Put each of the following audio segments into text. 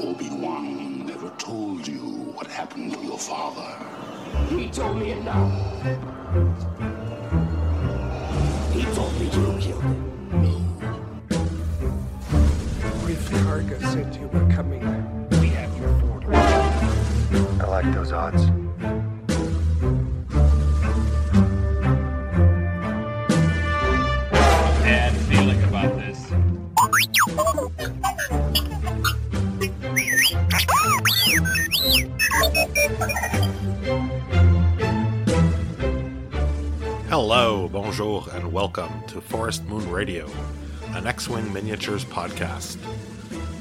Obi-Wan never told you what happened to your father. He told me enough. He told me you killed him. If Karga said you were coming, we have your order. I like those odds. Bonjour, and welcome to Forest Moon Radio, an X Wing Miniatures podcast.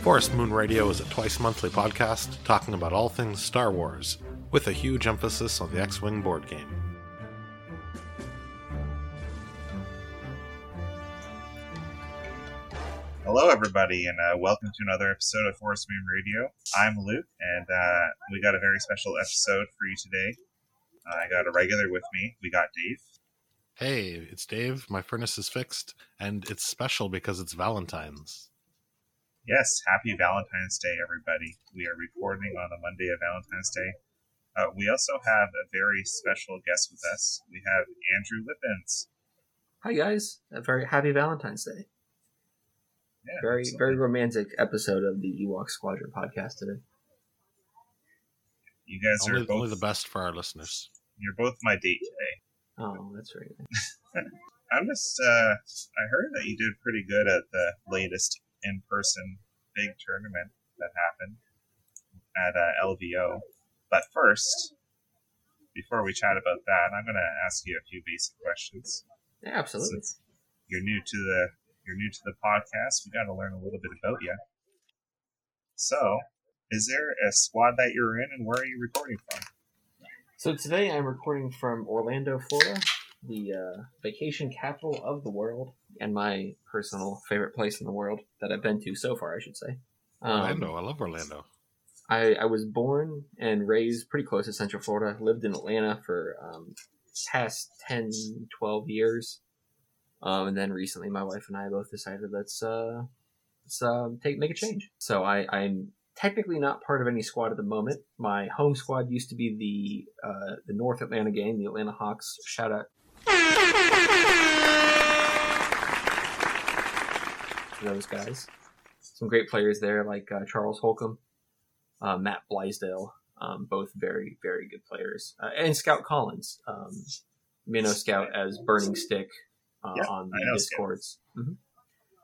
Forest Moon Radio is a twice monthly podcast talking about all things Star Wars, with a huge emphasis on the X Wing board game. Hello, everybody, and uh, welcome to another episode of Forest Moon Radio. I'm Luke, and uh, we got a very special episode for you today. Uh, I got a regular with me. We got Dave. Hey, it's Dave. My furnace is fixed, and it's special because it's Valentine's. Yes, happy Valentine's Day, everybody. We are recording on a Monday of Valentine's Day. Uh, we also have a very special guest with us. We have Andrew Lippens. Hi guys, a very happy Valentine's Day. Yeah, Very excellent. very romantic episode of the Ewok Squadron podcast today. You guys are Only, both. only the best for our listeners. You're both my date today. Oh, that's right. I'm just. Uh, I heard that you did pretty good at the latest in-person big tournament that happened at uh, LVO. But first, before we chat about that, I'm going to ask you a few basic questions. Yeah, absolutely. Since you're new to the you're new to the podcast, we got to learn a little bit about you. So, is there a squad that you're in, and where are you recording from? So today I'm recording from Orlando, Florida, the uh, vacation capital of the world, and my personal favorite place in the world that I've been to so far, I should say. Um, Orlando, I love Orlando. I, I was born and raised pretty close to Central Florida. Lived in Atlanta for um, past 10, 12 years. Um, and then recently, my wife and I both decided let's uh, let's uh, take make a change. So I, I'm technically not part of any squad at the moment. My home squad used to be the uh, the North Atlanta game, the Atlanta Hawks. Shout out to those guys. Some great players there, like uh, Charles Holcomb, uh, Matt Blaisdell, um, both very, very good players. Uh, and Scout Collins, um, Minnow Scout as Burning Stick uh, on the Discords. hmm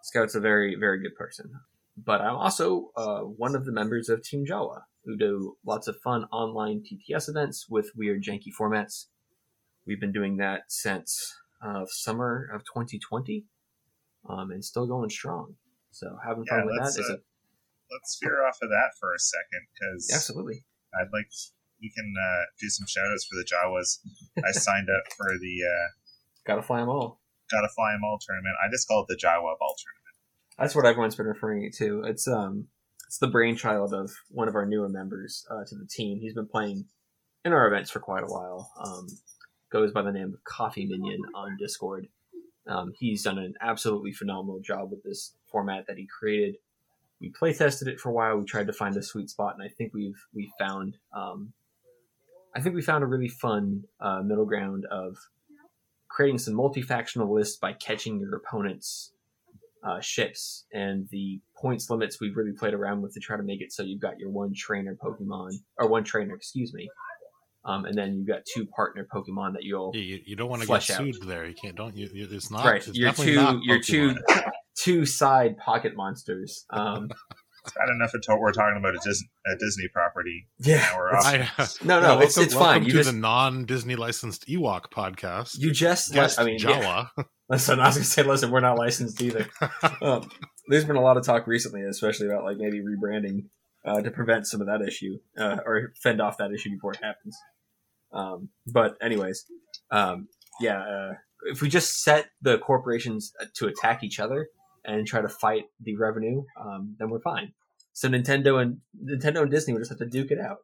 Scout's a very, very good person. But I'm also uh, one of the members of Team Jawa, who do lots of fun online TTS events with weird, janky formats. We've been doing that since uh, summer of 2020, um, and still going strong. So having fun Yeah, with let's, that is uh, a Let's veer off of that for a second, because absolutely. I'd like we can uh, do some shout outs for the Jawas. I signed up for the uh, Got to fly them all. Gotta fly them All tournament. I just call it the Jawa Ball tournament. That's what everyone's been referring it to. It's um, it's the brainchild of one of our newer members uh, to the team. He's been playing in our events for quite a while. Um, goes by the name of Coffee Minion on Discord. Um, he's done an absolutely phenomenal job with this format that he created. We play tested it for a while. We tried to find a sweet spot, and I think we've we found um, I think we found a really fun uh, middle ground of creating some multi-factional lists by catching your opponent's uh, ships and the points limits we've really played around with to try to make it so you've got your one trainer Pokemon or one trainer, excuse me, um, and then you've got two partner Pokemon that you'll You, you, you don't want to get Flesh out. there. You can't. Don't you? you it's not right. It's Your definitely two not your two two side pocket monsters. Um, I don't know if we're talking about a Disney, a Disney property. yeah, Now we're off. I, no, no, Well, it's welcome- it's welcome fine. You to just the non-Disney licensed Ewok podcast. you just Guest I mean, yeah. Listen, I was gonna say, listen, we're not licensed either. um, there's been a lot of talk recently, especially about like maybe rebranding uh, to prevent some of that issue uh, or fend off that issue before it happens. Um, but anyways, um, yeah, uh, if we just set the corporations to attack each other and try to fight the revenue, um, then we're fine. So Nintendo and Nintendo and Disney would just have to duke it out,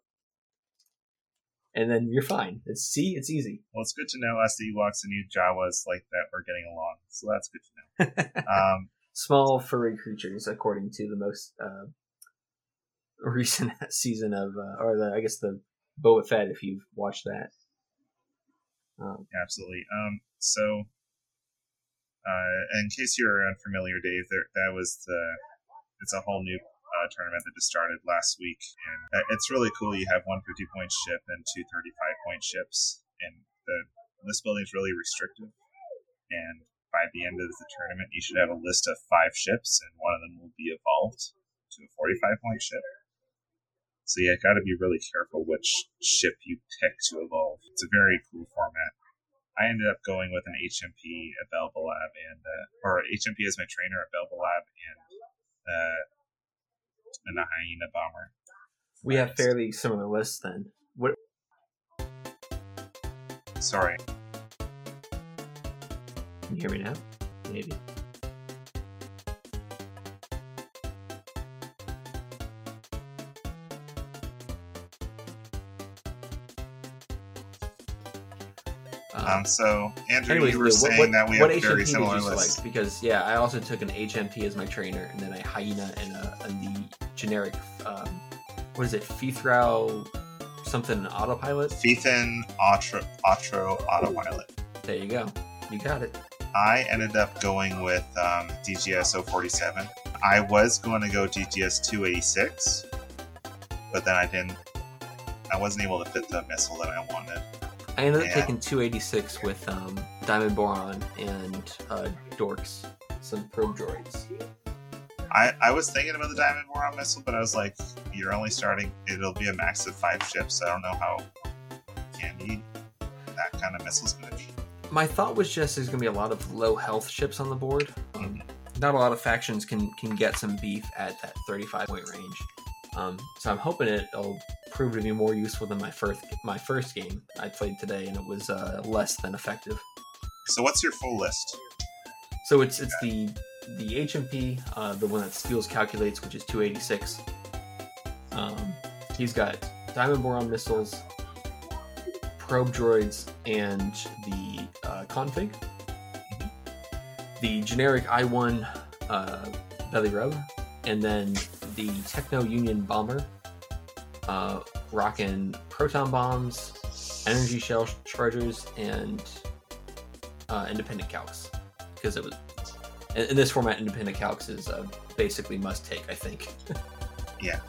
and then you're fine. It's see, it's easy. Well, it's good to know us the Ewoks and you Jawas like that we're getting along. So that's good to know. Um, Small furry creatures, according to the most uh, recent season of, uh, or the I guess the Boba Fett if you've watched that. Um, Absolutely. Um, so, uh, in case you're unfamiliar, Dave, there, that was the. It's a whole new uh, tournament that just started last week, and uh, it's really cool. You have one 50 point ship and two 35 point ships, and the list building is really restrictive. And by the end of the tournament, you should have a list of five ships, and one of them will be evolved to a 45 point ship. So yeah, got to be really careful which ship you pick to evolve. It's a very cool format. I ended up going with an HMP, a Belbullab, and uh, or HMP as my trainer, a Belbullab, and uh, and a Hyena bomber. we have fairly similar lists then. What Sorry, can you hear me now? Maybe. Um, so Andrew, Anyways, you were Lou, saying that we what have very HMP similar lists. select? Because yeah, I also took an HMP as my trainer, and then a hyena and, a, and the generic, um, what is it, Fethral something autopilot. Ottraw, Ottraw Autopilot. There you go, you got it. I ended up going with um, DGS 047. I was going to go DGS 286, but then I didn't. I wasn't able to fit the missile that I wanted. I ended up Yeah. taking 286 with um, Diamond Boron and uh, Dorks, some probe droids. I, I was thinking about the Diamond Boron missile, but I was like, you're only starting. It'll be a max of five ships. I don't know how handy that kind of missile's going to be. My thought was just there's going to be a lot of low health ships on the board. Um, not a lot of factions can can get some beef at that 35 point range. Um, so I'm hoping it'll prove to be more useful than my first my first game I played today, and it was uh, less than effective. So what's your full list? So it's it's the the HMP, uh, the one that Steels calculates, which is 286. Um, he's got Diamond Boron missiles, probe droids, and the uh, config. The generic I1 uh, belly rub, and then the Techno Union bomber, uh, rocking proton bombs, energy shell chargers, and uh, independent calcs because it was in, in this format independent calcs is uh, basically must take i think Yeah,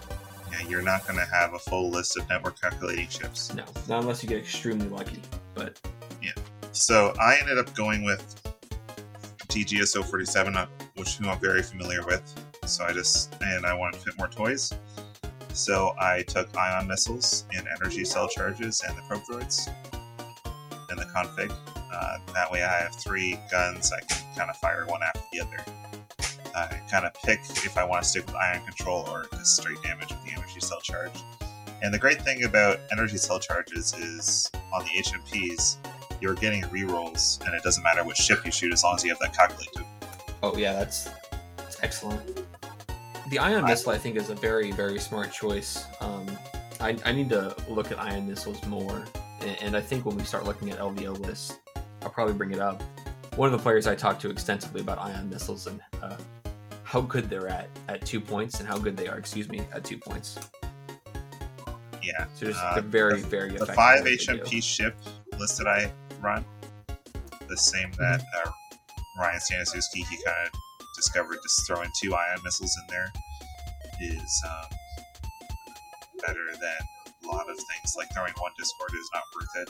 Yeah, you're not going to have a full list of network calculating ships. no not unless you get extremely lucky but yeah, So I ended up going with DGS 047, uh, which who I'm very familiar with. So I just and I wanted to fit more toys. So I took ion missiles and energy cell charges and the probe droids and the config. Uh, that way I have three guns I can kind of fire one after the other. I kind of pick if I want to stick with ion control or just straight damage with the energy cell charge. And the great thing about energy cell charges is on the HMPs, you're getting rerolls, and it doesn't matter which ship you shoot as long as you have that calculated. oh yeah that's, that's excellent the ion missile i think is a very very smart choice um, I, I need to look at ion missiles more and, and i think when we start looking at lvo lists i'll probably bring it up one of the players i talked to extensively about ion missiles and uh, how good they're at at two points and how good they are excuse me at two points Yeah, so just Uh, they're very the- very the five at what they do. HMP ship list that I run, the same that Mm-hmm. uh, Ryan Staniszewski he kind of discovered. Just throwing two ion missiles in there is um, better than a lot of things. Like throwing one Discord is not worth it.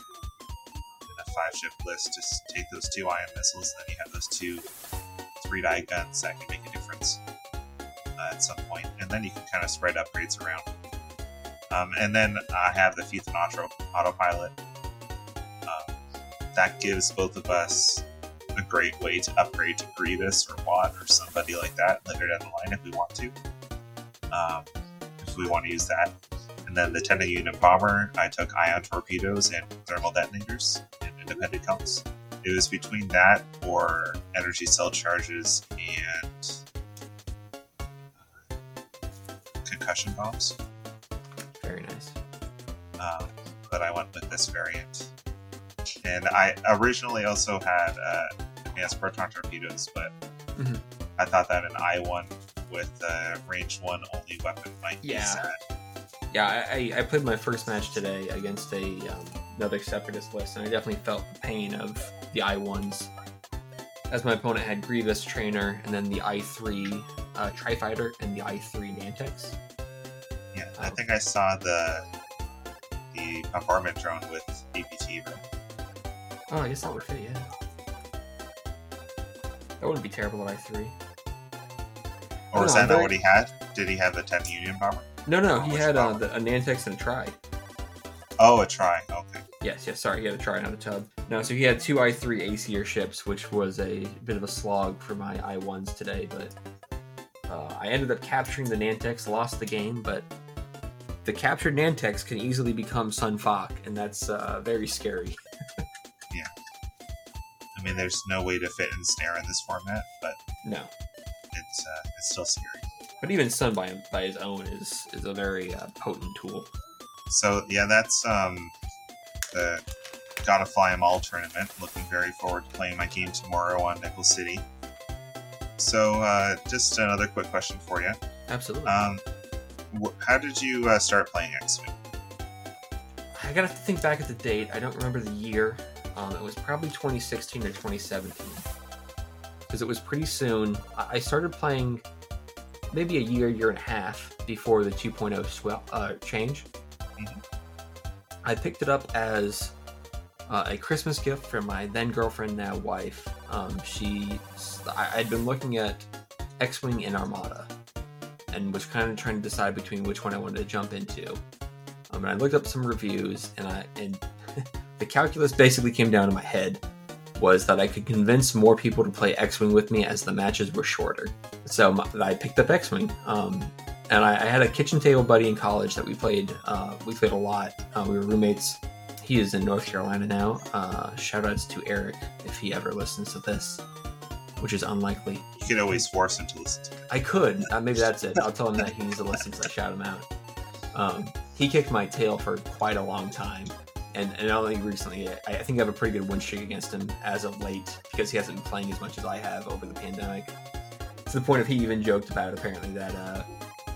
In a five ship list, just take those two ion missiles, and then you have those two three die guns that can make a difference uh, at some point, and then you can kind of spread upgrades around. Um, and then I have the Feethan Auto Autopilot. Um, that gives both of us a great way to upgrade to Grievous or Wat or somebody like that later down the line if we want to. Um, if we want to use that. And then the Techno Union Bomber, I took ion torpedoes and thermal detonators and independent calcs. It was between that or energy cell charges and uh, concussion bombs. very nice um, but I went with this variant. And I originally also had uh, advanced proton torpedoes, but Mhm. I thought that an I one with uh, range one only weapon might Yeah. Yeah, I, I- played my first match today against a um, another separatist list, and I definitely felt the pain of the I ones. As my opponent had Grievous Trainer, and then the I three uh, Tri Fighter, and the I three Nantex. Yeah, I think I saw the the bombardment drone with APT. Oh, I guess that would fit. Yeah, that wouldn't be terrible at I three. Or was that very- not what he had? Did he have the 10 Union bomber? No, no, he had uh, the, a Nantex and a Tri. Oh, a try. Okay. Yes, yes, sorry, he had a try, not a tub. No, so he had two I3 ACR ships, which was a bit of a slog for my I1s today, but uh, I ended up capturing the Nantex, lost the game, but the captured Nantex can easily become Sun Fac, and that's uh, very scary. Yeah. I mean, there's no way to fit in snare in this format, but No. It's uh, it's still scary. But even Sun by, by his own is, is a very uh, potent tool. So yeah, that's um the Gotta Fly 'em All tournament. Looking very forward to playing my game tomorrow on Nickel City. So uh, just another quick question for you. Absolutely. Um, wh- how did you uh, start playing X-Wing? I gotta think back at the date. I don't remember the year. Um, it was probably 2016 or 2017. Because it was pretty soon. I started playing maybe a year, year and a half before the 2.0 swell, uh, change. Mhm. I picked it up as uh, a Christmas gift from my then girlfriend, now wife. Um, she, I, I'd been looking at X-wing and Armada, and was kind of trying to decide between which one I wanted to jump into. Um, and I looked up some reviews, and I and the calculus basically came down in my head was that I could convince more people to play X-wing with me as the matches were shorter. So my, I picked up X-wing, um, and I, I had a kitchen table buddy in college that we played. Uh, we played a lot. Uh, we were roommates. He is in North Carolina now. Uh, shout outs to Eric if he ever listens to this, which is unlikely. You can always force him to listen to. I could. Uh, maybe that's it. I'll tell him that he needs to listen because I shout him out. Um, he kicked my tail for quite a long time. And, and only recently, I, I think I have a pretty good win streak against him as of late because he hasn't been playing as much as I have over the pandemic. To the point of he even joked about it, apparently that uh,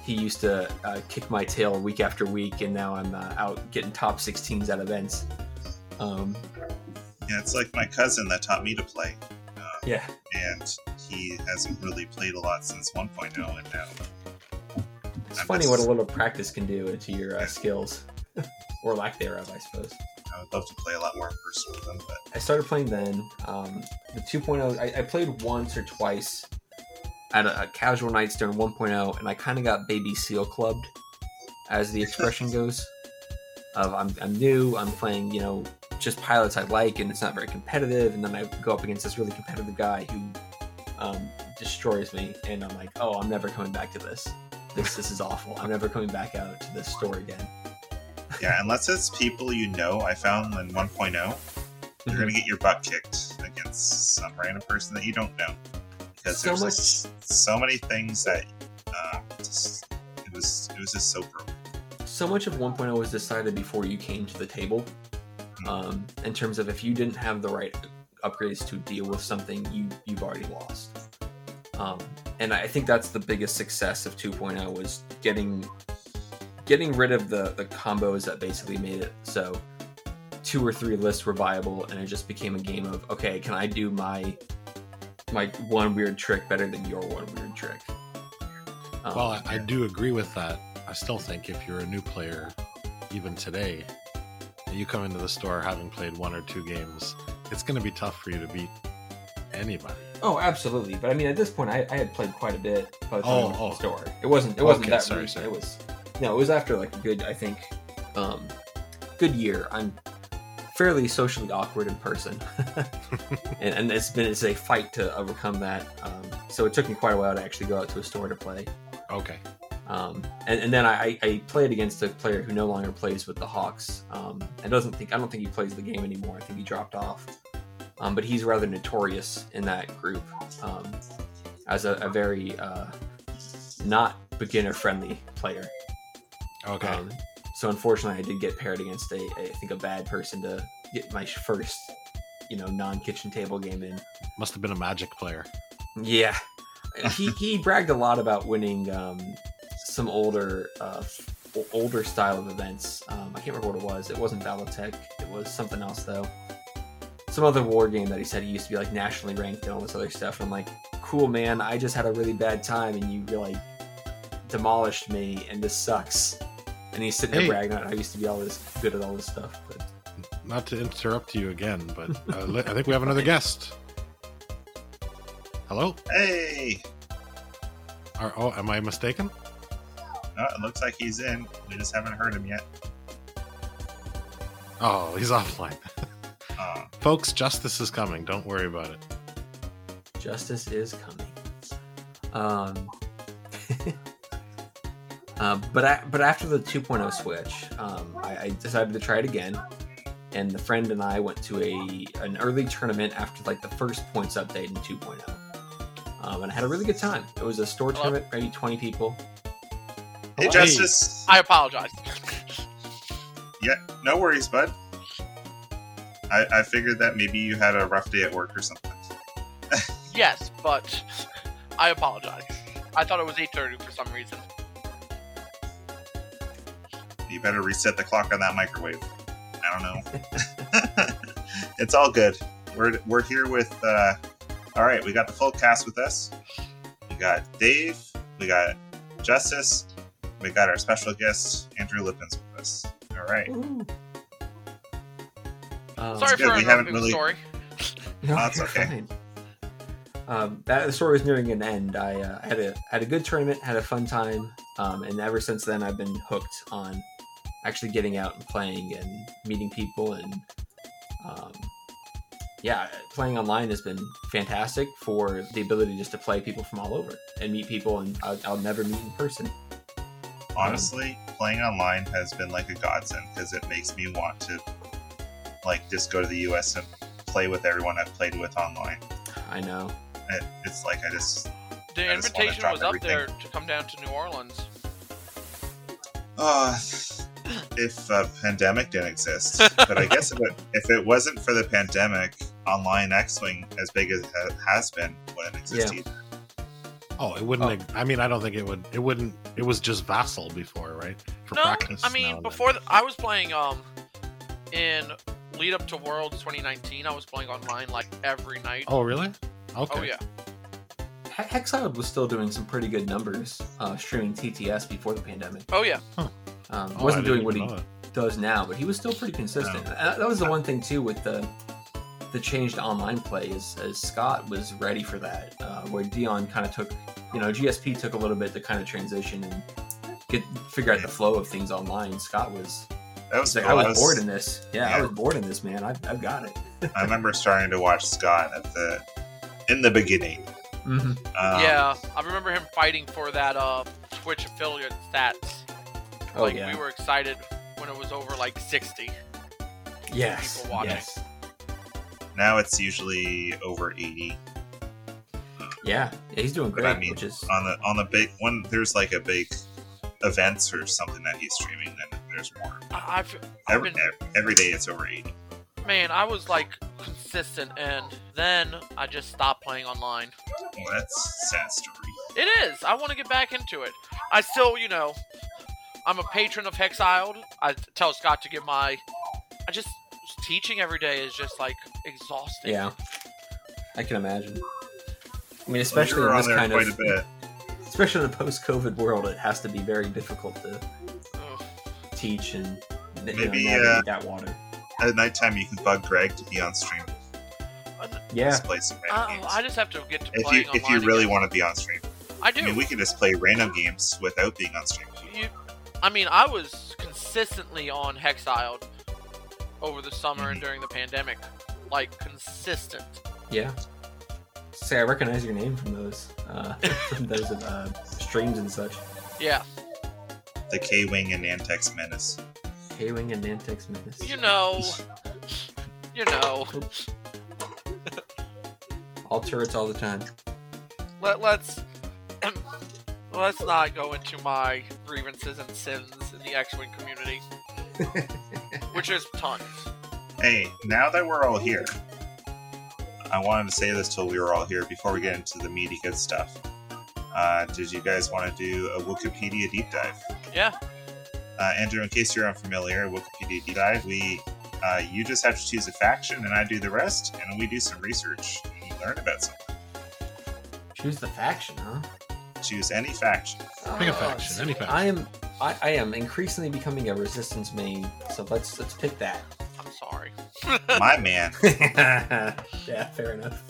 he used to uh, kick my tail week after week, and now I'm uh, out getting top 16s at events. Um, Yeah, it's like my cousin that taught me to play, uh, yeah, and he hasn't really played a lot since 1.0, and now. It's I'm funny just- what a little practice can do to your uh, skills, or lack thereof, I suppose. I would love to play a lot more in person with him, but I started playing then. Um, the 2.0, I, I played once or twice at a, a casual nights during 1.0, and I kind of got baby seal clubbed, as the expression goes. Of I'm, I'm new, I'm playing, you know, just pilots I like, and it's not very competitive. And then I go up against this really competitive guy who um, destroys me, and I'm like, oh, I'm never coming back to this. This this is awful. I'm never coming back out to this store again. Yeah, unless it's people you know, I found in 1.0, you're gonna get your butt kicked against some random person that you don't know. Because So there's much- just so many things that uh, just, it was it was just so broken. so much of 1.0 was decided before you came to the table um, in terms of if you didn't have the right upgrades to deal with something you you've already lost. Um, and i think that's the biggest success of 2.0 was getting getting rid of the the combos that basically made it so two or three lists were viable and it just became a game of okay can i do my my one weird trick better than your one weird trick um, Well, I, I do agree with that. I still think if you're a new player, even today, you come into the store having played one or two games, it's going to be tough for you to beat anybody. Oh, absolutely. But I mean, at this point, I, I had played quite a bit by the time Oh, I went to oh. the store. It wasn't. It wasn't Okay, that sorry, sorry. It was. No, it was after like a good. I think, um, good year. I'm fairly socially awkward in person, and, and it's been it's a fight to overcome that. Um, so it took me quite a while to actually go out to a store to play. Okay. Um, and, and then I, I played against a player who no longer plays with the Hawks. Um, and doesn't think I don't think he plays the game anymore. I think he dropped off. Um, but he's rather notorious in that group um, as a, a very uh, not beginner friendly player. Okay. Um, so unfortunately, I did get paired against a, a I think a bad person to get my first you know non kitchen table game in. Must have been a magic player. Yeah. he he bragged a lot about winning um, some older uh, f- older style of events. Um, I can't remember what it was. It wasn't Battletech. It was something else though. Some other war game that he said he used to be like nationally ranked and all this other stuff. I'm like, cool man. I just had a really bad time and you really demolished me and this sucks. And he's sitting there Hey. bragging on I used to be all this good at all this stuff. But Not to interrupt you again, but uh, I think we have another guest. Hello? Hey, Are, oh, am I mistaken? oh, it looks like he's in. We just haven't heard him yet. Oh, he's offline. Uh, Folks, justice is coming. Don't worry about it. justice is coming. Um, uh, but I, but after the 2.0 switch, um, I, I decided to try it again, and the friend and I went to a an early tournament after like the first points update in 2.0, um, and I had a really good time. It was a store Hello? tournament, maybe 20 people. hey, Hey. Justice. I apologize. Yeah, no worries, bud. I, I figured that maybe you had a rough day at work or something. yes, but I apologize. I thought it was 8:30 for some reason. You better reset the clock on that microwave. I don't know. it's all good. We're we're here with. Uh, all right, we got the full cast with us. We got Dave. We got Justice. We got our special guest Andrew Lippins with us. All right. Um, Sorry good, for we haven't really- the story. No, That's okay. fine. Um, that the story was nearing an end. I uh, had a had a good tournament, had a fun time, um, and ever since then, I've been hooked on actually getting out and playing and meeting people, and um, yeah, playing online has been fantastic for the ability just to play people from all over and meet people, and I'll, I'll never meet in person. Honestly, playing online has been like a godsend because it makes me want to, like, just go to the U.S. and play with everyone I've played with online. I know. It, it's like I just The I invitation drop was up everything. there to come down to New Orleans. Uh, if a pandemic didn't exist, but I guess if it, if it wasn't for the pandemic, online X-wing as big as it has been wouldn't exist Yeah. either. Oh, it wouldn't. Oh. I mean, I don't think it would. It wouldn't. It was just Vassal before, right? For no, practice. I mean and then. before th- I was playing um in lead up to Worlds 2019. I was playing online like every night. Oh, really? Okay. Oh yeah. He- was still doing some pretty good numbers uh, streaming TTS before the pandemic. Oh yeah. Um, Oh, I wasn't doing what he does now, but he was still pretty consistent. No. That was the one thing too with the the change to online play is, is Scott was ready for that. Uh, where Dion kind of took, you know, GSP took a little bit to kind of transition and get figure out the flow of things online. Scott was, That was like, cool. I I was bored in this. Yeah, I was bored in this, man. I've, I've got it. I remember starting to watch Scott at the in the beginning. hmm Um, yeah. I remember him fighting for that uh Twitch affiliate stats. Oh like yeah. we were excited when it was over like 60. yes. people. Yes. Now it's usually over eighty. Yeah. yeah. He's doing But great, I mean, which is on the on the big when there's like a big events or something that he's streaming, then there's more. I, I've, I've Every, been every day it's over eighty. man, I was like consistent, and then I just stopped playing online. Well, that's sad story. It is. I want to get back into it. I still, you know, I'm a patron of Hexiled. I tell Scott to get my. I just teaching every day is just like exhausting. yeah. I can imagine. I mean, especially you're in on this kind quite of a bit. especially in a post-COVID world, it has to be very difficult to Ugh. teach and you know, Maybe, uh, that water. At nighttime, you can bug Greg to be on stream. Yeah, Just play some random I, games. I just have to get to if playing you if you really again. want to be on stream, I do. I mean, we can just play random games without being on stream. You, I mean, I was consistently on Hexiled over the summer and during the pandemic, like consistent. yeah. Say, I recognize your name from those uh, from those uh, streams and such. Yeah, The K Wing and Nantex Menace. K-Wing and Nantex Menace. you know, you know. All turrets all the time. Let let's let's not go into my grievances and sins in the X-wing community, which is tons. Hey, now that we're all here, I wanted to say this till we were all here before we get into the meaty good stuff. Uh, did you guys want to do a Wikipedia deep dive? Yeah. Uh, Andrew, in case you're unfamiliar, Wikipedia deep dive, we uh, you just have to choose a faction, and I do the rest, and we do some research and we learn about something. Choose the faction, huh? Choose any faction. Pick a Oh, faction, any faction. I am I, I am increasingly becoming a resistance main, so let's let's pick that. I'm sorry. My man. yeah, fair enough.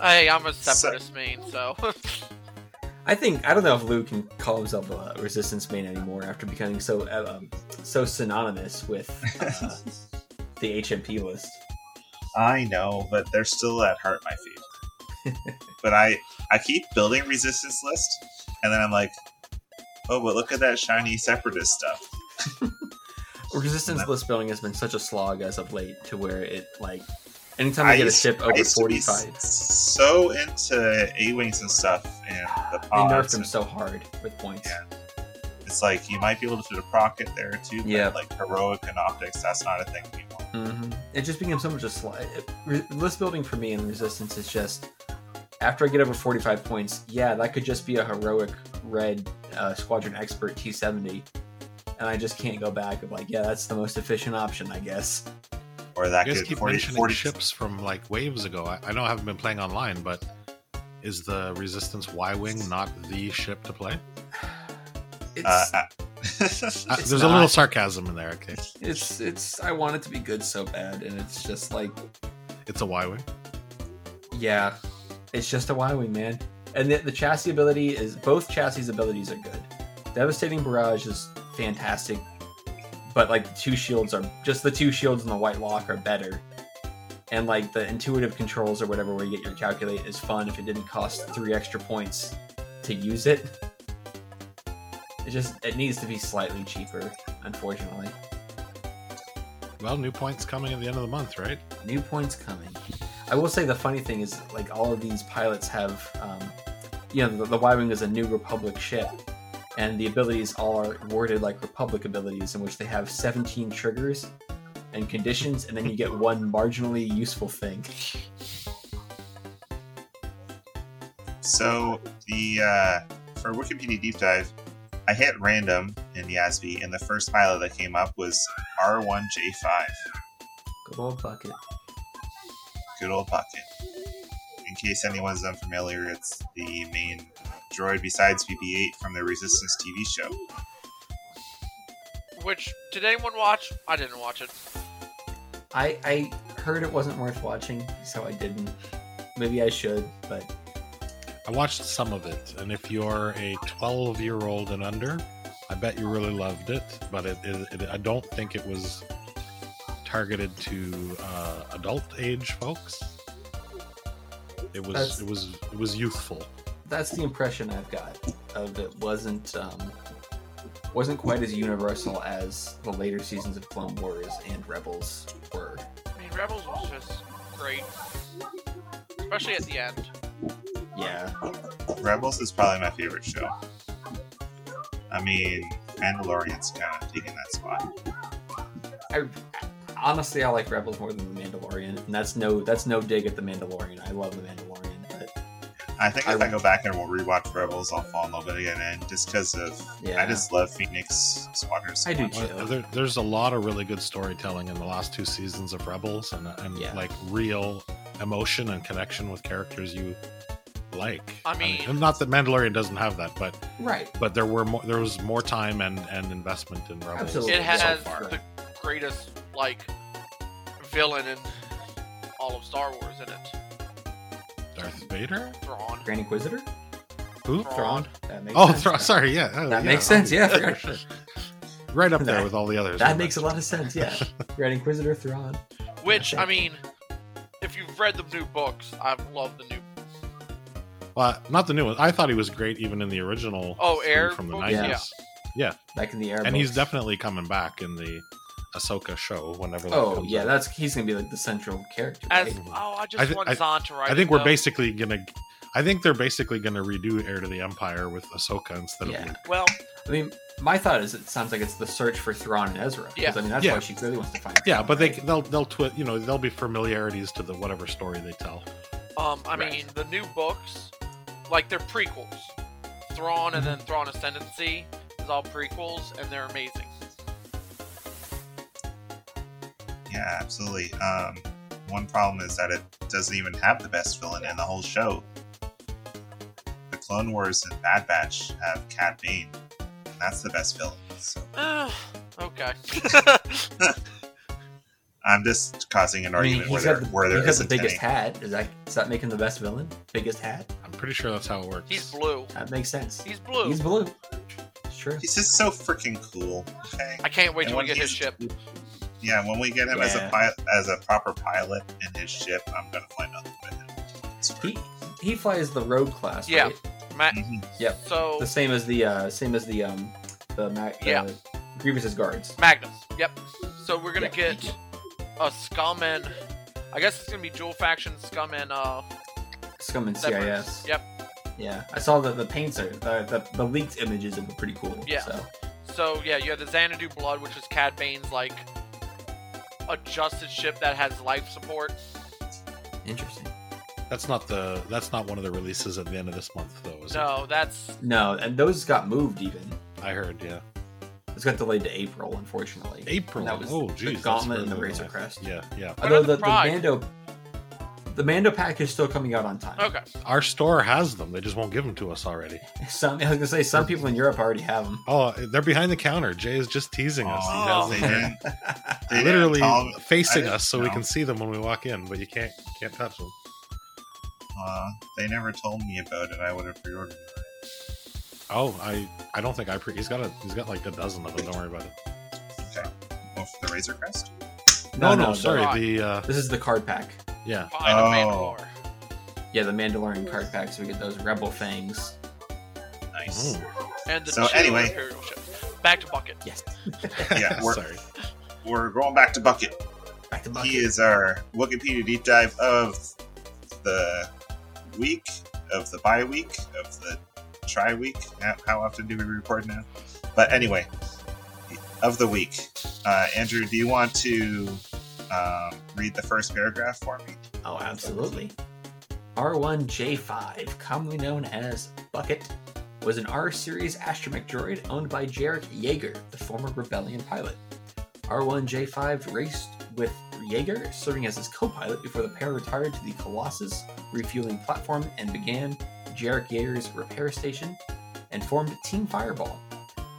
Hey, I'm a So- separatist main, so I think I don't know if Lou can call himself a resistance main anymore after becoming so uh, um, so synonymous with uh, the HMP list. I know, but they're still at heart my favorite. but I I keep building resistance list, and then I'm like, oh, but look at that shiny separatist stuff. Resistance list building has been such a slog as of late to where it like anytime I, get a ship over used to 45, so into A wings and stuff, and the they nerfed them and so hard with points. Yeah. It's like you might be able to fit a procket there too, but Yeah. like heroic and optics, that's not a thing anymore. hmm It just became so much a slide. List building for me in Resistance is just after I get over 45 points, yeah, that could just be a heroic red uh, Squadron Expert T70. And I just can't go back of like, yeah, that's the most efficient option, I guess. Or that You guys could keep 40, mentioning 40 ships from like waves ago. I, I know I haven't been playing online, but is the Resistance Y Wing not the ship to play? It's, Uh, uh, Uh, It's there's a little sarcasm in there. Okay, it's, it's, I want it to be good so bad. And it's just like, it's a Y Wing. yeah, it's just a Y Wing, man. And the, the chassis ability is, both chassis abilities are good. Devastating Barrage is fantastic, but like the two shields are just the two shields and the white lock are better. And like the intuitive controls or whatever where you get your calculate is fun if it didn't cost three extra points to use it. It just it needs to be slightly cheaper, unfortunately. Well, new points coming at the end of the month, right? New points coming. I will say the funny thing is, like all of these pilots have, um, you know, the, the Y-wing is a New Republic ship, and the abilities all are worded like Republic abilities, in which they have 17 triggers and conditions, and then you get one marginally useful thing. So the uh, for Wikipedia deep dive, I hit random in the YASB, and the first pilot that came up was R1J5. Good old bucket. Good old bucket. In case anyone's unfamiliar, it's the main droid besides BB-8 from the Resistance TV show. which did anyone watch? I didn't watch it. I I heard it wasn't worth watching, so I didn't. Maybe I should, but I watched some of it, and if you're a 12 year old and under, I bet you really loved it. But it, it, it I don't think it was targeted to uh, adult age folks. It was That's- it was it was youthful. that's the impression I've got of it. wasn't um, wasn't quite as universal as the later seasons of Clone Wars and Rebels were. I mean, Rebels was just great, especially at the end. Yeah, Rebels is probably my favorite show. I mean, Mandalorian's kind of taking that spot. I honestly I like Rebels more than the Mandalorian, and that's no that's no dig at the Mandalorian. I love the Mandalorian, but I think if I go back and we'll rewatch Rebels, I'll fall in love with it again, just because of yeah, I just love Phoenix Squadron. I do too. Well, there, there's a lot of really good storytelling in the last two seasons of Rebels, and and Yeah. like real emotion and connection with characters you like. I mean- and not that Mandalorian doesn't have that, but right. but there were more, there was more time and and investment in Rebels. Absolutely. It has so far. the greatest like villain in all of Star Wars in it. Darth Vader. Thrawn. Grand Inquisitor, Who? Thrawn. That makes Oh, sense. Thra- sorry, yeah, oh, That yeah, makes sense, yeah, I forgot. shit. right up there That- with all the others. That we makes a lot of sense. Yeah, Grand Inquisitor Thrawn. Which Yeah, I mean, if you've read the new books, I've loved the new. Well, not the new one. I thought he was great even in the original. Oh, Air from the books? nineties. Yeah. Back in the air. and he's definitely coming back in the Ahsoka show whenever. That Oh comes yeah, out. that's he's gonna be like the central character. As right? oh, I just I thi- want I- Zahn to write. I think we're though. basically gonna. I think they're basically gonna redo Heir to the Empire with Ahsoka instead Yeah. of Luke. Well, I mean, my thought is it sounds like it's the search for Thrawn and Ezra. Yeah. I mean that's Yeah. why she clearly wants to find. Yeah, Thrawn, but they right? they'll they'll twi- you know there'll be familiarities to the whatever story they tell. um, I Right. mean, the new books, like they're prequels. Thrawn and then Thrawn Ascendancy is all prequels, and they're amazing. Yeah, absolutely. Um, one problem is that it doesn't even have the best villain in the whole show. The Clone Wars and Bad Batch have Cad Bane, and that's the best villain. So Ah, okay. I'm just causing an I mean, argument where there, the, where there he's got the biggest any. hat. Is that does that make him the best villain? Biggest hat? I'm pretty sure that's how it works. He's blue. That makes sense. He's blue. He's blue. It's true. He's just so freaking cool. Okay. I can't wait And till we get his he's- ship. Yeah, when we get him as a pilot, as a proper pilot in his ship, I'm gonna fly nothing with him. He he flies the Rogue class. Yeah. Right? Ma- Mhm. Yep. so The same as the uh, same as the um the Ma- Yeah. uh, Grievous's guards. Magnus. Yep. So we're gonna Yeah, get a scum and I guess it's gonna be dual faction scum and uh Scum and Separate. CIS. Yep. Yeah, I saw the the paints are the, the the leaked images of it pretty cool. Yeah. So So yeah, you have the Xanadu Blood, which is Cad Bane's like adjusted ship that has life support. interesting. That's not the. That's not one of the releases at the end of this month, though. Is No, that's No, and those got moved even. I heard. Yeah. It's got delayed to April, unfortunately. April. And that was oh, the geez. that's Gauntlet and the Razor Crest. Yeah, yeah. What Although the, the the Mando, the Mando pack is still coming out on time. okay. Our store has them. They just won't give them to us already. Some I was gonna say some people in Europe already have them. Oh, they're behind the counter. Jay is just teasing us. Oh, has they didn't. They literally tell facing us so we can see them when we walk in, but you can't can't touch them. Uh, they never told me about it. I would have pre-ordered it. Oh, I I don't think I pre. He's got a he's got like a dozen of them. Don't worry about it. Okay. Oh, the Razor Crest. No, no, the- sorry. The uh, This is the card pack. Yeah. Fine, of Oh. Mandalore. Yeah, the Mandalorian card pack. So we get those Rebel fangs. Nice. Ooh. And the So anyway. Imperial ships. Back to Bucket. Yes. Yeah, we're, sorry. we're going back to Bucket. Back to bucket. He is our Wikipedia deep dive of the week, of the bye week, of the try week. How often do we record now? But anyway, of the week. Uh, Andrew, do you want to um, read the first paragraph for me? Oh, absolutely. R1J5, commonly known as Bucket, was an R series astromech droid owned by Jarek Yeager, the former Rebellion pilot. R1J5 raced with Yeager, serving as his co pilot before the pair retired to the Colossus refueling platform and began Jarek Yeager's repair station and formed Team Fireball.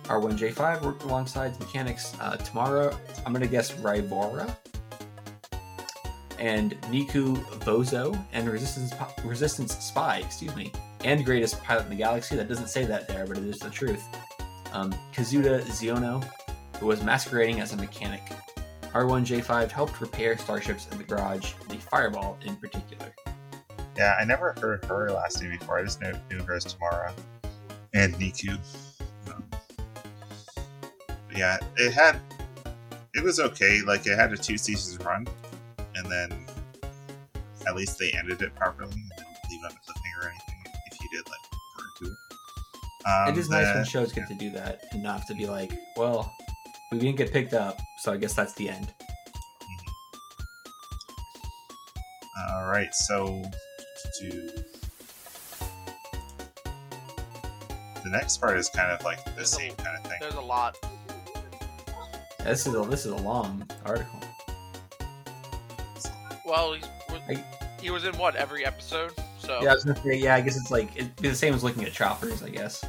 R1J5 worked alongside mechanics uh, Tamara, I'm going to guess Ryvora, and Neeku Vozo and Resistance Resistance Spy, excuse me, and greatest pilot in the galaxy. That doesn't say that there, but it is the truth. Um, Kazuda Xiono, who was masquerading as a mechanic. R1J5 helped repair starships in the garage, the Fireball in particular. Yeah, I never heard her last name before. I just knew, knew her as Tamara and Niku. Um, yeah, it had. It was okay. Like, it had a two seasons run, and then at least they ended it properly and didn't leave on a cliffhanger or anything if you did, like, refer to it. Um, it is nice when shows get to do that and not have to be like, well, we didn't get picked up, so I guess that's the end. All right, so to the next part is kind of like the There's a- same kind of thing. There's a lot. This is a, this is a long article. Well, he's, I- he was in what every episode. So Yeah, I was gonna say, yeah, I guess it's like it'd be the same as looking at choppers, I guess.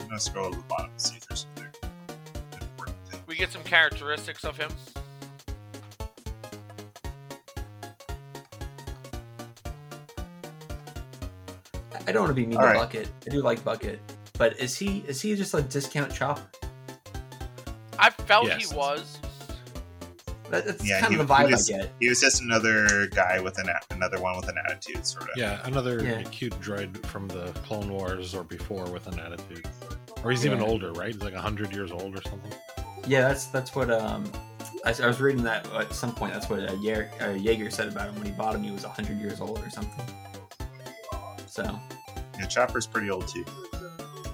I'm gonna scroll to the bottom and see if there's some important thing. we get some characteristics of him. I- I don't want to be mean All to right. Bucket. I do like Bucket, but is he is he just a discount chopper? I felt Yes. he was. That, that's Yeah, kind he- of the vibe he was- I get. He was just another guy with an another one with an attitude, sort of. Yeah, another Yeah. cute droid from the Clone Wars or before with an attitude. Or he's even older, right? He's like hundred years old or something. Yeah, that's that's what um I, I was reading that at some point. That's what uh, Yeager, uh, Yeager said about him when he bought him. He was hundred years old or something. So Yeah, Chopper's pretty old too.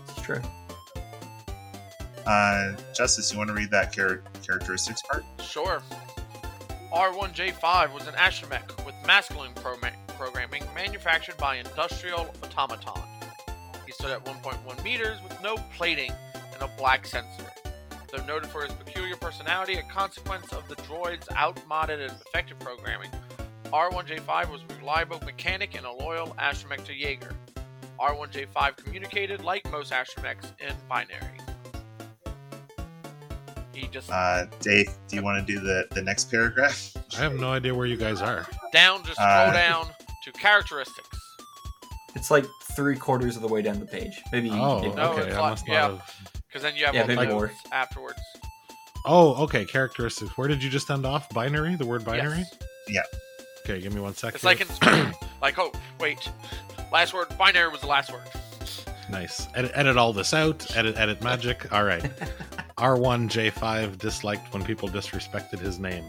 it's true. Uh, Justice, you want to read that char- characteristics part? Sure. R1J5 was an astromech with masculine pro- programming manufactured by Industrial Automaton He stood at 1.1 meters with no plating and a black sensor. Though noted for his peculiar personality, a consequence of the droid's outmoded and effective programming, R1J5 was a reliable mechanic and a loyal astromech to Yeager. R1J5 communicated like most astromechs in binary. He just Uh, Dave, do you want to do the, the next paragraph? I have no idea where you guys are. down, just scroll Uh, down to characteristics. It's like three quarters of the way down the page. Maybe. Oh, maybe- No, okay. it's like- yeah. not have. Because then you have Yeah, all the maybe more. afterwards. Oh, okay. Characteristics. Where did you just end off? Binary. The word binary. Yes. Yeah. Okay, give me one second. It's like in like, oh, wait. Last word, binary was the last word. Nice. Edit, edit all this out. Edit, edit magic. All right. R1J5 disliked when people disrespected his name.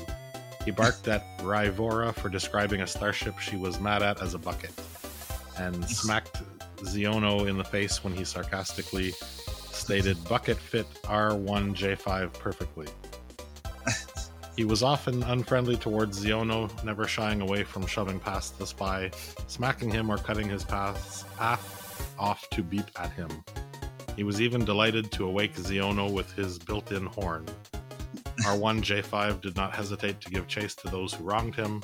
He barked at Ryvora for describing a starship she was mad at as a bucket, and smacked Xiono in the face when he sarcastically stated bucket fit R1J5 perfectly. He was often unfriendly towards Xiono, never shying away from shoving past the spy, smacking him or cutting his paths, path off to beat at him. He was even delighted to awake Xiono with his built in horn. R1J5 did not hesitate to give chase to those who wronged him,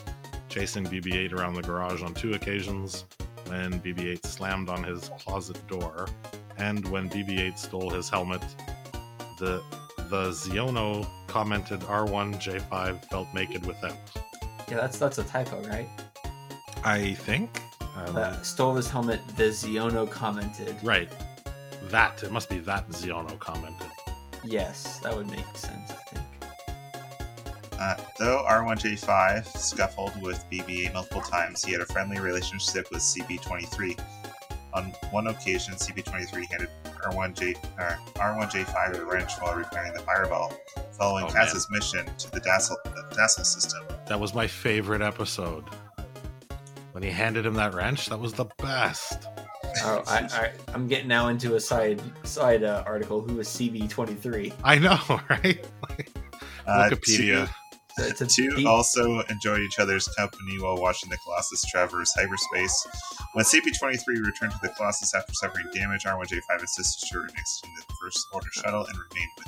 chasing BB 8 around the garage on two occasions when BB 8 slammed on his closet door, and when BB 8 stole his helmet. The, the Xiono commented R1J5 felt naked without. Yeah, that's that's a typo, right? I think? Um, Uh, stole his helmet. The Xiono commented. right. That. It must be that Xiono commented. Yes, that would make sense. I think. Uh, though R1J5 scuffled with BB-8 multiple times, he had a friendly relationship with CB-23. On one occasion, CB-23 handed R1J or R1J5 a wrench while repairing the fireball, following Oh, Kaz's mission to the Dassel, the Dassel system. That was my favorite episode. When he handed him that wrench, that was the best. Oh, I, I, I'm getting now into a side side uh, article. Who is CB23? I know, right? Uh, Wikipedia. So it's a Two, two deep- also enjoyed each other's company while watching the Colossus traverse hyperspace. When CB-23 returned to the Colossus after suffering damage, R1J5 assisted to next in the First Order shuttle and remained with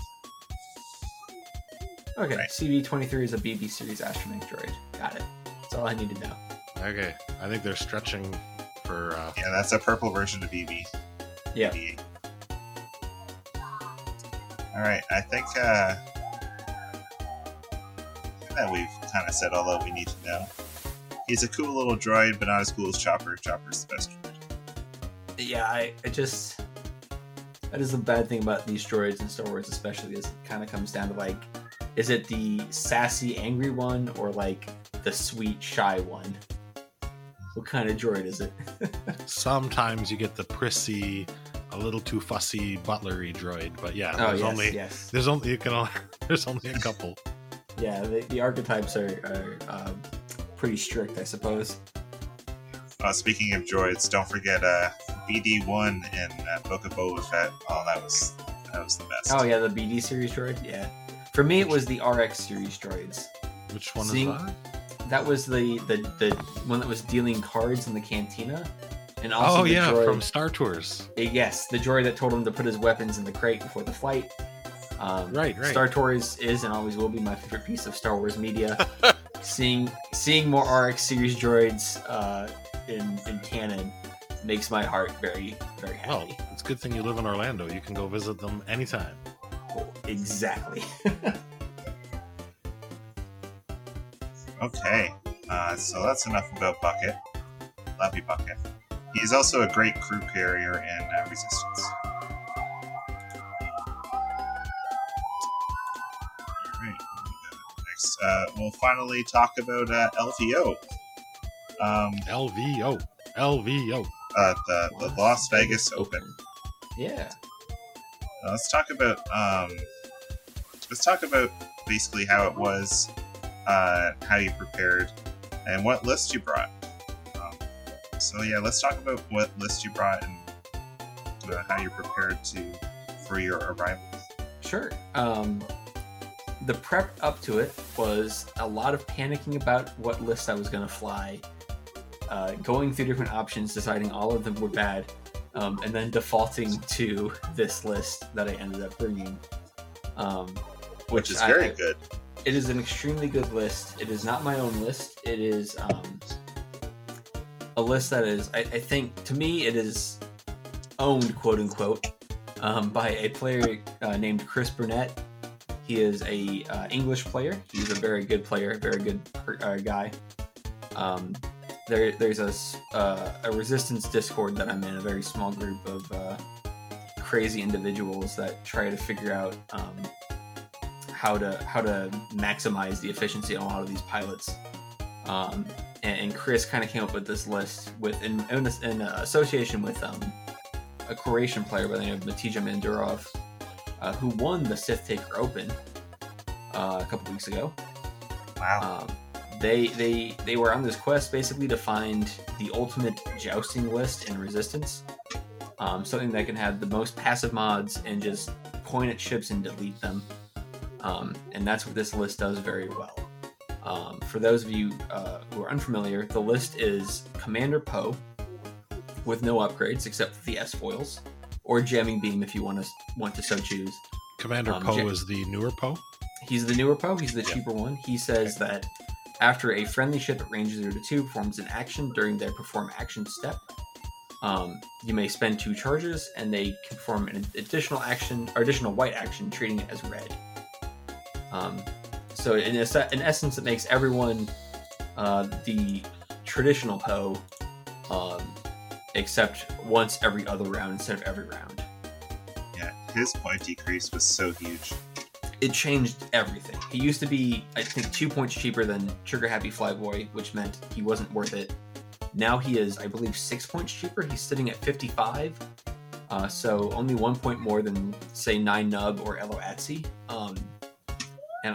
him. Okay, Right. CB23 is a BB series astromech droid. Got it. That's all I need to know. Okay, I think they're stretching for. Uh, Yeah, that's a purple version of BB. Yeah. BB-8. All right, I think uh, that we've kind of said all that we need to know. He's a cool little droid, but not as cool as Chopper. Chopper's the best droid. Yeah, I, I just that is the bad thing about these droids in Star Wars, especially, is it kind of comes down to like, is it the sassy, angry one or like the sweet, shy one? What kind of droid is it? sometimes you get the prissy, a little too fussy, butlery droid, but yeah, oh there's yes, only yes, there's only you can only, there's only a couple. yeah. The, the archetypes are, are um, pretty strict, I suppose. Uh, speaking of droids, don't forget uh, BD-1 in uh, Book of Boba Fett. Oh, that was that was the best. Oh yeah, the BD series droid. Yeah, for me it was the RX series droids. Which one Seeing- is that? That was the, the the one that was dealing cards in the cantina, and also Oh the yeah, droid, from Star Tours. Uh, Yes, the droid that told him to put his weapons in the crate before the fight. Um, Right, right. Star Tours is and always will be my favorite piece of Star Wars media. seeing seeing more RX series droids uh, in in canon makes my heart very very happy. Well, it's a good thing you live in Orlando. You can go visit them anytime. exactly. Okay, uh, so that's enough about Bucket. Love you, Bucket. He's also a great crew carrier in uh, Resistance. Alright, next, uh, we'll finally talk about uh, LVO. Um, LVO, LVO. uh, the, the Las Vegas Open. Yeah. Uh, let's talk about um, let's talk about basically how it was, uh, how you prepared, and what list you brought. Um, so yeah, let's talk about what list you brought and uh, how you prepared to for your arrival. Sure. Um, the prep up to it was a lot of panicking about what list I was going to fly, uh, going through different options, deciding all of them were bad, um, and then defaulting to this list that I ended up bringing. Um, which is I- very good. It is an extremely good list. It is not my own list. It is um, a list that is, I, I think, to me, it is owned, quote unquote, um, by a player uh, named Chris Burnett. He is a uh, English player. He's a very good player, very good uh, guy. Um, there, there's a, uh, a resistance Discord that I'm in, a very small group of uh, crazy individuals that try to figure out um, how to how to maximize the efficiency on a lot of these pilots. Um, and, and Chris kind of came up with this list with in, in, in association with um, a Croatian player by the name of Matija Mandurov, uh, who won the Sith Taker Open uh, a couple weeks ago. Wow. Um, they they they were on this quest basically to find the ultimate jousting list in Resistance, um, something that can have the most passive mods and just point at ships and delete them. Um, and that's what this list does very well. Um, for those of you uh, who are unfamiliar, the list is Commander Poe with no upgrades except for the S foils, or Jamming Beam if you want to want to so choose. Commander Um, Poe Ja- is the newer Poe. He's the newer Poe. He's the cheaper one. He says that after a friendly ship at range 0 to 2 performs an action during their perform action step, um, you may spend two charges and they can perform an additional action or additional white action, treating it as red. Um, so, in, in essence, it makes everyone uh, the traditional Poe, um, except once every other round instead of every round. Yeah, his point decrease was so huge. it changed everything. He used to be, I think, two points cheaper than Trigger Happy Flyboy, which meant he wasn't worth it. Now he is, I believe, six points cheaper. He's sitting at 55, uh, so only one point more than, say, Nien Nunb or Elo Atsi. Um,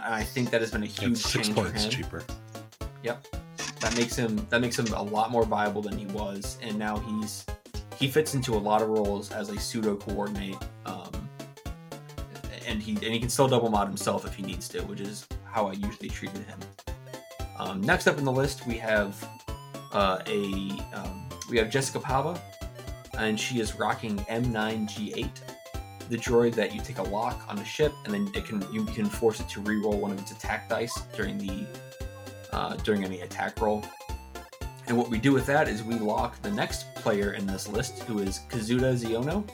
and I think that has been a huge It's six change for points him. cheaper. That makes him that makes him a lot more viable than he was, and now he's he fits into a lot of roles as a pseudo coordinate. Um, and he and he can still double mod himself if he needs to, which is how I usually treated him. Um, next up in the list, we have uh, a um, we have Jessica Pava, and she is rocking M9G8, the droid that you take a lock on a ship, and then it can you can force it to re-roll one of its attack dice during the uh, during any attack roll. And what we do with that is we lock the next player in this list, who is Kazuda Xiono.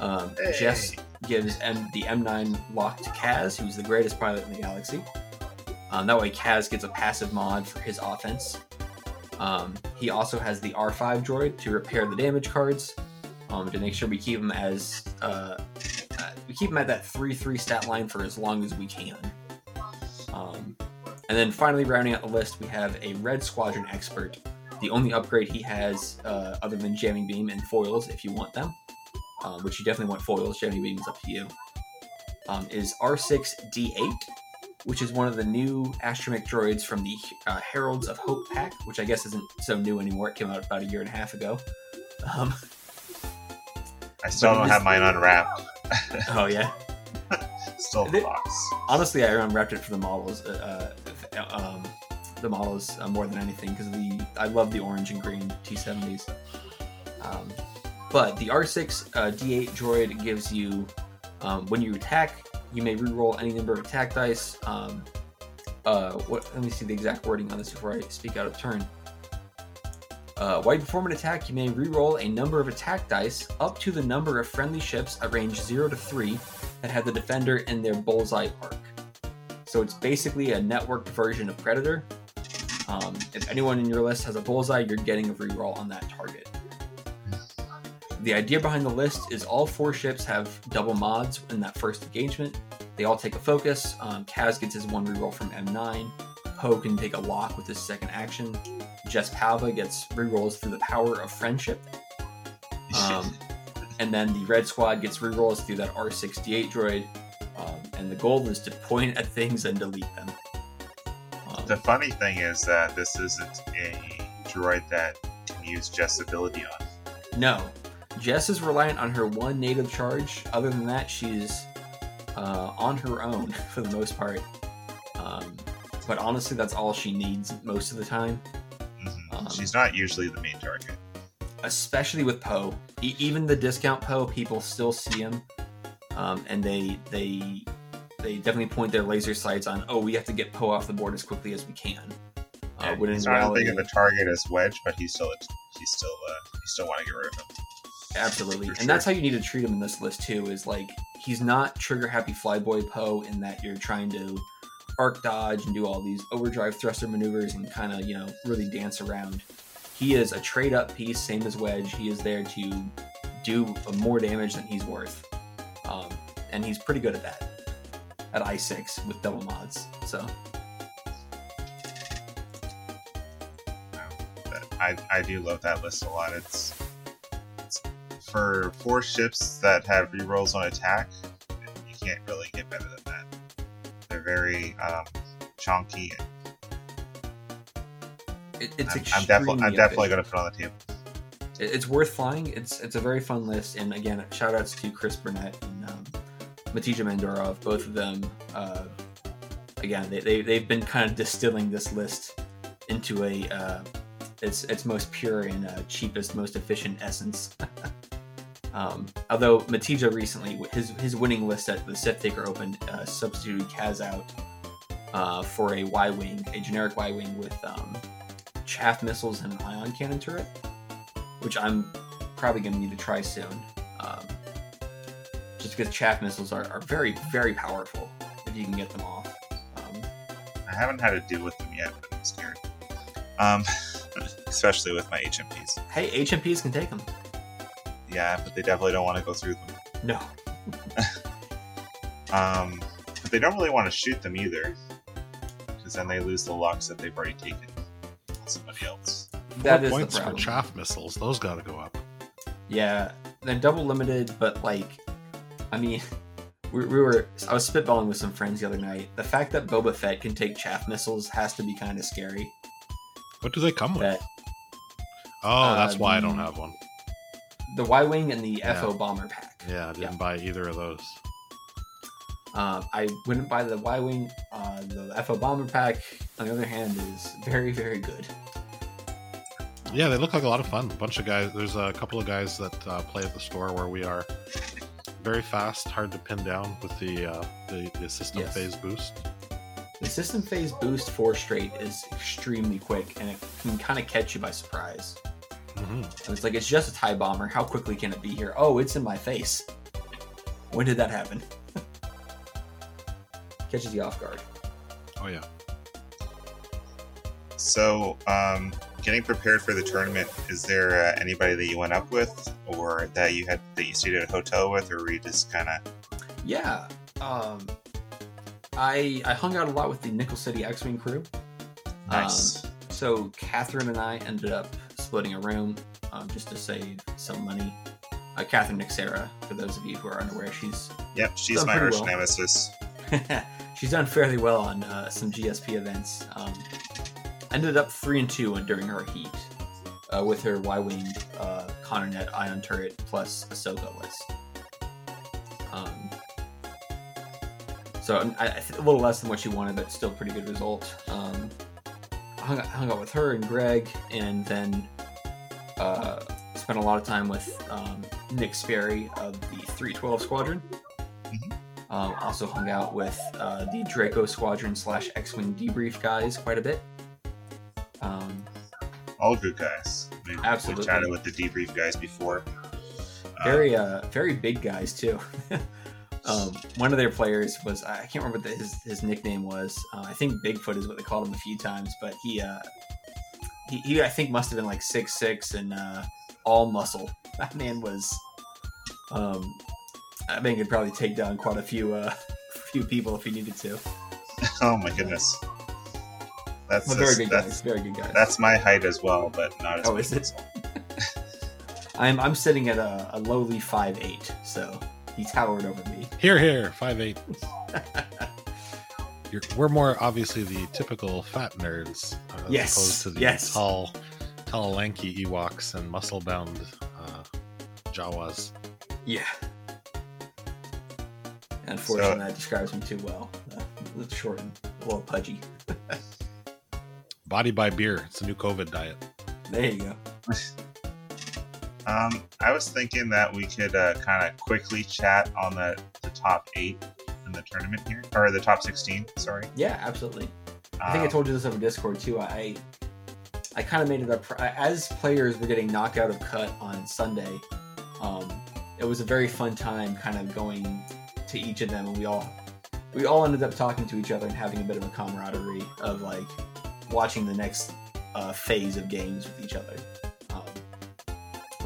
Um, Hey. Jess gives M- the M9 lock to Kaz, who's the greatest pilot in the galaxy. Um, that way, Kaz gets a passive mod for his offense. Um, he also has the R5 droid to repair the damage cards, um, to make sure we keep him as uh, uh, we keep him at that three three stat line for as long as we can. Um, and then finally, rounding out the list, we have a Red Squadron expert. The only upgrade he has, uh, other than jamming beam and foils, if you want them, um, which you definitely want foils. Jamming beam is up to you. Um, is R6D8, which is one of the new astromech droids from the uh, Heralds of Hope pack, which I guess isn't so new anymore. It came out about a year and a half ago. Um, I still don't this- have mine unwrapped. oh yeah. Still in the box. honestly, I unwrapped it for the models. Uh, uh, um, the models uh, more than anything because the I love the orange and green T70s. Um, but the R6 uh, D8 droid gives you um, when you attack, you may reroll any number of attack dice. Um, uh, what? Let me see the exact wording on this before I speak out of turn. Uh, while you perform an attack, you may reroll a number of attack dice up to the number of friendly ships at range 0 to 3 that have the defender in their bullseye arc. So it's basically a networked version of Predator. Um, if anyone in your list has a bullseye, you're getting a reroll on that target. The idea behind the list is all four ships have double mods in that first engagement. They all take a focus. Um, Kaz gets his one reroll from M9. Poe can take a lock with his second action. Jess Pava gets rerolls through the power of friendship. Um, and then the red squad gets rerolls through that R68 droid. Um, and the goal is to point at things and delete them. Um, the funny thing is that this isn't a droid that can use Jess' ability on. no, Jess is reliant on her one native charge. Other than that, she's uh, on her own for the most part. Um, but honestly, that's all she needs most of the time. Mhm. Um, She's not usually the main target. especially with Poe. E- even the discount Poe, people still see him, um, and they they they definitely point their laser sights on. Oh, we have to get Poe off the board as quickly as we can. Uh, Yeah, he's not as big of a target as Wedge, but he's still he's still uh, you still want to get rid of him. Absolutely. For And sure. that's how you need to treat him in this list too, is like he's not trigger happy flyboy Poe in that you're trying to arc dodge and do all these overdrive thruster maneuvers and kind of, you know, really dance around. He is a trade up piece, same as Wedge. He is there to do more damage than he's worth. Um, and he's pretty good at that at I6 with double mods. So I I do love that list a lot. It's, it's for four ships that have rerolls on attack. You can't really get better than that. They're very um, chunky. it, it's I'm, I'm definitely I'm definitely going to put on the table. It- it's worth flying. It's it's a very fun list, and again, shout outs to Chris Burnett and um, Matija Mandorov. Both of them, uh, again, they, they they've been kind of distilling this list into a uh, its its most pure and uh, cheapest, most efficient essence. um, although Matija recently, his his winning list at the Sith Taker Open uh, substituted Kaz out uh, for a Y wing, a generic Y wing with um, chaff missiles and an ion cannon turret which I'm probably going to need to try soon. Um, just because chaff missiles are, are very, very powerful if you can get them off. Um, I haven't had to deal with them yet, but I'm scared. Um, especially with my HMPs. hey, HMPs can take them. Yeah, but they definitely don't want to go through them. No. Um, but they don't really want to shoot them either, because then they lose the locks that they've already taken on somebody else. That Four is points the for chaff missiles. Those got to go up. Yeah, they're double limited, but like, I mean, we, we were. I was spitballing with some friends the other night. The fact that Boba Fett can take chaff missiles has to be kind of scary. What do they come with? Oh, that's why I don't Um, have one. The Y wing and the Yeah. FO bomber pack. Yeah, I didn't yeah. buy either of those. Um, I wouldn't buy the Y Wing. Uh, the FO Bomber Pack, on the other hand, is very, very good. Yeah, they look like a lot of fun. A bunch of guys. There's a couple of guys that uh, play at the store where we are. Very fast, hard to pin down with the uh, the, the system Yes. phase boost. The system phase boost four straight is extremely quick, and it can kind of catch you by surprise. Hmm And it's like it's just a tie bomber. How quickly can it be here? Oh, it's in my face. When did that happen? Catches you off guard. Oh yeah. So, um, getting prepared for the tournament, is there uh, anybody that you went up with, or that you had that you stayed at a hotel with, or were you just kind of? Yeah. Um, I I hung out a lot with the Nickel City X-wing crew. Nice. So Catherine and I ended up splitting a room um, just to save some money. Uh, Catherine Nixera, for those of you who are unaware, she's yep, she's my arch well. nemesis. she's done fairly well on uh, some GSP events. Um, ended up three and two during her heat uh, with her Y-wing uh, Connernet ion turret plus Ahsoka list. Um, so I, I think a little less than what she wanted, but still pretty good result. Um, hung, out- hung out with her and Greg, and then uh, spent a lot of time with um, Nick Sperry of the 312 Squadron. Mhm. Um, also hung out with uh, the Draco Squadron slash X-wing debrief guys quite a bit. Um, All good guys. We, Absolutely. We chatted with the debrief guys before. Uh, very uh very big guys too um one of their players was i can't remember what the, his his nickname was uh, i think bigfoot is what they called him a few times but he uh he, he i think must have been like six six and uh all muscle that man was um i think he'd probably take down quite a few uh few people if he needed to oh my goodness. That's very good that's, guys very good guys that's my height as well, but not as. Oh, is it? as- i'm i'm sitting at a, a lowly five eight so he towered over me Here, here, five eight. You're, we're more obviously the typical fat nerds, uh, as Yes, opposed to the yes. tall, tall, lanky Ewoks and muscle-bound uh, Jawas. Yeah. Unfortunately, that describes him too well. Uh, it's short and a little pudgy. Body by beer. It's a new COVID diet. There you go. Um, I was thinking that we could uh, kind of quickly chat on the, the top eight in the tournament here, or the top 16, sorry. Yeah, absolutely. I think I Um, told you this over Discord too. I I kind of made it up as players were getting knocked out of cut on Sunday. Um, it was a very fun time, kind of going to each of them, and we all we all ended up talking to each other and having a bit of a camaraderie of like watching the next uh, phase of games with each other.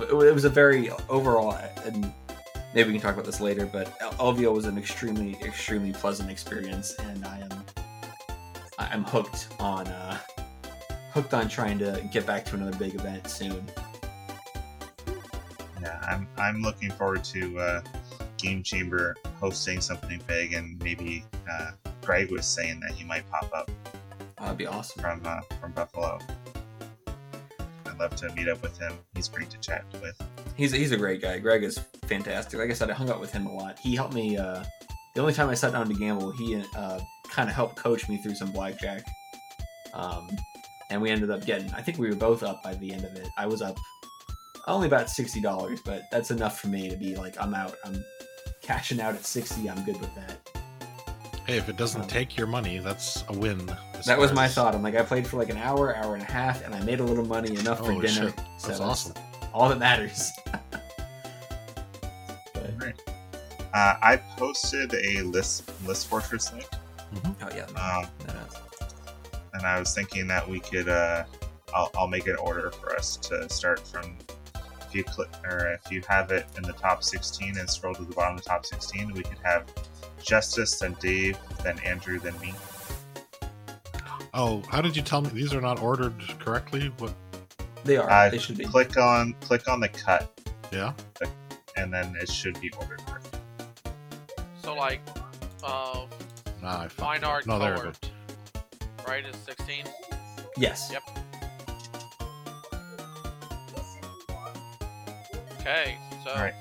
It, was a very overall, and maybe we can talk about this later. But LVO was an extremely extremely pleasant experience, and I am I'm hooked on uh, hooked on trying to get back to another big event soon. Yeah, I'm I'm looking forward to uh, Game Chamber hosting something big, and maybe uh, Greg was saying that he might pop up That'd be awesome. from uh, from Buffalo. I'd love to meet up with him. He's great to chat with. He's he's a great guy. Greg is fantastic. Like I said, I hung out with him a lot. He helped me. Uh, the only time I sat down to gamble, he uh, kind of helped coach me through some blackjack. Um, and we ended up getting. I think we were both up by the end of it. I was up only about sixty dollars, but that's enough for me to be like, I'm out. I'm cashing out at sixty. I'm good with that. Hey, if it doesn't take your money, that's a win. That was my as- thought. I'm like, I played for like an hour, hour and a half, and I made a little money enough for dinner. shit, So that's awesome. all that matters. Right. Uh, I posted a list list fortress link, oh yeah, um, no, no. and I was thinking that we could. Uh, I'll, I'll make an order for us to start from. If you click, or if you have it in the top 16 and scroll to the bottom of the top 16, we could have Justice, then Dave, then Andrew, then me. Oh, how did you tell me these are not ordered correctly? What? they are. Uh, they should be. Click on click on the cut, Yeah. and then it should be ordered. correctly. So like, uh, Nah, I fucked fine art No, colored, right? Is 16. Yes. Yep. Okay, so Alright.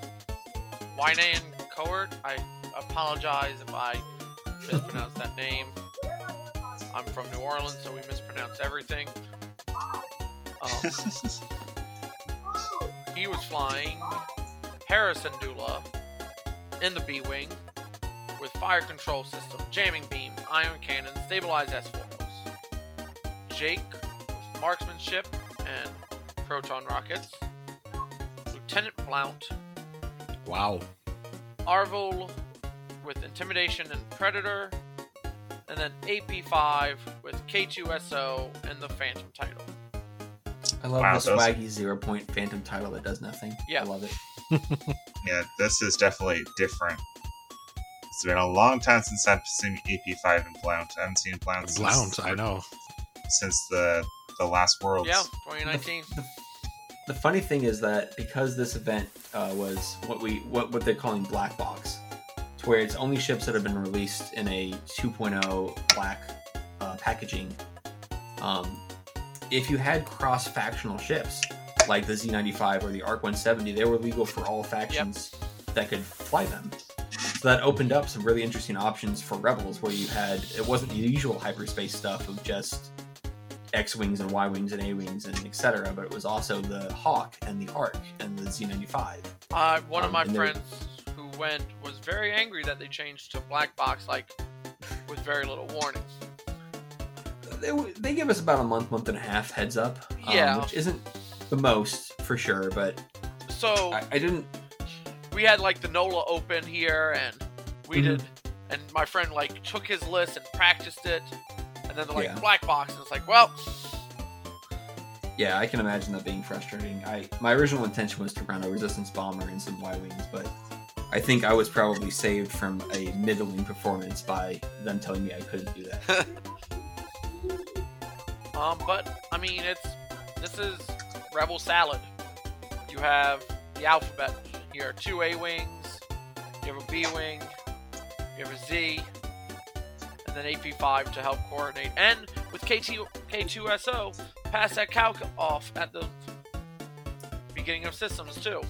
Wainan Court. I apologize if I mispronounced that name. I'm from New Orleans, so we mispronounce everything. Um, he was flying Hera Syndulla in the B Wing with fire control system, jamming beam, ion cannon, stabilized S foils. Jake with marksmanship and proton rockets. Lieutenant Blount, Wow. Arvel with intimidation and predator, and then AP5 with K2SO and the Phantom title. I love Wow, the those- swaggy zero point phantom title that does nothing. Yeah. I love it. yeah, this is definitely different. It's been a long time since I've seen AP5 and Blount. I haven't seen Blount since, Blount, I know. since the the last world. Yeah, 2019. The, the funny thing is that because this event uh, was what we what what they're calling black box, to where it's only ships that have been released in a 2.0 black uh, packaging. Um, if you had cross factional ships like the Z95 or the Arc 170, they were legal for all factions that could fly them. So that opened up some really interesting options for Rebels, where you had it wasn't the usual hyperspace stuff of just X wings and Y wings and A wings and etc. But it was also the Hawk and the Arc and the Z95. Uh, one of Um, my and they're- friends who went was very angry that they changed to black box, like with very little warning. They, they give us about a month, month and a half heads up. um, Yeah. which isn't the most for sure, but So I, I didn't. we had like the NOLA open here, and we Mhm. did, and my friend like took his list and practiced it, and then they're like Yeah. black box, and it's like, well, Yeah, I can imagine that being frustrating. I my original intention was to run a resistance bomber and some Y wings, but I think I was probably saved from a middling performance by them telling me I couldn't do that. Um, but I mean, it's this is Rebel Salad. You have the alphabet here: two A wings, you have a B wing, you have a Z, and then AP5 to help coordinate. And with K2 K2SO, pass that calc off at the beginning of systems too.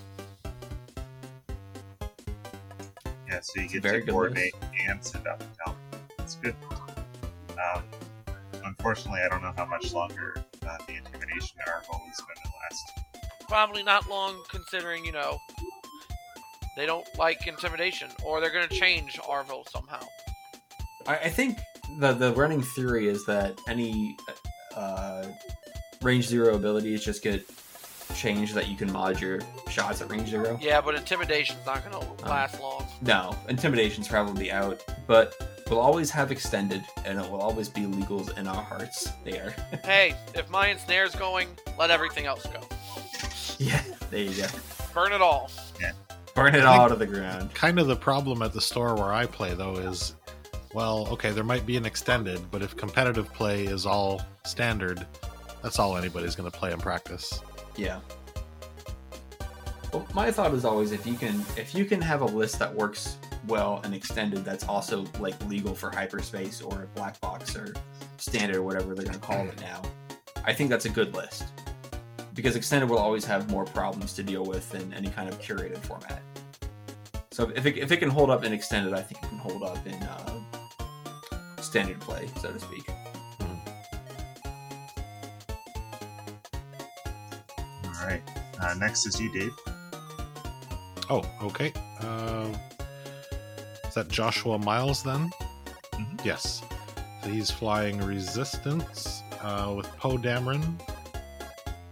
Yeah, so you get Very to good coordinate and send out the count. That's good. Um, unfortunately, I don't know how much longer uh, the intimidation article is going to last. probably not long considering, you know, they don't like intimidation or they're going to change Arvel somehow. I, I think the the running theory is that any uh, range zero abilities just get changed that you can mod your shots at range zero. Yeah, but intimidation's not going to last long. No, intimidation's probably out, but we'll always have extended, and it will always be legals in our hearts. There. hey, if my ensnare's going, let everything else go. yeah, there you go. Burn it all. Yeah. Burn it I think- all to the ground. Kind of the problem at the store where I play, though, is well, okay, there might be an extended, but if competitive play is all standard, that's all anybody's going to play in practice. Yeah. Well, my thought is always if you can if you can have a list that works well and extended that's also like legal for hyperspace or black box or standard or whatever they're going to call it now. I think that's a good list. Because extended will always have more problems to deal with than any kind of curated format. So if it, if it can hold up in extended, I think it can hold up in uh, standard play, so to speak. All right. Uh, next is you, Dave. Oh, okay. Uh, is that Joshua Miles then? Mhm. Yes. So he's flying Resistance uh, with Poe Dameron.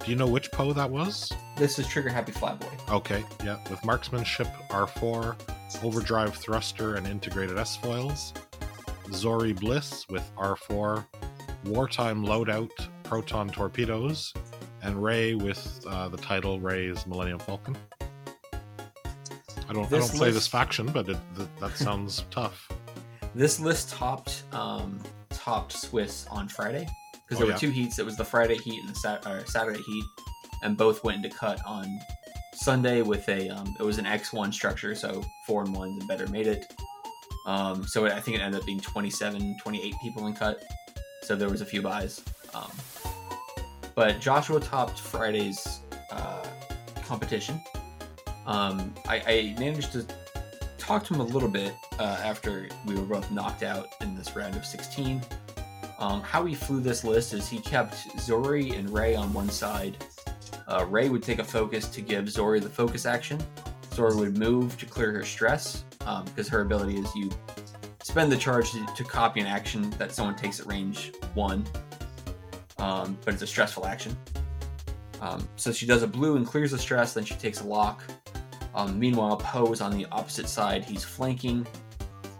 Do you know which Poe that was? This is Trigger Happy Flyboy. Okay, yeah, with Marksmanship R4, Overdrive Thruster, and Integrated S foils. Zori Bliss with R4, Wartime Loadout, Proton Torpedoes, and Ray with uh, the title Ray's Millennium Falcon. I don't, I don't play this faction, but it, th- that sounds tough. This list topped um, topped Swiss on Friday because Oh, there yeah. were two heats. It was the Friday heat and the Sat- Saturday heat, and both went into cut on Sunday with a um, it was an X one structure, so four and ones and better made it. Um, so I think it ended up being 27, 28 people in cut. So there was a few buys. Um, but Joshua topped Friday's uh, competition. Um, I, I managed to talk to him a little bit uh, after we were both knocked out in this round of 16. Um, how he flew this list is he kept Zori and Ray on one side. Uh, Ray would take a focus to give Zori the focus action. Zori would move to clear her stress um, because her ability is you spend the charge to, to copy an action that someone takes at range one, um, but it's a stressful action. Um, so she does a blue and clears the stress, then she takes a lock. Um, meanwhile, Poe is on the opposite side. He's flanking,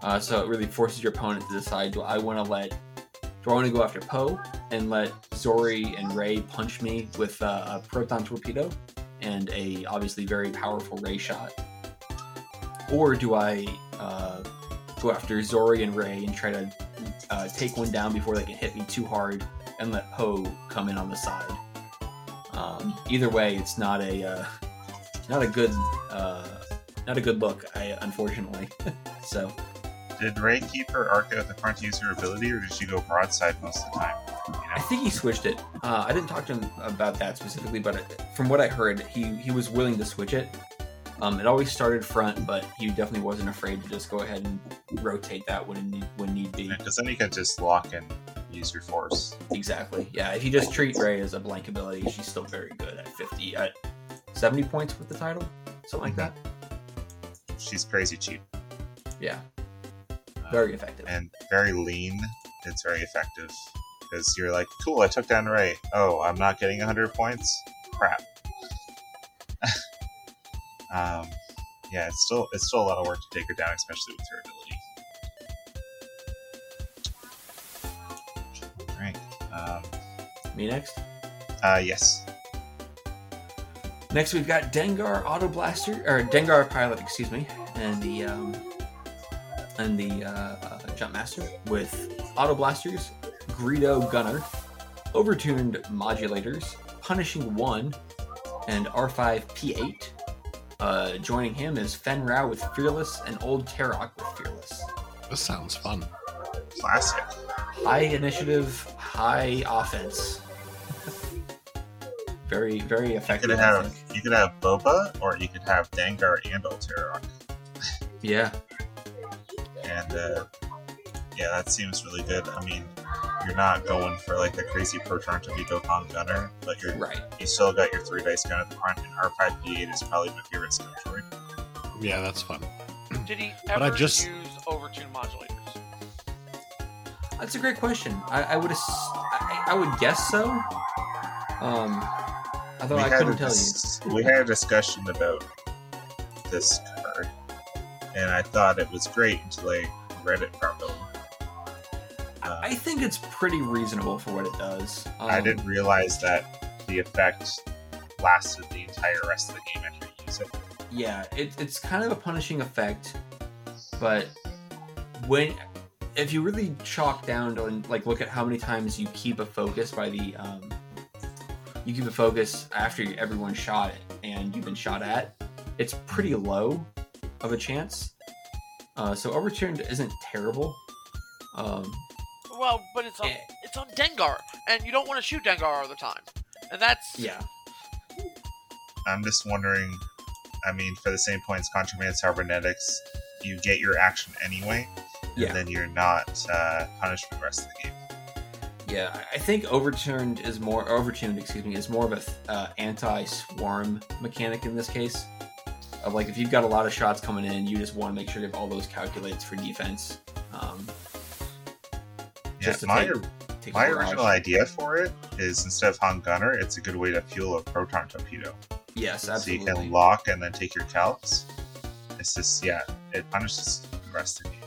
uh, so it really forces your opponent to decide: Do I want to let, do I want to go after Poe and let Zori and Ray punch me with uh, a proton torpedo and a obviously very powerful Ray shot, or do I uh, go after Zori and Ray and try to uh, take one down before they can hit me too hard and let Poe come in on the side? Um, either way, it's not a uh, not a good uh, not a good look. I unfortunately. so Did Ray keep her arc out the front to use her ability, or did she go broadside most of the time? You I think he switched it. Uh, I didn't talk to him about that specifically, but from what I heard, he he was willing to switch it. Um, it always started front, but he definitely wasn't afraid to just go ahead and rotate that when need, when need be. Because then you can just lock and use your force. Exactly. Yeah. If you just treat Ray as a blank ability, she's still very good at fifty at seventy points with the title, something like that. She's crazy cheap Yeah. Uh, Very effective. and very lean. It's very effective because you're like, cool, I took down Ray. Oh, I'm not getting 100 points. Crap. Um, yeah, it's still it's still a lot of work to take her down, especially with her ability. All right. Um, Me next. uh, yes. Next, we've got Dengar Auto Blaster or Dengar Pilot, excuse me, and the um, and the uh, uh, Jump Master with Auto Blasters, Greedo Gunner, Overtuned Modulators, Punishing One, and R5 P8. Uh, joining him is Fen Rao with Fearless and Old Teroch with Fearless. This sounds fun. Classic. High initiative, high offense. very, very effective. You effective. could have you could have Boba, or you could have Dengar and Old Teroch. Yeah. and uh, yeah, that seems really good. I mean, you're not going for like the crazy proton torpedo con gunner, but you're Right. you still got your three dice gun at the front, and R5D8 is probably my favorite scout droid. Yeah, that's fun. Did he But I ever just- use overtune modulators? That's a great question. I, I would ass- I, I would guess so. Um, although I couldn't a tell you. We had a discussion about this card, and I thought it was great until I read it properly. Uh, I think it's pretty reasonable for what it does. Um, I didn't realize that the effect lasted the entire rest of the game after you use it. Yeah, it, it's kind of a punishing effect, but when if you really chalk down to and like look at how many times you keep a focus by the um, you keep a focus after everyone shot it and you've been shot at, it's pretty low of a chance. Uh, so overturned isn't terrible. Um, Well, but it's on Eh. it's on Dengar, and you don't want to shoot Dengar all the time, and that's yeah, I'm just wondering. I mean, for the same points, contraband cybernetics, you get your action anyway, Yeah. and then you're not uh, punished for the rest of the game. Yeah, I- I think overturned is more overtuned. Excuse me, is more of a uh, anti-swarm mechanic in this case. Of like, if you've got a lot of shots coming in, you just want to make sure you have all those calculates for defense. Um, Yeah, Just to my take- take my original idea for it is instead of hung gunner, it's a good way to fuel a proton torpedo. Yes, absolutely. So you can lock and then take your calcs. It's just yeah, it punishes the rest of you.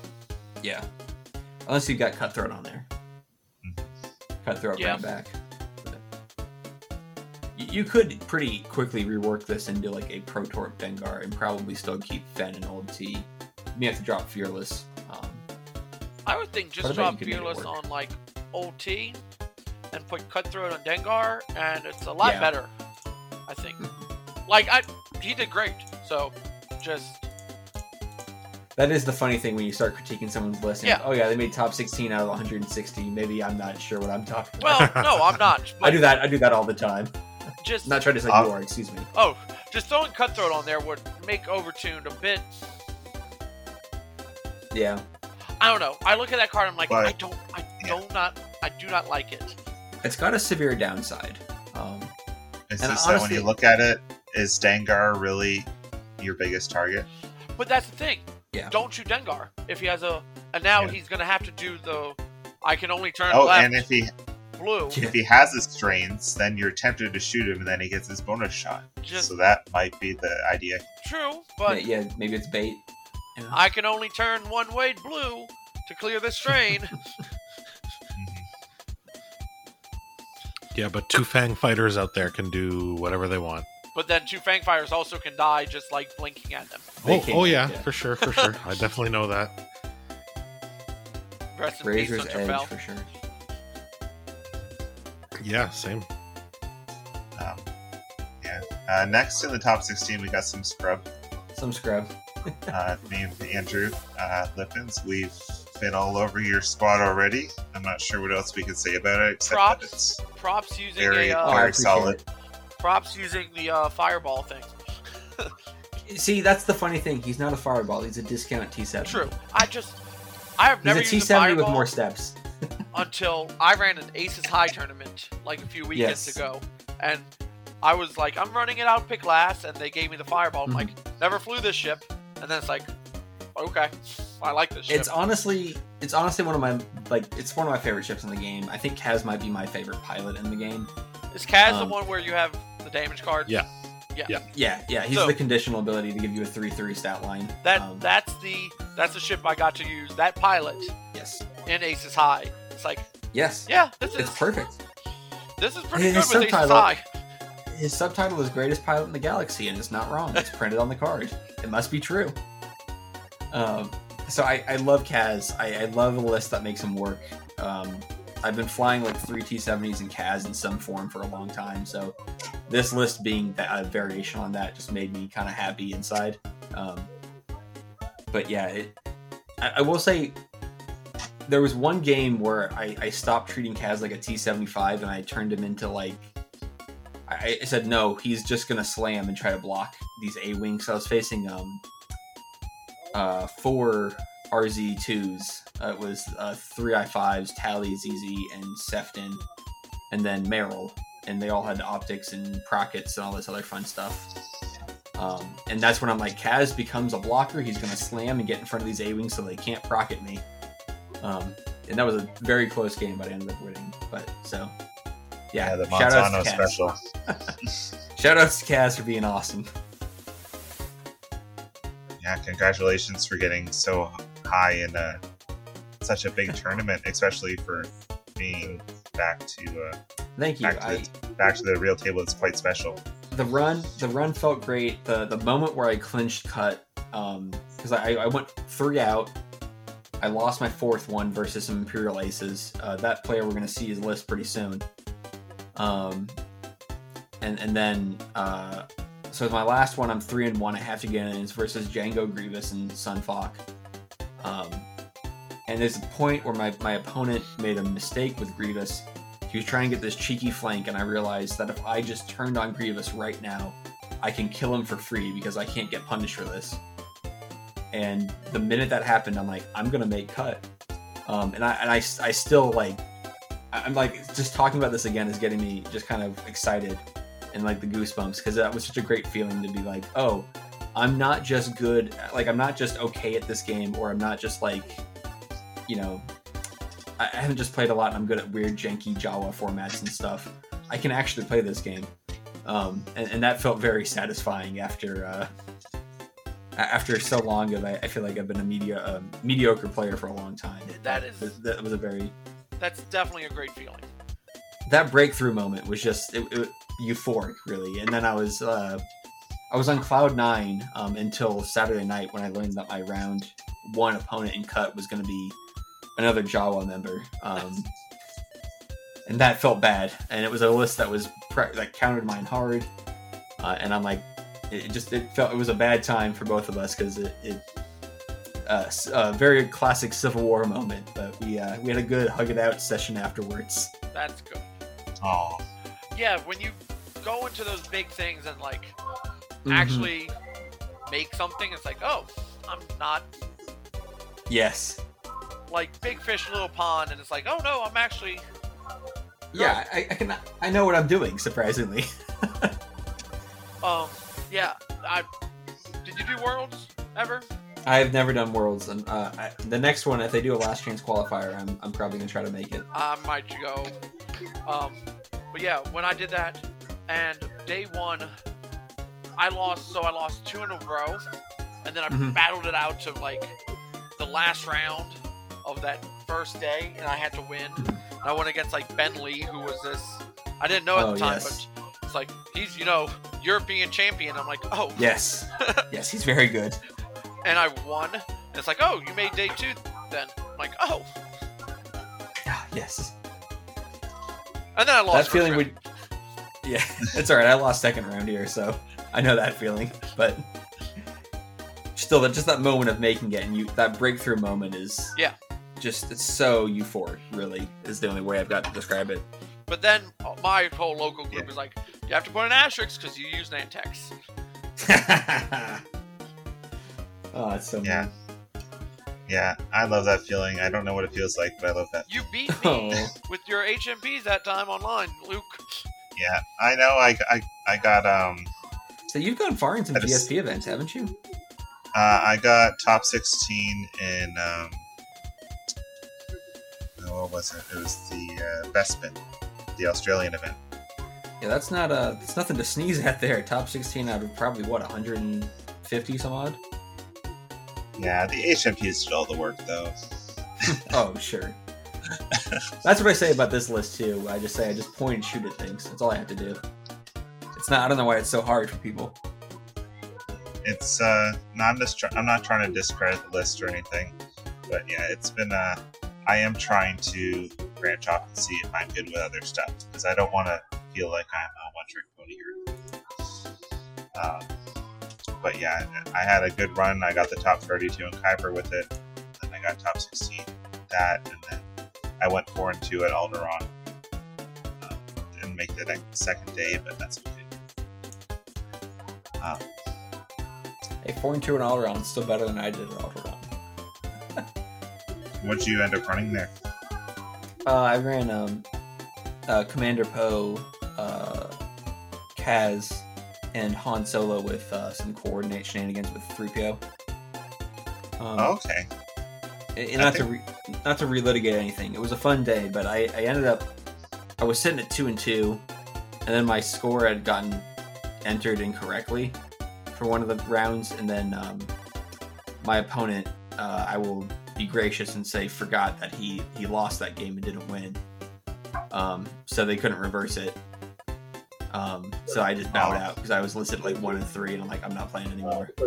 Yeah, unless you've got cutthroat on there. Mhm. Cutthroat Yeah. bring back. You, you could pretty quickly rework this into like a Protor Dengar and probably still keep Fen and Old T. You may have to drop Fearless. I would think just But I bet drop you could make it Fearless on like OT and put Cutthroat on Dengar, and it's a lot Yeah. better. I think. like I, he did great. So just That is the funny thing when you start critiquing someone's list. and, Yeah. Oh yeah, they made top 16 out of 160. Maybe I'm not sure what I'm talking about. well, no, I'm not. I do that. I do that all the time. Just not trying to say Uh, you are. Excuse me. oh, just throwing Cutthroat on there would make Overtuned a bit. Yeah. I don't know. I look at that card. I'm like, But- I don't, I don't not, I do not like it. It's got a severe downside. Um, It's And just that when you look at it, is Dengar really your biggest target? But that's the thing. Yeah. Don't shoot Dengar if he has a, and now Yeah. he's gonna have to do the. I can only turn Oh, left and if he blue. If he has his strains, then you're tempted to shoot him, and then he gets his bonus shot. Just so that might be the idea. true, but yeah, maybe it's bait. Yeah. I can only turn one way blue to clear this strain. Mhm. Yeah, but two Fang fighters out there can do whatever they want. but then two Fang Fighters also can die just like blinking at them. They Oh, oh yeah, yeah. for sure, for sure. I definitely know that. Rest in Razor's peace, Hunter edge Fell. for sure. Yeah, same. Um, yeah. Uh, next in the top 16, we got some scrub. Some scrub. Uh, me and Andrew uh, Lippins. We've been all over your squad already. I'm not sure what else we can say about it except Props. that it's Props using very, a uh, very solid. it. props using the uh, fireball thing. See, that's the funny thing. He's not a fireball. He's a discount T7. True. I just I have He's never a used a T70 fireball with more steps. until I ran an Aces High tournament like a few weekends Yes. ago, and I was like, I'm running it out pick last, and they gave me the fireball. I'm Mhm. like, never flew this ship, and then it's like, okay, I like this ship. It's honestly, it's honestly one of my like, it's one of my favorite ships in the game. I think Kaz might be my favorite pilot in the game. Is Kaz um, the one where you have the damage card? Yeah. Yeah. Yeah. Yeah, yeah, he's So- the conditional ability to give you a three-three stat line. That Um, that's the that's the ship I got to use. That pilot yes, in Aces High. It's like, yes, yeah, this is it's perfect. this is pretty His good with Aces subtitle- High. His subtitle is "Greatest Pilot in the Galaxy," and it's not wrong. It's printed on the card. It must be true. Um, so I, I love Kaz. I, I love a list that makes him work. Um, I've been flying like three T70s and Kaz in some form for a long time. So this list being a variation on that just made me kind of happy inside. Um, but yeah, it, I, I will say there was one game where I, I stopped treating Kaz like a T75 and I turned him into like I, I said no, he's just gonna slam and try to block these A wings. So I was facing um uh four RZ2s. Uh, it was uh, three i5s, Tally, ZZ, and Seftin, and then Merrill. And they all had optics and prockets and all this other fun stuff. Um, and that's when I'm like, Kaz becomes a blocker. He's to slam and get in front of these A wings so they can't procket me. Um, and that was a very close game, but I ended up winning. But so, yeah, Yeah, the Montano special. Shout outs to Kaz for being awesome. Yeah, congratulations for getting so high in uh, such a big tournament, especially for being back to uh, Thank you. back to, I, the, back to the real table. It's quite special. the run the run felt great the the moment where i clinched cut um because I, I went three out i lost my fourth one versus some imperial aces uh, that player we're going to see his list pretty soon um and and then uh so my last one i'm three and one i have to get in is versus django grievous and Sun Fac um and there's a point where my, my opponent made a mistake with grievous he was trying to get this cheeky flank, and I realized that if I just turned on Grievous right now, I can kill him for free because I can't get punished for this. And the minute that happened, I'm like, I'm gonna make cut. Um, and I and I, I still like, I'm like, just talking about this again is getting me just kind of excited and like the goosebumps because that was such a great feeling to be like, oh, I'm not just good, like I'm not just okay at this game, or I'm not just like, you know, I haven't just played a lot and I'm good at weird janky Jawa formats and stuff. I can actually play this game. Um, and, and that felt very satisfying after uh, after so long of I, I feel like I've been a media a mediocre player for a long time. That is- that was a very That's definitely a great feeling. that breakthrough moment was just it, it, euphoric, really. And then I was uh, I was on cloud nine um, until Saturday night when I learned that my round one opponent in cut was going to be another Jawa member, um, and that felt bad. And it was a list that was pre- that countered mine hard, uh, and I'm like, it just it felt it was a bad time for both of us because it. it uh, s- a very classic Civil War moment, but we uh, we had a good hug it out session afterwards. That's good. Oh, Yeah, when you go into those big things and like Mhm. actually make something, it's like, oh, I'm not Yes. like big fish, little pond, and it's like, oh no, I'm actually. Yeah, I, I can. I know what I'm doing. Surprisingly. Um, yeah. I did you do worlds ever? I've never done worlds, and uh, I, the next one, if they do a last chance qualifier, I'm, I'm probably gonna try to make it. I might go. Um, but yeah, when I did that, and day one, I lost. So I lost two in a row, and then I Mhm. battled it out to like the last round of that first day, and I had to win. And I went against like Ben Lee, who was this. I didn't know at Oh, the time, yes. but it's like he's you know European champion. I'm like, oh, Yes. yes, he's very good. And I won. And it's like, oh, you made day two then. I'm like, oh, Ah, yes. and then I lost. that feeling would. Yeah, it's all right. I lost second round here, so I know that feeling. But still, that just that moment of making it and you that breakthrough moment is Yeah. just it's so euphoric. Really, is the only way I've got to describe it. But then uh, my whole local group Yeah. is like, you have to put an asterisk because you use Nantex. oh, it's so Yeah. mean. yeah, I love that feeling. I don't know what it feels like, but I love that. You beat me Oh. with your HMPs that time online, Luke. Yeah, I know. I, I, I got um, So you've gone far in some That is- GSP events, haven't you? uh, I got top sixteen in um, what was it? It was the uh, Bespin, the Australian event. Yeah, that's not uh it's nothing to sneeze at there. Top 16 out of probably what 150 some odd. Yeah, the HMPs did all the work though. Oh sure. that's what I say about this list too. I just say I just point and shoot at things. That's all I have to do. It's not. I don't know why it's so hard for people. It's uh, not try- I'm not trying to discredit the list or anything, but yeah, it's been uh, I am trying to branch off and see if I'm good with other stuff because I don't want to feel like I'm a one trick pony here. Um, but yeah, I had a good run. I got the top 32 in Kuiper with it, and I got top 16 that, and then I went four and two at Alderaan. Um, didn't make the next, second day, but that's okay. Um, Hey, four and two and all around is still better than I did all around. What'd you end up running there? Uh, I ran um, uh, Commander Poe, uh, Kaz, and Han Solo with uh, some coordinate shenanigans with 3PO. Um, Oh, okay. and- not to re- not to relitigate anything. It was a fun day, but I, I ended up I was sitting at two and two, and then my score had gotten entered incorrectly for one of the rounds, and then um, my opponent, uh, I will be gracious and say, forgot that he he lost that game and didn't win. Um, so they couldn't reverse it. Um, so I just bowed Oh. out because I was listed like one and three, and I'm like, I'm not playing anymore. Oh, It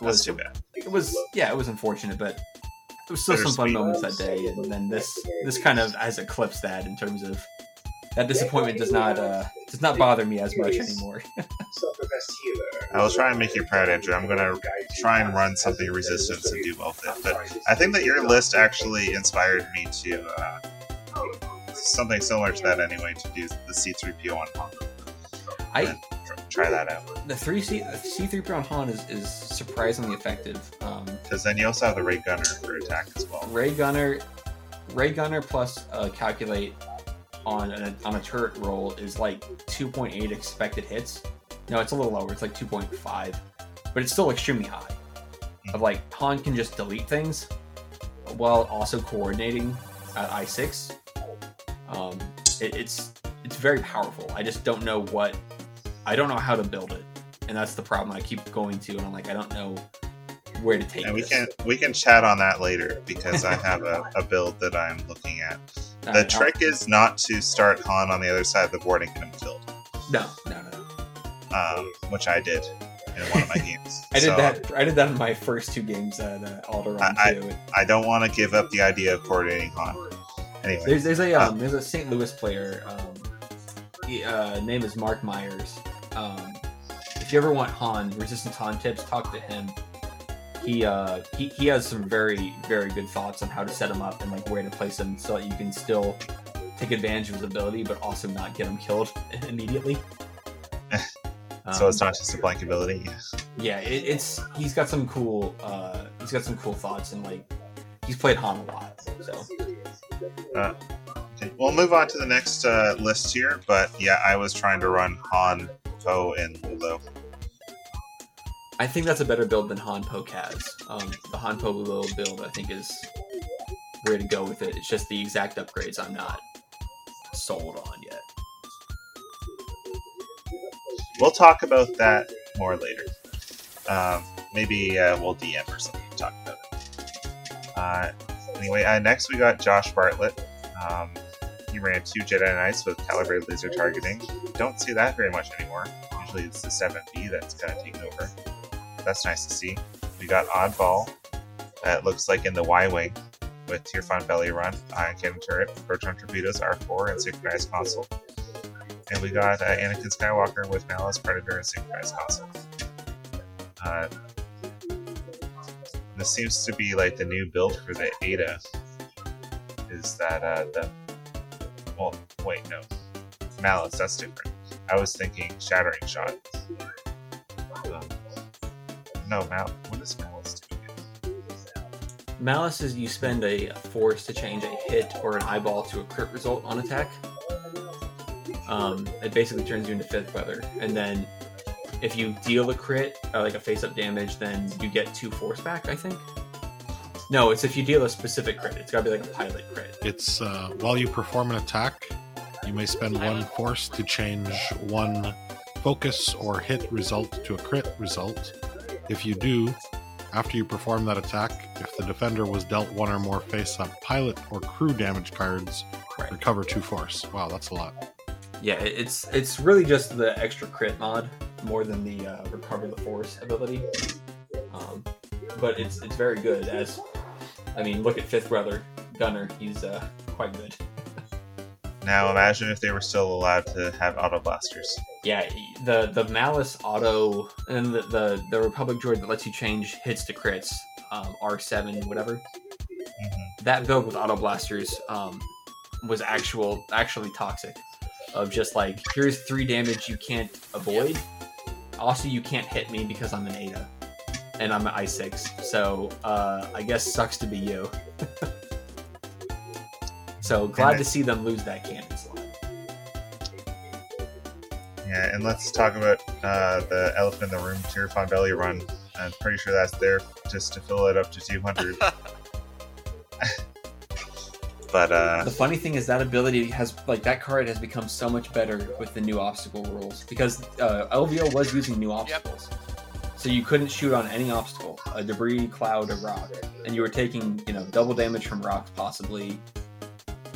that's was, too bad. it was yeah, it was unfortunate, but there was still some fun moments that day, and then this this kind of has eclipsed that in terms of that disappointment does not uh does not bother me as much anymore. I will try and make you proud, Andrew. I'm gonna try and run something resistance and do both it. But I think that your list actually inspired me to uh, something similar to that anyway. To do the C3PO on Han. I Try that out the three C C three on Han is, is surprisingly effective. Um, because then you also have the Rey Gunner for attack as well. Rey Gunner, Rey Gunner plus uh, calculate on a, on a turret roll is like 2.8 expected hits. No, it's a little lower. It's like 2.5, but it's still extremely high. Of like Han can just delete things while also coordinating at I6. Um, it, it's it's very powerful. I just don't know what I don't know how to build it, and that's the problem I keep going to. And I'm like, I don't know where to take And we this. can we can chat on that later because I have a, a build that I'm looking at. The right, I'll- trick is not to start Han on the other side of the board and get him killed, No, no, no. no. um, which I did in one of my games. I did So that. I did that in my first two games at uh, Alderaan I- too. I don't want to give up the idea of coordinating Han. Anyway, There's there's a um, there's a St. Louis player. Um, he, uh, name is Mark Myers. Um, if you ever want Han resistant Han tips, talk to him. He uh he, he has some very very good thoughts on how to set him up and like where to place him so that you can still take advantage of his ability, but also not get him killed immediately. so it's Um, not just a blank ability. yeah it, it's he's got some cool uh he's got some cool thoughts and like he's played han a lot so Okay, we'll move on to the next uh, list here. But yeah, I was trying to run Han, Poe, and Lulo. i think that's a better build than han Poe kaz um the han Poe Lulo build i think is where to go with it it's just the exact upgrades i'm not sold on yet We'll talk about that more later. Um, maybe uh, we'll DM or something Uh, anyway, uh, next we got Josh Bartlett. Um, he ran two Jedi Knights with calibrated laser targeting. Don't see that very much anymore. Usually it's the 7B that's kind of taken over. That's nice to see. We got Oddball. That looks like in the Y Wing with Tierfon Belly Run, Ion Cannon Turret, Proton Torpedoes, R4, and Synchronized Console. And we got uh, Anakin Skywalker with Malice, Predator, and Synchronized Console. Uh, this seems to be like the new build for the Eta. Is that uh, the. Well, wait, no. Malice, that's different. I was thinking Shattering Shot. Um, no, Mal. What is Malice do? malice is you spend a force to change a hit or an eyeball to a crit result on attack um, it basically turns you into Fifth Brother and then if you deal a crit or like a face up damage then you get two force back i think no it's if you deal a specific crit it's gotta be like a pilot crit It's uh, while you perform an attack, you may spend one force to change one focus or hit result to a crit result. If you do, after you perform that attack, if the defender was dealt one or more face up pilot or crew damage cards, Right. recover two force. Wow, that's a lot. Yeah it's it's really just the extra crit mod more than the uh, recover the force ability um, but it's it's very good as i mean look at fifth brother gunner he's uh, quite good Now imagine if they were still allowed to have auto blasters. Yeah, the the malice auto and the the, the Republic droid that lets you change hits to crits, um, R seven whatever. Mhm. That build with auto blasters um, was actual actually toxic. Of just like here's three damage you can't avoid. Also, you can't hit me because I'm an Eta. and I'm an I six. So uh, I guess sucks to be you. so glad And to see them lose that cannon slot. Yeah, and let's talk about uh, the elephant in the room, Tierfon Belly Run. I'm pretty sure that's there just to fill it up to 200. but uh, The funny thing is that ability has like that card has become so much better with the new obstacle rules because uh, LVO was using new obstacles, so you couldn't shoot on any obstacle, a debris, cloud, or rock, and you were taking you know double damage from rocks possibly,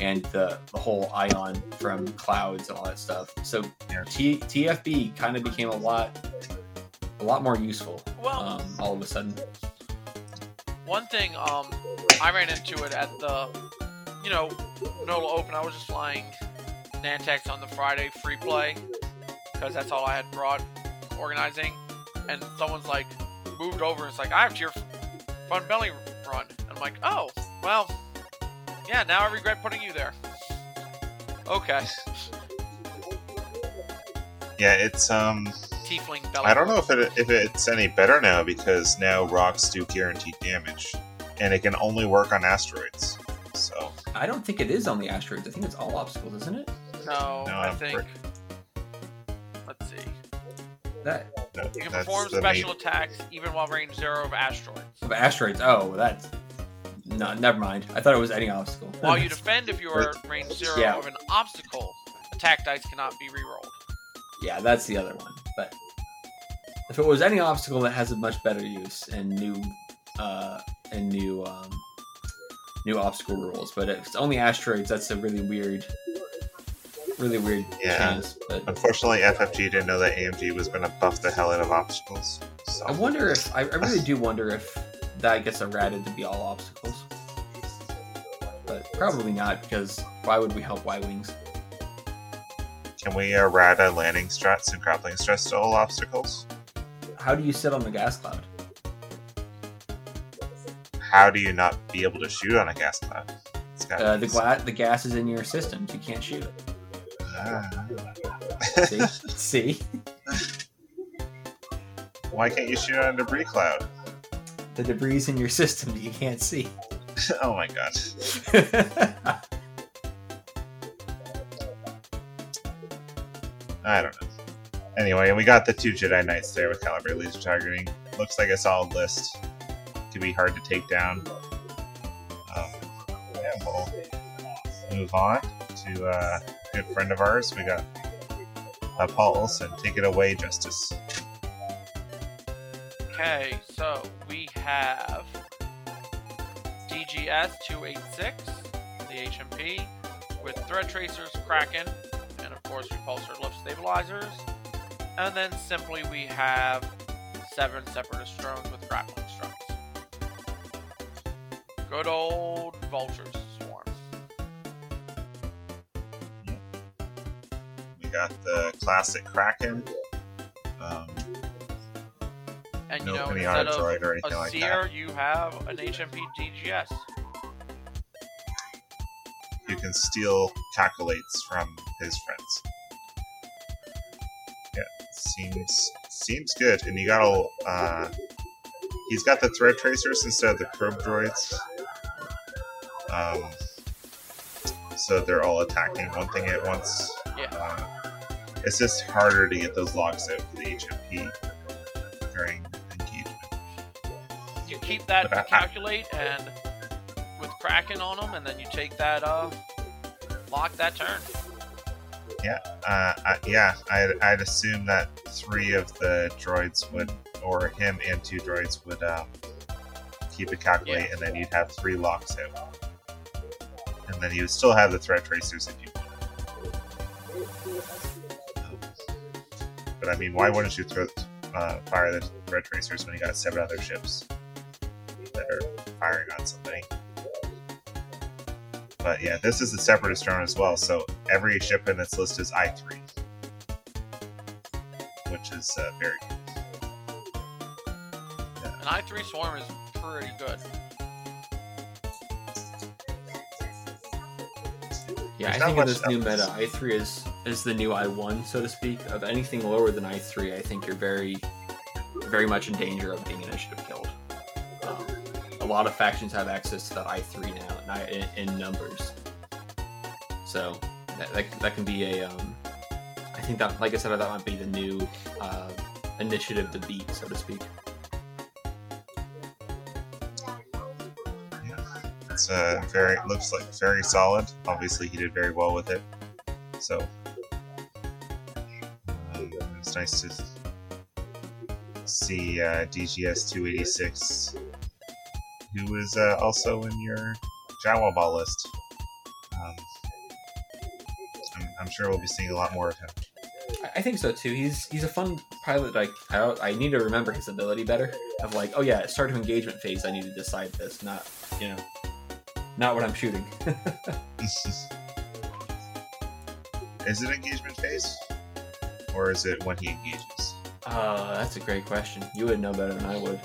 and the the whole ion from clouds and all that stuff. So Yeah. T- TFB kind of became a lot a lot more useful Well, um, all of a sudden. one thing um I ran into it at the you know NOLA Open. I was just flying Nantex on the Friday free play because that's all I had brought organizing, and someone's like moved over and it's like I have your fun belly run. And I'm like, oh well, yeah. Now I regret putting you there. Okay, yeah, it's um, Tierfon belly. I don't know if it if it's any better now because now rocks do guaranteed damage, and it can only work on asteroids. So I don't think it is on the asteroids. I think it's all obstacles, isn't it? No, No, I think. for- Let's see. That no, You can that's perform special main- attacks even while range zero of asteroids. Of asteroids. Oh, that's no. Never mind. I thought it was any obstacle. While you defend if you are range zero Yeah. of an obstacle, attack dice cannot be rerolled. yeah, that's the other one. But if it was any obstacle that has a much better use and new, uh, and new, um, new obstacle rules. But if it's only asteroids, that's a really weird, really weird Yeah. chance. But Unfortunately, FFG didn't know that AMG was going to buff the hell out of obstacles. So I wonder if I, I really do wonder if that gets errated to be all obstacles. But probably not because why would we help Y wings? can we errata landing struts and grappling struts to all obstacles? How do you sit on the gas cloud? How do you not be able to shoot on a gas cloud? Uh, the gla- the gas is in your systems. You can't shoot. Ah. See, see, Why can't you shoot on a debris cloud? the debris is in your system that you can't see. oh my god. I don't know. Anyway, we got the two Jedi Knights there with calibrated laser targeting. Looks like a solid list. Could be hard to take down. Um, we'll move on to uh, a good friend of ours. We got uh, Paul Olson. Take it away, Justice. Okay, so we have DGS 286, the HMP, with thread tracers, Kraken, and of course repulsor lift stabilizers. And then simply we have seven separatist drones with grappling. Good old vultures swarm. We got the classic Kraken. Um, And no you know, Pinata instead of droid or anything a like seer, that. you have an HMP DGS. You can steal calculates from his friends. Yeah, seems seems good. And you got all. Uh, he's got the thread tracers instead of the probe droids. Um, so they're all attacking one thing at once. Yeah. Uh, it's just harder to get those locks out for the HMP during engagement. You keep that I- calculate and with Kraken on them, and then you take that uh lock that turn. Uh, I, yeah, I'd, I'd assume that three of the droids would, or him and two droids would um, keep it calculate, Yeah. and then you'd have three locks out. And then you still have the threat tracers if you wanted. Um, But I mean, why wouldn't you throw, uh, fire the threat tracers when you got seven other ships that are firing on somebody? But yeah, this is a separatist drone as well. So every ship in its list is I three, which is uh, very good. An I three swarm is pretty good. Yeah, There's I think in this new meta, I three is is the new I one, so to speak. Of anything lower than I three, I think you're very, very much in danger of being initiative killed. Um, a lot of factions have access to that I three now and I, in, in numbers, so that, that, that can be a. Um, I think that, like I said, that might be the new uh, initiative to beat, so to speak. Uh, very looks like very solid. Obviously, he did very well with it. So um, it's nice to see uh, DGS 286, who is uh, also in your Jawa Ball list. Um, I'm, I'm sure we'll be seeing a lot more of him. I- think so too. He's he's a fun pilot. Like I, I need to remember his ability better. Of like, oh yeah, start of engagement phase. I need to decide this, not you know, not what I'm shooting. is it engagement phase, or is it when he engages? Uh, that's a great question. You would know better than I would.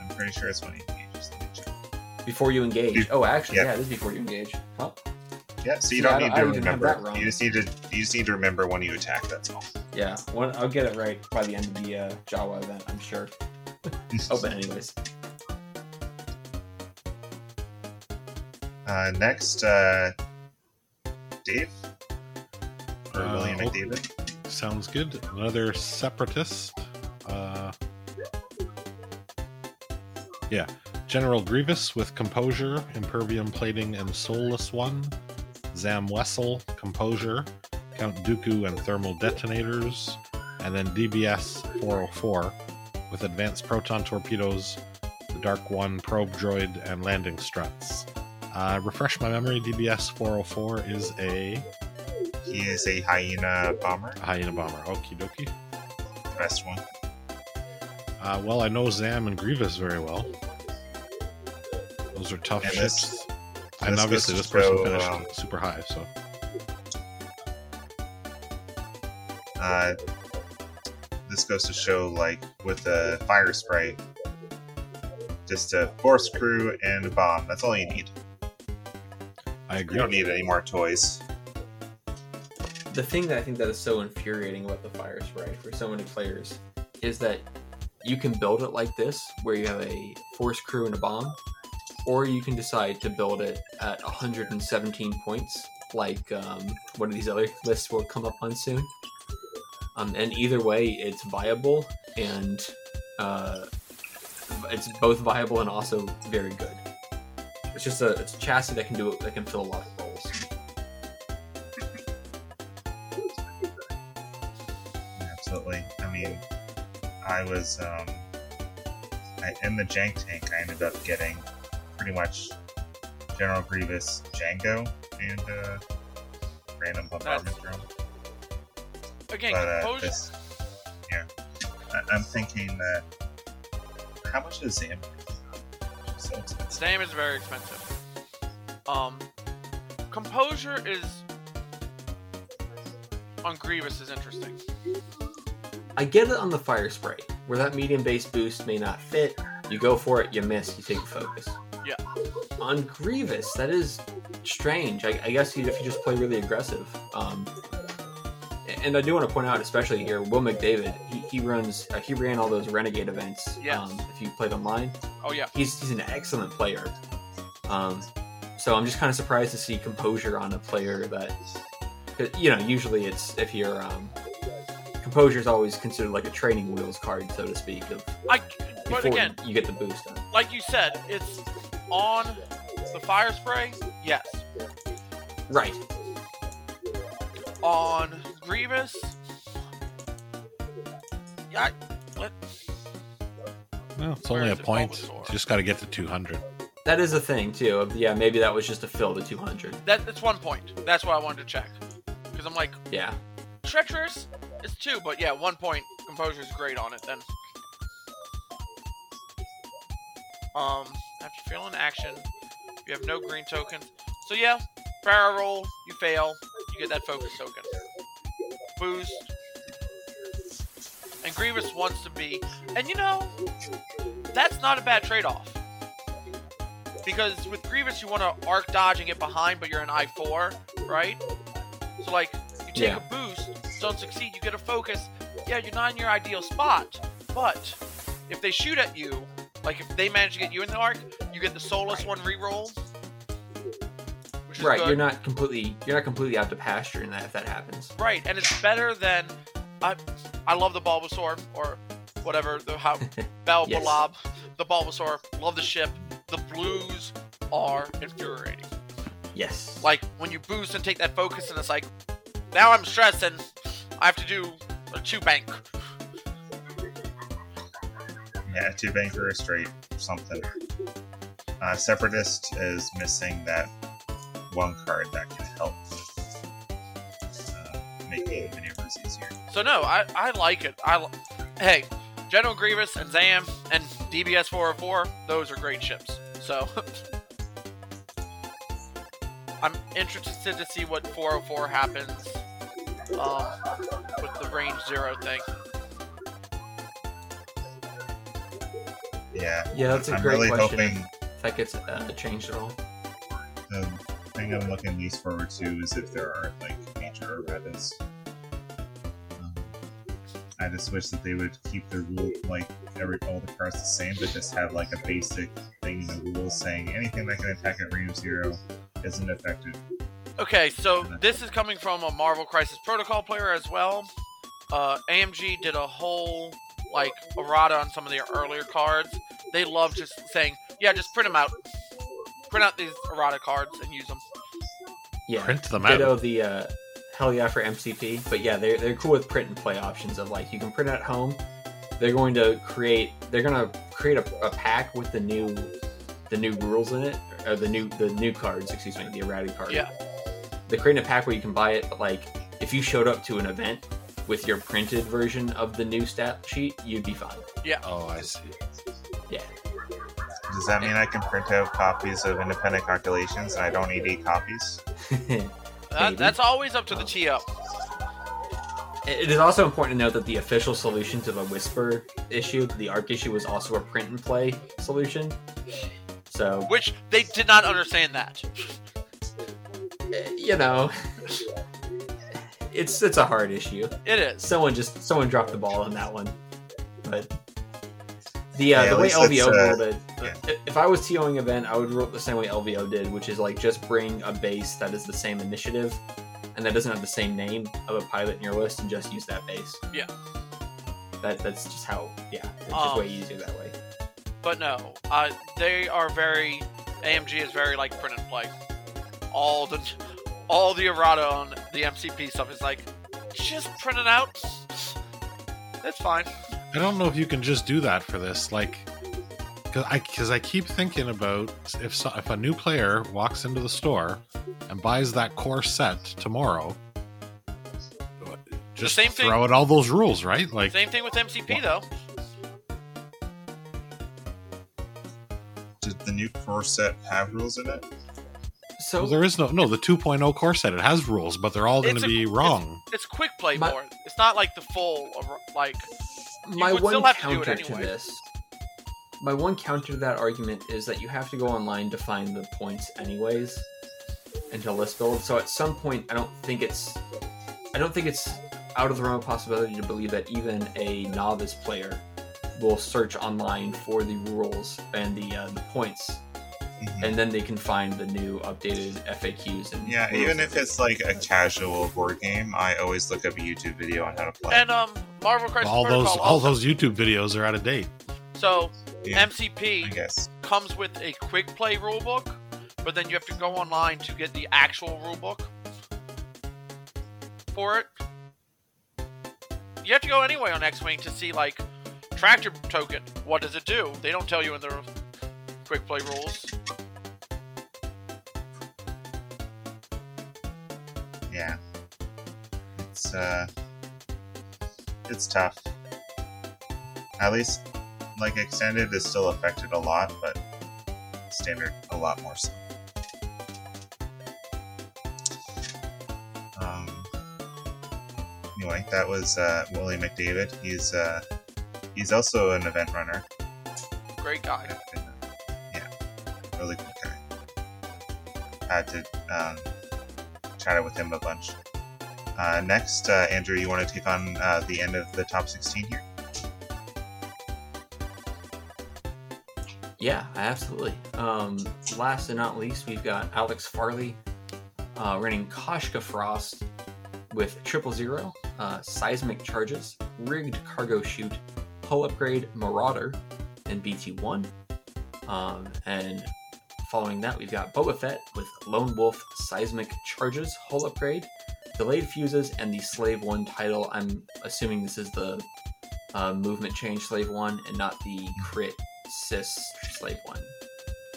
I'm pretty sure it's when he engages. Let me check. Before you engage. Oh, actually, Yeah. yeah, this is before you engage. Well, Yeah, so you See, don't don't- need I to remember. You just need to you just need to remember when you attack. That's all. yeah, one, I'll get it right by the end of the uh, Jawa event. I'm sure. Oh, but anyways, Uh, next, uh, Dave or Uh, William oh. McDavid. Sounds good. Another separatist. Uh, yeah. General Grievous with Composure, Impervium Plating, and Soulless One. Zam Wesell, Composure, Count Dooku, and Thermal Detonators. And then DBS 404 with Advanced Proton Torpedoes, the Dark One Probe Droid, and Landing Struts. Uh, refresh my memory, DBS 404 is a He is a hyena bomber. A hyena bomber. Okie dokie. Best one. Uh, well, I know Zam and Grievous very well. Those are tough And ships. this- and this obviously, this person finished um, super high, so. Uh, this goes to show, like, with a fire sprite, just a force crew and a bomb. That's all you need. I agree. You don't need any more toys. the thing that I think that is so infuriating about the fire sprite for so many players is that you can build it like this, where you have a force crew and a bomb, or you can decide to build it at 117 points, like um, one of these other lists will come up on soon. Um, and either way, it's viable and uh, it's both viable and also very good. It's just a it's a chassis that can do that can fill a lot of roles. Absolutely. I mean, I was um, I, in the jank tank. I ended up getting pretty much General Grievous, Django, and uh, random bombardment drone. Again, But uh, this, yeah, I, I'm thinking that how much is Zam? So expensive. Zam is very expensive. Um, composure is on Grievous is interesting. I get it on the fire spray, where that medium base boost may not fit. You go for it, you miss, you take focus. Yeah. On Grievous, that is strange. I, I guess if you just play really aggressive. Um, and I do want to point out, especially here, Will McDavid. He, he runs, uh, he ran all those Renegade events. Yes. Um, if you played online, Oh yeah, he's he's an excellent player. Um, so I'm just kind of surprised to see composure on a player that, 'cause, you know, usually it's if you're um, composure is always considered like a training wheels card, so to speak, of I. But again, you get the boost. On. like you said, it's on the fire spray. Yes. Right. On Grievous. Yeah. I, let, Well, it's Where only a it? point. You just got to get to 200. That is a thing too. Yeah, maybe that was just to fill the 200. that, that's one point. That's why I wanted to check. Because I'm like, Yeah. treacherous is two, but yeah, one point. Composure's great on it then. Um, after failing action, you have no green tokens. So yeah, barrel roll, you fail, you get that focus token. Boost. And Grievous wants to be, and you know, that's not a bad trade-off. Because with Grievous, you want to arc dodge and get behind, but you're an I4, right? So like, you take Yeah. a boost, don't succeed, you get a focus. Yeah, you're not in your ideal spot, but if they shoot at you, like if they manage to get you in the arc, you get the soulless one reroll. Which is Right, good. you're not completely you're not completely out to pasture in that if that happens. Right, and it's better than I. I love the Bulbasaur or whatever the how Bell Yes. Balob, the Bulbasaur. Love the ship. The blues are infuriating. Yes. Like when you boost and take that focus, and it's like, now I'm stressed and I have to do a two bank. Yeah, two banker or a straight something. Uh, Separatist is missing that one card that can help with uh, making maneuvers easier. So no, I I like it. I li- hey, General Grievous and Zam and DBS 404, those are great ships. So I'm interested to see what 404 happens um, with the range zero thing. Yeah, Yeah, that's a I'm great really question. hoping If that gets uh, changed at all. the thing I'm looking least forward to is if there are like major erratas. Um, I just wish that they would keep the rule like every all the cards the same, but just have like a basic thing in the rules saying anything that can attack at range zero isn't affected. Okay, so this is coming from a Marvel Crisis Protocol player as well. Uh, AMG did a whole like errata on some of their earlier cards. They love just saying, "Yeah, just print them out. Print out these errata cards and use them." Yeah. Print them out. Ditto out. the uh, hell yeah for MCP, but yeah, they're they're cool with print and play options of like you can print at home. They're going to create they're going to create a, a pack with the new the new rules in it or the new the new cards, excuse me, the errata card. Yeah. They're creating a pack where you can buy it, but like if you showed up to an event with your printed version of the new stat sheet, you'd be fine. Yeah. Oh, I see. Yeah. Does that mean I can print out copies of independent calculations and I don't need eight copies? That, that's always up to the TO. It is also important to note that the official solution to the Whisper issue, the ARC issue, was also a print and play solution. So, Which they did not understand that. eh, you know, it's it's a hard issue. It is. Someone just someone dropped the ball on that one, but the uh, Yeah, the way LVO uh, ruled it. If I was TOing event, I would rule it the same way LVO did, which is like just bring a base that is the same initiative and that doesn't have the same name of a pilot in your list, and just use that base. Yeah. That that's just how. Yeah, it's Um, just way easier that way. But no, uh, they are very. AMG is very like print and play. All the all the errata on the MCP stuff is like just print it out. It's fine. I don't know if you can just do that for this, like, because I because I keep thinking about if so, if a new player walks into the store and buys that core set tomorrow, just same thing- throw out all those rules, right? Like, Same thing with MCP though. Did the new core set have rules in it? So well, there is no no the 2.0 core set. It has rules, but they're all going to be wrong. It's quick play My- more. It's not like the full uh, of like. My one have to counter to, this my one counter to that argument is that you have to go online to find the points anyways and to list build so at some point i don't think it's i don't think it's out of the realm of possibility to believe that even a novice player will search online for the rules and the uh, the points Mhm. and then they can find the new updated faqs and Yeah, even if it's like a casual board game, I always look up a YouTube video on how to play. And um, Marvel Crisis all those all those YouTube videos are out of date. So Yeah, I MCP guess. comes with a quick play rulebook, but then you have to go online to get the actual rulebook for it. You have to go anyway on X-wing to see like tractor token. What does it do? They don't tell you in the quick play rules. Yeah. It's uh it's tough. At least like extended is still affected a lot, but standard a lot more so. Um anyway, that was uh Willie McDavid. He's uh he's also an event runner. Great guy. Had to um chatted with him a bunch. Uh, next, uh, Andrew, you want to take on uh, the end of the top 16 here? Yeah, absolutely. Um, last and not least, we've got Alex Farley uh, running Koshka Frost with Triple Zero, uh, Seismic Charges, Rigged Cargo Chute, Hull Upgrade, Marauder, and BT1. Um, and following that, we've got Boba Fett with Lone Wolf, Seismic Charges, Hull Upgrade, Delayed Fuses, and the Slave 1 title. I'm assuming this is the uh, movement change Slave 1 and not the crit Sis Slave 1.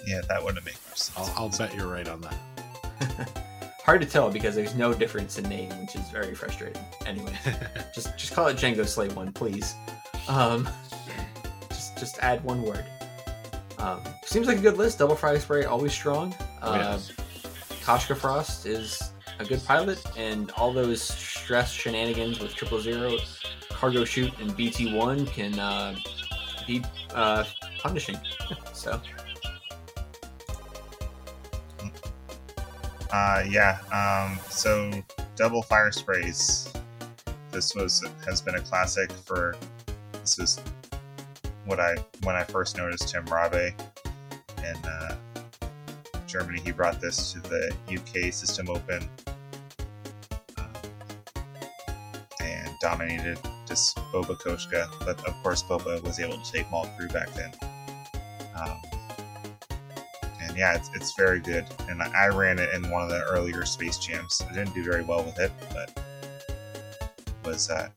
Yeah, that wouldn't make sense. I'll, I'll bet you're right on that. Hard to tell because there's no difference in name, which is very frustrating. Anyway, just just call it Django Slave One, please. Um, just just add one word. Um, seems like a good list. Double Fire Spray always strong. Uh, Yes. Koshka Frost is a good pilot, and all those stress shenanigans with Triple Zero, Cargo Chute, and BT One can uh, be uh, punishing. so Uh, yeah. Um, so double fire sprays. This was has been a classic for. This was what I when I first noticed Tim Rabe in uh, Germany. He brought this to the UK System Open um, and dominated just Boba Koshka. But of course, Boba was able to take Maul through back then. Um, and yeah, it's, it's very good. And I, I ran it in one of the earlier Space Jams. I didn't do very well with it, but was uh,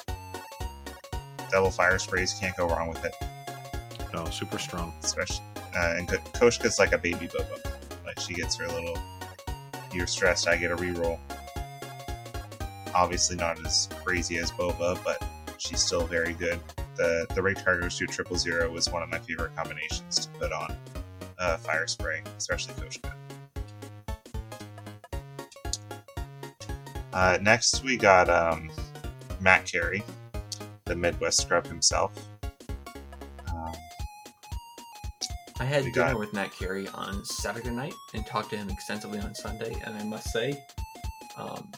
double fire sprays. Can't go wrong with it. Super strong. Especially, uh, and Ko- Koshka's like a baby Boba. Like she gets her little. You're stressed. I get a reroll. Obviously not as crazy as Boba, but she's still very good. The the Ray Cargo Chute Triple Zero was one of my favorite combinations to put on uh, fire spray, especially Koshka. Uh, next, we got um, Matt Carey, the Midwest scrub himself. I had We dinner got- with Matt Carey on Saturday night and talked to him extensively on Sunday, and I must say, um,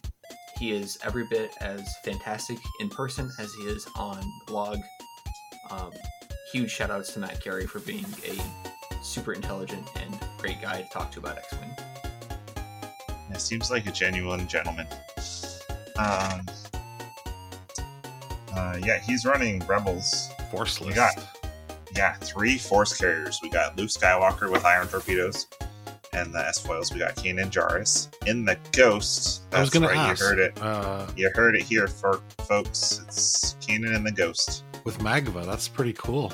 he is every bit as fantastic in person as he is on blog. Um, huge shout outs to Matt Carey for being a super intelligent and great guy to talk to about X Wing. It seems like a genuine gentleman. Um, uh, yeah, he's running Rebels. Force We list. got- Yeah, three Force carriers. We got Luke Skywalker with iron torpedoes, and the S foils. We got Kanan Jarrus in the Ghost. I was going to right, ask. You heard it. Uh, You heard it here, for folks. It's Kanan and the Ghost. with Magva, that's pretty cool.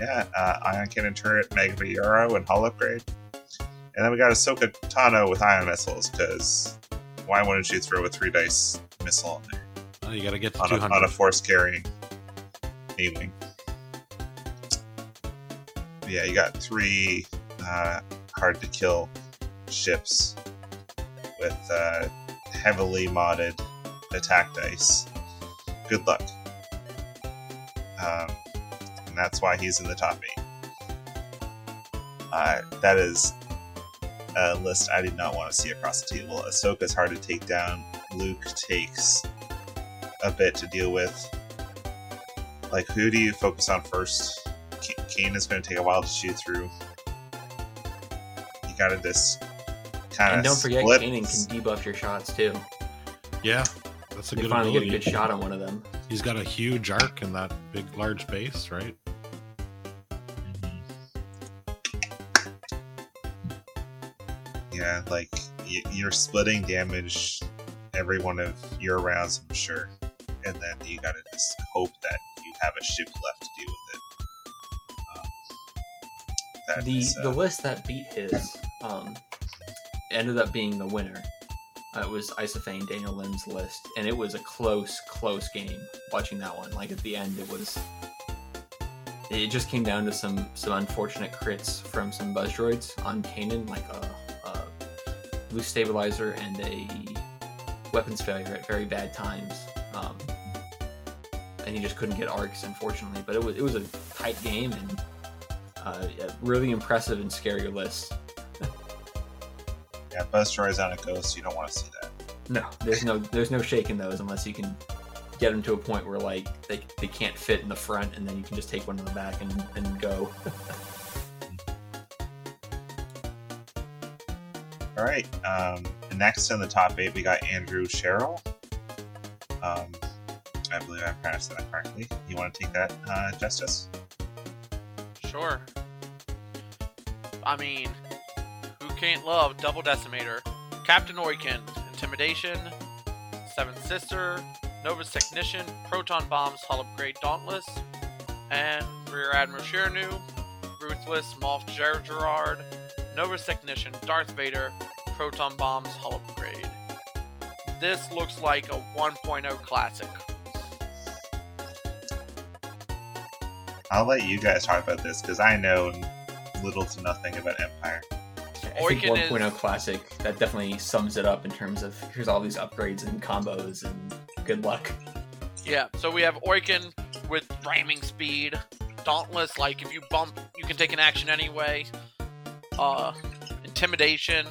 Yeah, uh, Ion Cannon turret, Magva Yarro, and Hull upgrade. And then we got Ahsoka Tano with ion missiles, because why wouldn't you throw a three dice missile on there? Oh, you got to get to on a, on a force carrying A wing. Yeah, you got three uh, hard to kill ships with uh, heavily modded attack dice. Good luck. Um, and that's why he's in the top eight. Uh, that is a list I did not want to see across the table. Ahsoka's hard to take down. Luke takes a bit to deal with. Like, who do you focus on first? K- Kane is going to take a while to shoot through. You gotta just kind of And don't forget, split. Kanan can debuff your shots too. Yeah, that's a You good finally get a good shot on one of them. He's got a huge arc in that big, large base, right? Yeah, like you're splitting damage every one of your rounds, I'm sure, and then you gotta just hope that you have a ship left to deal with it. Um, the is, uh, the list that beat his um, ended up being the winner. Uh, it was Isofane Daniel Lim's list, and it was a close, close game. Watching that one, like at the end, it was. It just came down to some some unfortunate crits from some buzz droids on Kanan, like a, a loose stabilizer and a weapons failure at very bad times. Um, and he just couldn't get arcs, unfortunately. But it was it was a tight game, and uh, really impressive and scary list. yeah, Buzz Stories on a ghost. You don't want to see that. No, there's no there's no shaking those unless you can get them to a point where like they, they can't fit in the front, and then you can just take one in the back and, and go. All right. Um, next in the top eight, we got Andrew Sherrill. Um, I believe I pronounced that correctly. You want to take that, uh, Justice? Sure. I mean, who can't love Double Decimator? Captain Oicunn, Intimidation, Seventh Sister, Novice Technician, Proton Bombs, Hull Upgrade Dauntless, and Rear Admiral Chiraneau, Ruthless, Moff Ger- Gerard, Novice Technician, Darth Vader, Proton Bombs, Hull Upgrade. This looks like a 1.0 classic. I'll let you guys talk about this because I know little to nothing about Empire. I think Oicunn is- 1.0 classic that definitely sums it up in terms of here's all these upgrades and combos and good luck. Yeah, so we have Oicunn with ramming speed, Dauntless, like if you bump, you can take an action anyway. Uh, Intimidation,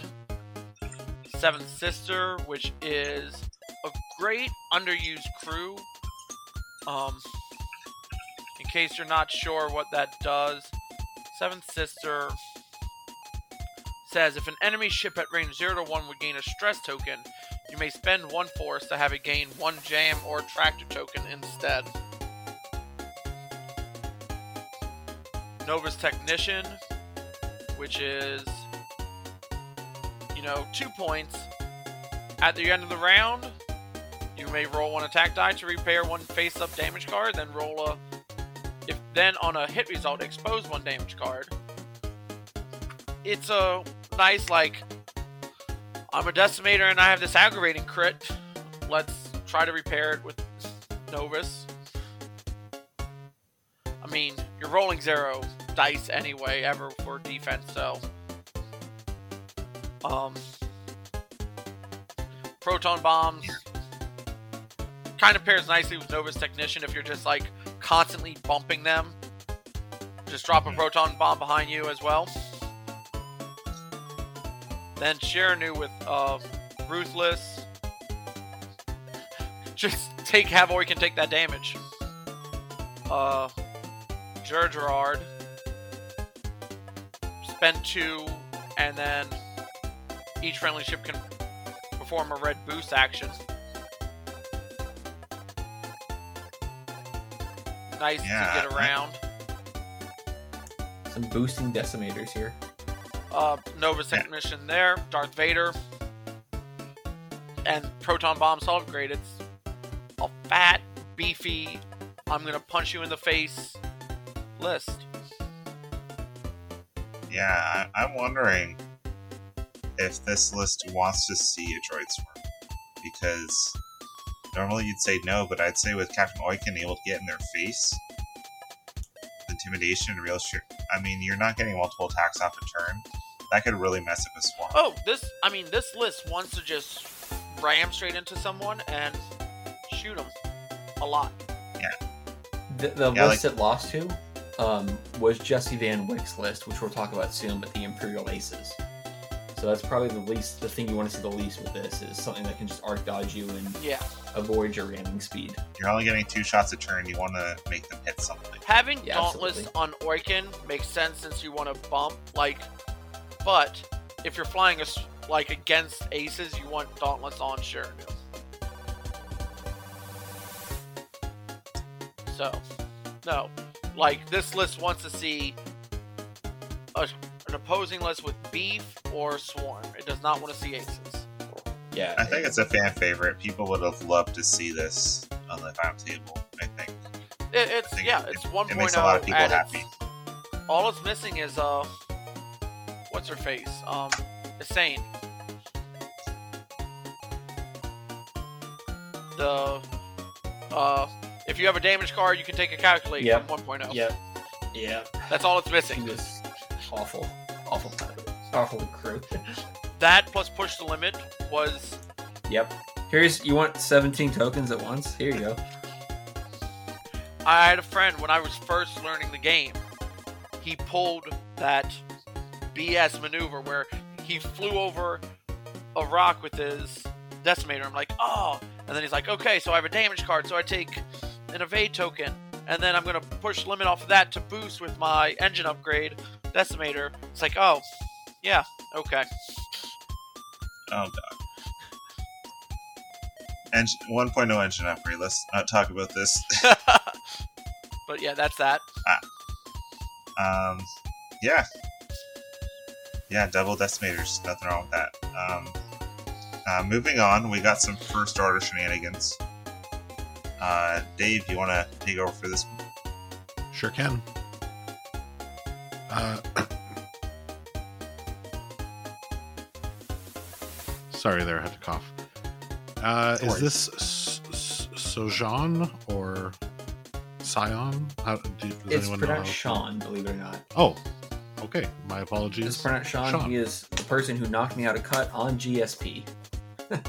Seventh Sister, which is a great underused crew. Um, in case you're not sure what that does, Seventh Sister says if an enemy ship at range 0 to 1 would gain a stress token, you may spend one force to have it gain one jam or tractor token instead. Novice Technician, which is, you know, two points. At the end of the round, you may roll one attack die to repair one face-up damage card, then roll a. If then on a hit result, expose one damage card. It's a nice like. I'm a decimator and I have this aggravating crit. Let's try to repair it with Novice. I mean, you're rolling zero dice anyway, ever for defense, so. Um. Proton bombs kind of pairs nicely with Novice Technician if you're just like constantly bumping them. Just drop a proton bomb behind you as well. Then Chiraneau with uh, Ruthless. Just take Havoy can take that damage. Uh, Ger Gerard. Spend two, and then each friendly ship can perform a red boost action. Nice Yeah, to get around. Some boosting decimators here. uh, Novice Yeah. Technician there, Darth Vader, and Proton Bomb Solid Grade. It's a fat, beefy, I'm gonna punch you in the face list. Yeah, I, I'm wondering if this list wants to see a droid swarm. Because normally you'd say no, but I'd say with Captain Oicunn able to get in their face, intimidation, real sure. I mean, you're not getting multiple attacks off a turn. That could really mess up a swarm. Oh, this, I mean, this list wants to just ram straight into someone and shoot them a lot. The, the Yeah, list it lost to um, was Jesse Van Wyck's list, which we'll talk about soon, but the Imperial Aces. So that's probably the least, the thing you want to see the least with this is something that can just arc dodge you and Yeah. Avoid your ramming speed. You're only getting two shots a turn. You want to make them hit something. Having Yeah, Dauntless absolutely. on Oicunn makes sense since you want to bump, like, but if you're flying a, s- like against aces, you want Dauntless on Chiraneau. So, no. Like, this list wants to see a, an opposing list with Beef or Swarm. It does not want to see aces. Yeah, I think it's a fan favorite. People would have loved to see this on the final table. I think It, it's, think yeah, it- it's 1.0. it makes a lot of people at its- happy. all it's missing is, uh, what's her face? Um, Insane. The, uh, if you have a damage card, you can take a calculate Yep. from 1.0. Yep. Yeah. That's all it's He missing. was awful. Awful. Awful crew. That plus push the limit was yep. Here's you want 17 tokens at once? Here you go. I had a friend when I was first learning the game. He pulled that BS maneuver where he flew over a rock with his decimator. I'm like, oh, and then he's like, okay, so I have a damage card, so I take an evade token, and then I'm gonna push limit off of that to boost with my engine upgrade decimator. It's like, oh, yeah, okay. Oh god. Engine 1.0 engine upgrade. Let's not talk about this. but yeah, that's that. Um, yeah, yeah, double decimators. Nothing wrong with that. Um, uh, moving on, we got some first order shenanigans. Uh, Dave, you want to take over for this one? Sure can. Uh, sorry, there, I had to cough. Uh, is this S- S- Sojan or Sion? How, do, does It's anyone know pronounced how- Sean, believe it or not. Oh, okay. My apologies. It's pronounced Sean. Sean. He is the person who knocked me out of cut on GSP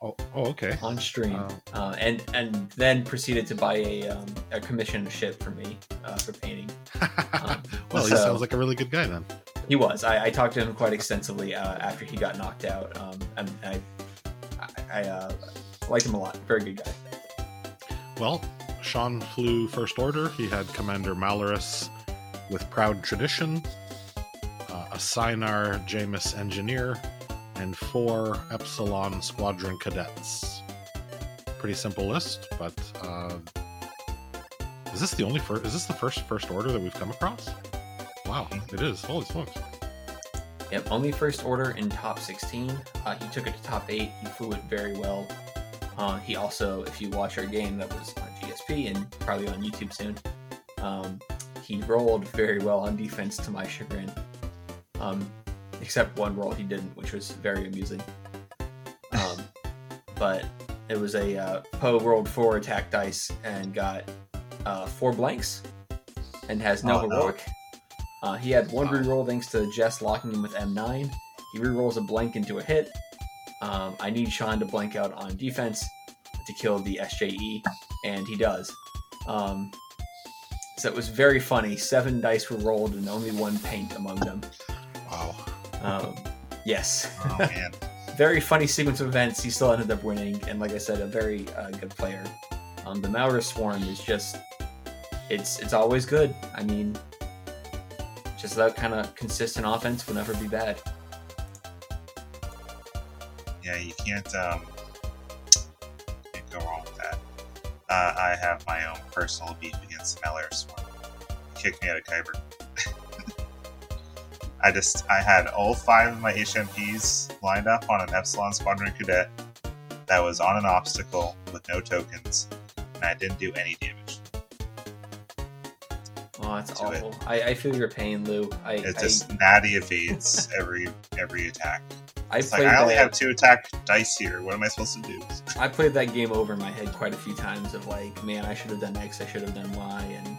Oh, oh, okay. on stream, Oh. uh, and and then proceeded to buy a um, a commissioned ship for me uh, for painting. Um, well, he sounds like a really good guy then. He was. I, I talked to him quite extensively uh, after he got knocked out. Um, and I I, I uh, like him a lot. Very good guy. Well, Sean flew First Order. He had Commander Malarus with Proud Tradition, uh, a Sienar-Jaemus Engineer, and four Epsilon Squadron Cadets. Pretty simple list, but uh, is this the only first? Is this the first First Order that we've come across? Wow, it is. Holy smokes! Yep, only first order in top 16. Uh, he took it to top 8. He flew it very well. Uh, he also, if you watch our game that was on GSP and probably on YouTube soon, um, he rolled very well on defense to my chagrin. Um, except one roll he didn't, which was very amusing. Um, but it was a uh, Poe rolled four attack dice and got uh, four blanks and has no Oh, no. Uh, he had one reroll thanks to Jess locking him with M9. He rerolls a blank into a hit. Um, I need Sean to blank out on defense to kill the SJE, and he does. Um, so it was very funny. Seven dice were rolled and only one paint among them. Wow. Um, yes. Oh man, very funny sequence of events. He still ended up winning, and like I said, a very uh, good player. Um, the Malarus Swarm is just, it's it's always good. I mean, just that kind of consistent offense will never be bad. yeah, you can't um, can't go wrong with that. Uh, I have my own personal beef against Meller Swarm. Kicked me out of Kyber. I just I had all five of my HMPs lined up on an Epsilon Squadron Cadet that was on an obstacle with no tokens, and I didn't do any damage. Oh, that's Do it. awful. I, I feel your pain, Lou. I It I, just natty evades every every attack. I It's like I only that. have two attack dice here. What am I supposed to do? I played that game over in my head quite a few times of like, man, I should have done X, I should have done Y, and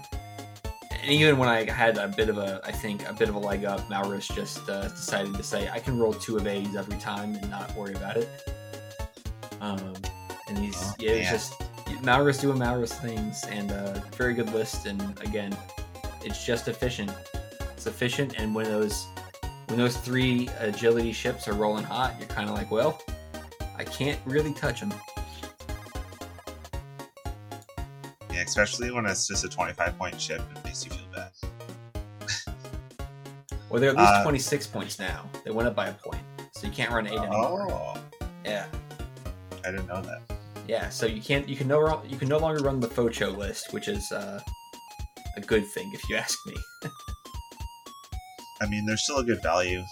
and even when I had a bit of a, I think a bit of a leg up, Malarus just uh, decided to say I can roll two of A's every time and not worry about it. Um, and he's Oh, yeah, it's man. just Malarus doing Malarus things, and uh, very good list. And again, it's just efficient. It's efficient, and when those when those three agility ships are rolling hot, you're kind of like, well, I can't really touch them. Yeah, especially when it's just a 25 point ship, it makes you feel bad. Well, they're at least Uh, 26 points now. They went up by a point, so you can't run eight anymore. Oh, Yeah, I didn't know that. yeah. So you can't. You can no. You can no longer run the Focho list, which is uh, a good thing if you ask me. I mean, they're still a good value.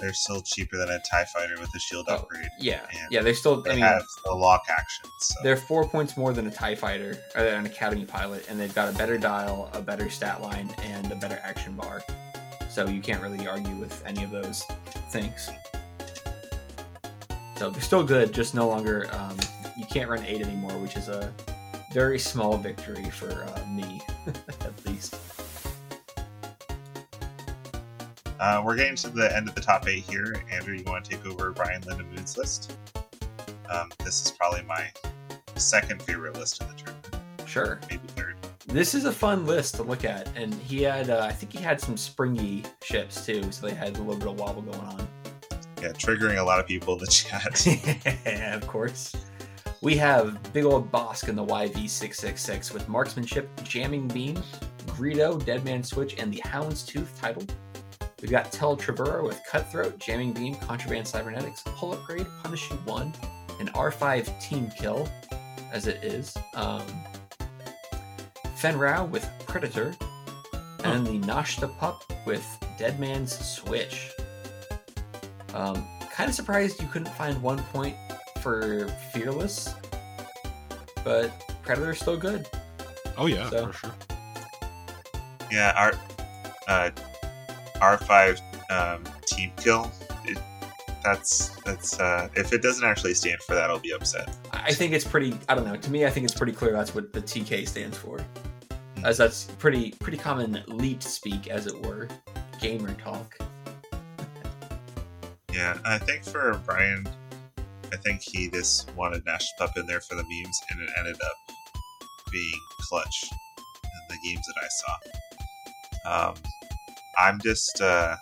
They're still cheaper than a TIE fighter with a shield Oh, upgrade. Yeah, And yeah. They're still. They I mean, have the lock actions. So. they're four points more than a Tie Fighter or an Academy pilot, and they've got a better dial, a better stat line, and a better action bar. So you can't really argue with any of those things. So they're still good, just no longer. Um, you can't run eight anymore, which is a very small victory for uh, me, at least. Uh, we're getting to the end of the top eight here. Andrew, you want to take over Brian Lindemoon's list? Um, this is probably my second favorite list in the tournament, Sure. maybe third. This is a fun list to look at, and he had, uh, I think he had some springy ships too, so they had a little bit of wobble going on. Yeah, triggering a lot of people in the chat. of course. We have big old Bossk in the YV666 with marksmanship, jamming beam, Greedo, Deadman Switch, and the Hound's Tooth title. We've got Tel Trevura with Cutthroat, Jamming Beam, Contraband Cybernetics, Pull Upgrade, Punishing 1, an R5 Team Kill, as it is. Um, with Predator, and then the Pup with Dead Man's Switch. Um, kind of surprised you couldn't find one point for Fearless, but Predator's still good. Oh yeah, So- for sure. Yeah, our uh, R five um, team kill. It, that's that's uh, if it doesn't actually stand for that, I'll be upset. I I think it's pretty. I don't know. To me, I think it's pretty clear that's what the TK stands for, as that's pretty pretty common leet speak, as it were, gamer talk. Yeah, I think for Brian, I think he just wanted Nash Pup in there for the memes, and it ended up being clutch in the games that I saw. Um, I'm just uh,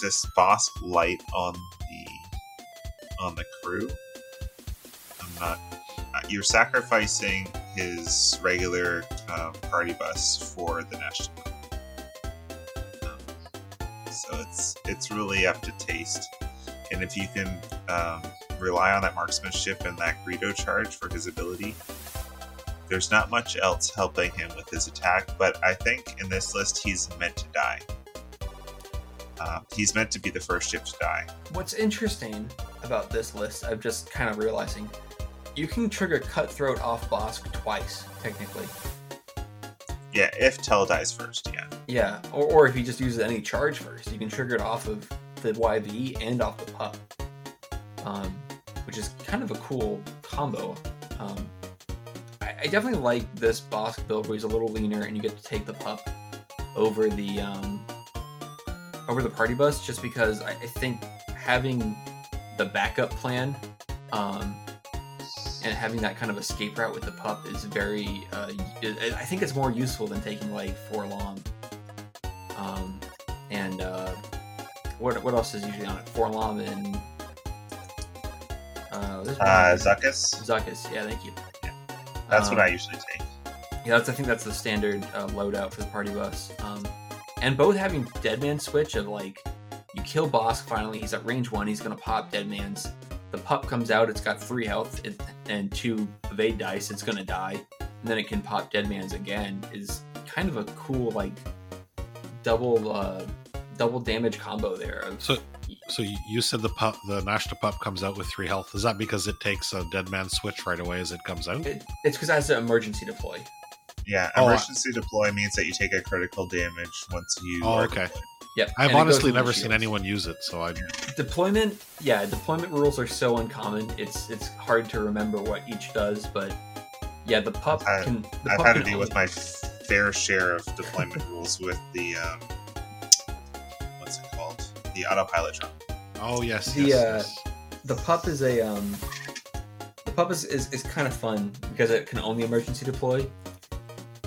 just Bossk light on the on the crew. I'm not. uh, You're sacrificing his regular um, party bus for the Nash Um, so it's it's really up to taste. And if you can um, rely on that marksmanship and that Greedo charge for his ability, there's not much else helping him with his attack. But I think in this list, he's meant to die. Um, he's meant to be the first ship to die. What's interesting about this list, I'm just kind of realizing, you can trigger Cutthroat off Bossk twice, technically. Yeah, if Tel dies first, yeah. Yeah, or, or if he just uses any charge first, you can trigger it off of the YV and off the pup, um, which is kind of a cool combo. Um, I, I definitely like this Bossk build where he's a little leaner and you get to take the pup over the um, over the party bus, just because I, I think having the backup plan um, and having that kind of escape route with the pup is very. Uh, I think it's more useful than taking like 4-LOM. Um, and uh, what what else is usually on it? 4-LOM and uh, Uh, Zuckuss, Zuckuss. Yeah, thank you. Yeah. that's what Um, I usually take. yeah, that's I think that's the standard uh, loadout for the party bus. Um, and both having Deadman switch of like you kill Bossk finally, he's at range one, he's gonna pop Deadman's. The pup comes out, it's got three health and two evade dice, it's gonna die, and then it can pop Deadman's again. Is kind of a cool like double uh, double damage combo there. So, so you- you said the pup, the Nashtah pup comes out with three health. Is that because it takes a dead man switch right away as it comes out? it, it's because that's an emergency deploy. Yeah, Oh, emergency deploy means that you take a critical damage once you. Oh, are okay. deployed. Yep. I've and honestly never seen anyone use it, so I deployment yeah deployment rules are so uncommon it's it's hard to remember what each does but yeah the pup I- can the I've pup had to can deal with my fair share of deployment rules with the um, what's it called? The autopilot drone. Oh yes, The, yes, uh, yes. the pup is a um the pup is, is, is kind of fun because it can only emergency deploy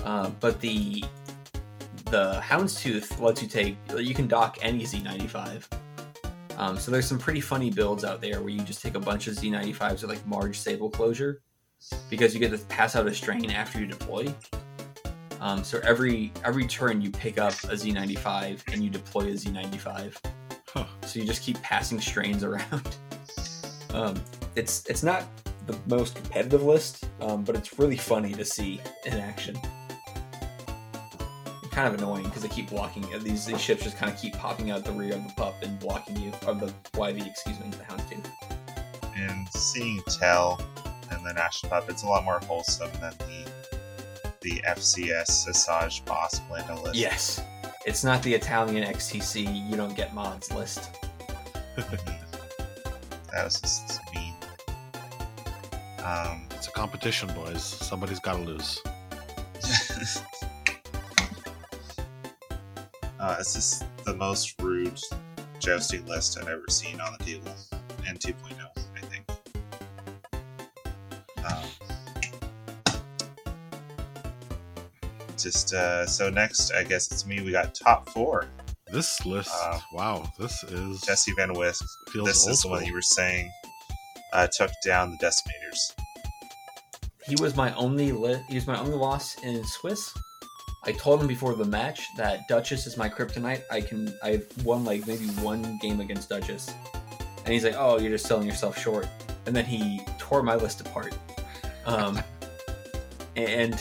uh, but the the houndstooth lets you take you can dock any z95 um, so there's some pretty funny builds out there where you just take a bunch of z95s with like Marg Sabl Closure because you get to pass out a strain after you deploy um, so every every turn you pick up a z95 and you deploy a z95 Huh. so you just keep passing strains around. um, it's it's not the most competitive list, um, but it's really funny to see in action. Kind of annoying because they keep blocking these these ships just kind of keep popping out the rear of the pup and blocking you of the YV, excuse me, the houndstooth. And seeing Tel and the Nashtah Pup, it's a lot more wholesome than the the FCS Asajj boss Blando list. Yes, it's not the Italian XTC you don't get mods list. that was just mean. Um, It's a competition, boys. Somebody's got to lose. uh, it's just the most rude jousting list I've ever seen on the table, and 2.0, just uh, so next, I guess it's me. We got top four. This list, Uh, wow, this is Jesse Van Wisp. feels This old is the one you were saying uh, took down the Decimators. He was my only li- he was my only loss in Swiss. I told him before the match that Duchess is my kryptonite. I can I've won like maybe one game against Duchess, and he's like, "Oh, you're just selling yourself short." And then he tore my list apart. Um, and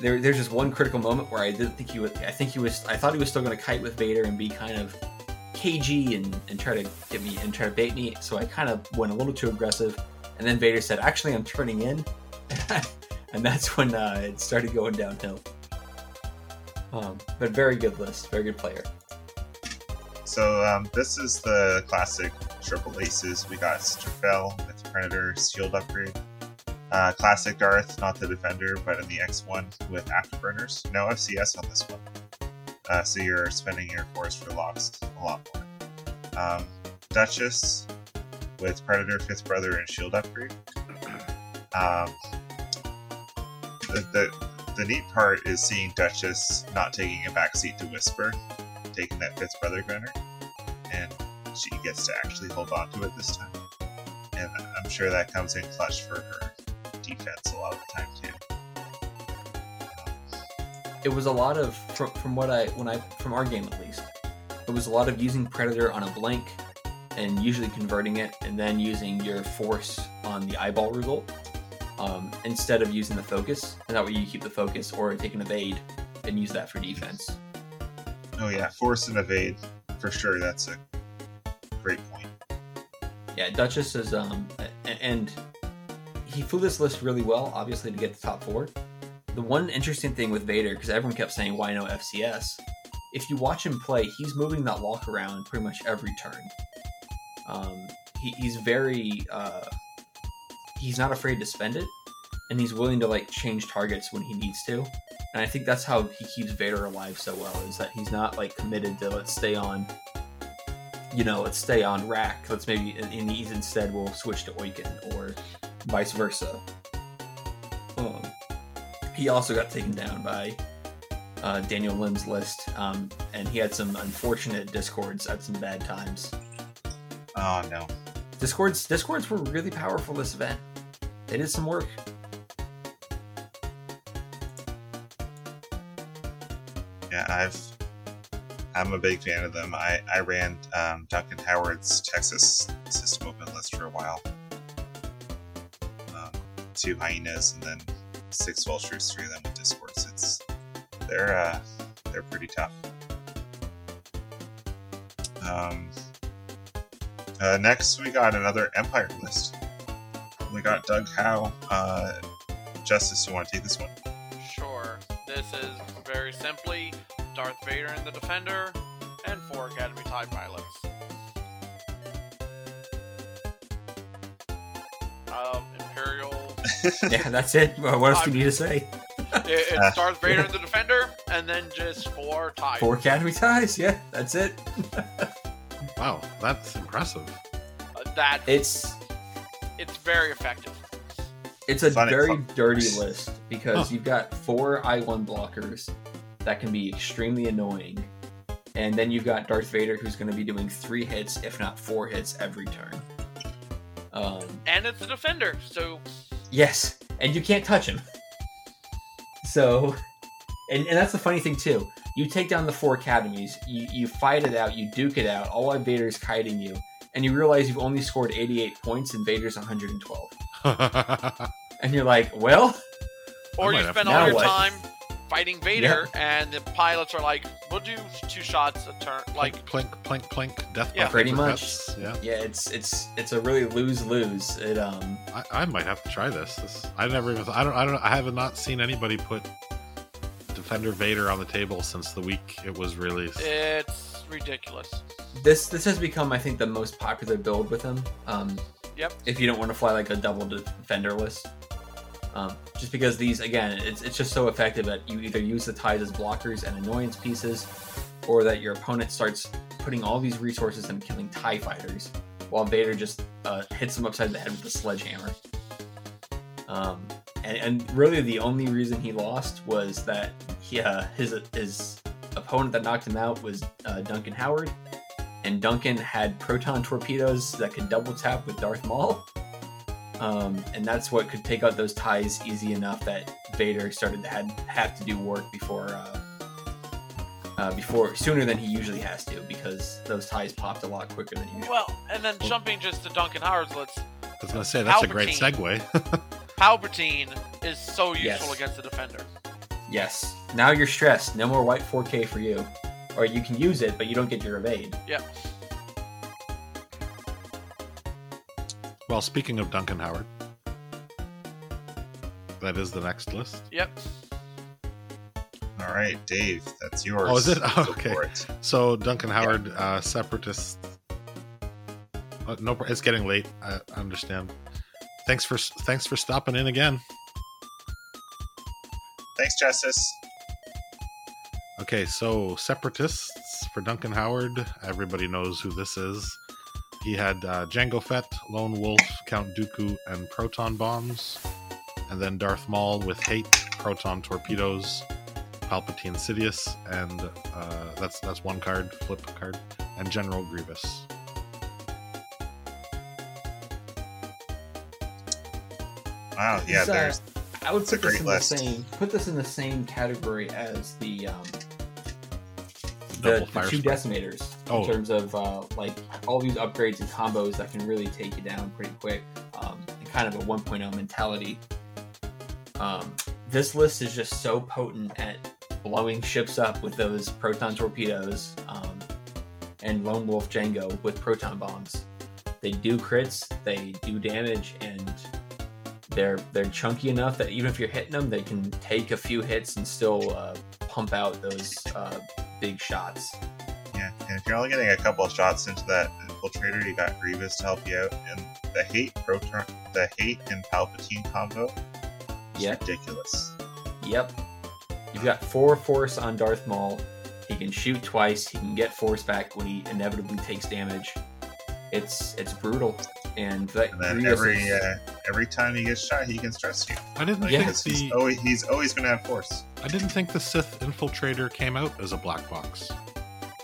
there, there's just one critical moment where I didn't think he would. I think he was. I thought he was still going to kite with Vader and be kind of cagey and, and try to get me and try to bait me. So I kind of went a little too aggressive. And then Vader said, "Actually, I'm turning in," and that's when uh, it started going downhill. Um, but very good list, very good player. So um, this is the classic triple aces. We got Strafel with Predator Shield upgrade. Uh, classic Darth, not the Defender, but in the X1 with Afterburners. No FCS on this one. Uh, so you're spending your force for locks a lot more. Um, Duchess with Predator, Fifth Brother, and Shield upgrade. Um, the, the the neat part is seeing Duchess not taking a backseat to Whisper, taking that Fifth Brother gunner, and she gets to actually hold on to it this time. And I'm sure that comes in clutch for her defense a lot of the time too. It was a lot of from, from what I when I from our game at least. It was a lot of using Predator on a blank and usually converting it, and then using your force on the eyeball result um, instead of using the focus. And that way you keep the focus or take an evade and use that for defense. Oh yeah, force and evade for sure. That's a great point. Yeah, Duchess is um and he flew this list really well, obviously to get the top four. The one interesting thing with Vader, because everyone kept saying why no FCS, if you watch him play, he's moving that lock around pretty much every turn. Um, he, he's very uh, he's not afraid to spend it, and he's willing to like change targets when he needs to. And I think that's how he keeps Vader alive so well is that he's not like committed to let's stay on, you know, let's stay on rack. Let's maybe in these instead we'll switch to Oiken or vice versa. Um, he also got taken down by uh, Daniel Lim's list, um, and he had some unfortunate discords at some bad times. Oh no. Discords discords were really powerful this event. They did some work. Yeah, I've I'm a big fan of them. I I ran um, Duncan Howard's Texas system open list for a while. Two hyenas and then six vultures, three of them with discords. It's they're uh, they're pretty tough. Um, uh, next, we got another Empire list. We got Doug Howe. Uh, Justice, you want to take this one? Sure. This is very simply Darth Vader and the Defender, and four Academy TIE pilots. yeah, that's it. Well, What else do you need to say? it- it's Darth Vader and the Defender, and then just four TIE. Four Academy ties. Yeah, that's it. Wow, that's impressive. Uh, that It's it's very effective. it's a Fun- very fun- dirty list because Huh. you've got four I1 blockers that can be extremely annoying. And then you've got Darth Vader who's going to be doing three hits, if not four hits, every turn. Um, And it's the Defender, so Yes, and you can't touch him. So, and, and that's the funny thing too. You take down the four academies, you, you fight it out, you duke it out, all while Vader's kiting you, and you realize you've only scored 88 points and Vader's 112. And you're like, well, or you spend all your what? time fighting Vader, and the pilots are like, "We'll do two shots a turn." Like, plink, plink, plink, death Yeah. by Pretty much. cuts. Yeah, yeah, it's it's it's a really lose lose. It um I, I might have to try this. this. I never even. I don't. I don't. I have not seen anybody put Defender Vader on the table since the week it was released. it's ridiculous. this this has become I think the most popular build with him. Um, Yep. If you don't want to fly like a double defender list, um, just because these again, it's it's just so effective that you either use the ties as blockers and annoyance pieces, or that your opponent starts putting all these resources and killing Tie fighters, while Vader just uh, hits them upside the head with the sledgehammer. Um, and, and really, the only reason he lost was that he, uh, his his opponent that knocked him out was uh, Duncan Howard, and Duncan had proton torpedoes that could double tap with Darth Maul. Um, and that's what could take out those ties easy enough that Vader started to had, have to do work before uh, uh, before sooner than he usually has to because those ties popped a lot quicker than usual. Well, and then jumping just to Duncan Howard's, let's. I was going to say, that's a great segue. Palpatine is so useful Yes. against the defender. Yes. Now you're stressed. No more white 4K for you. Or you can use it, but you don't get your evade. Yep. Well, speaking of Duncan Howard, that is the next list. Yep. All right, Dave, that's yours. Oh, is it? Go Okay. it. So Duncan Howard, uh, separatist. Uh, no, it's getting late. I I understand. Thanks for thanks for stopping in again. Thanks, Justice. Okay, so separatists for Duncan Howard. Everybody knows who this is. He had uh, Jango Fett, Lone Wolf, Count Dooku, and proton bombs, and then Darth Maul with hate, proton torpedoes, Palpatine Sidious, and uh, that's that's one card, flip card, and General Grievous. Wow, yeah, uh, there's I would It's a put this great in list. the same put this in the same category as the um, Double the, the two spray. decimators Oh. in terms of uh, like all these upgrades and combos that can really take you down pretty quick um, and kind of a 1.0 mentality um, this list is just so potent at blowing ships up with those proton torpedoes um, and lone wolf Jango with proton bombs they do crits they do damage and they're they're chunky enough that even if you're hitting them they can take a few hits and still uh, pump out those uh, big shots yeah. And if you're only getting a couple of shots into that infiltrator, you got Grievous to help you out, and the hate proton, the hate and Palpatine combo, is Yep. ridiculous. Yep. You've got four force on Darth Maul. He can shoot twice. He can get force back when he inevitably takes damage. It's it's brutal, and that And then Grievous every is- uh, every time he gets shot, he can stress you. I didn't Like, Yeah. think 'cause he's always he's always going to have force. I didn't think the Sith infiltrator came out as a black box.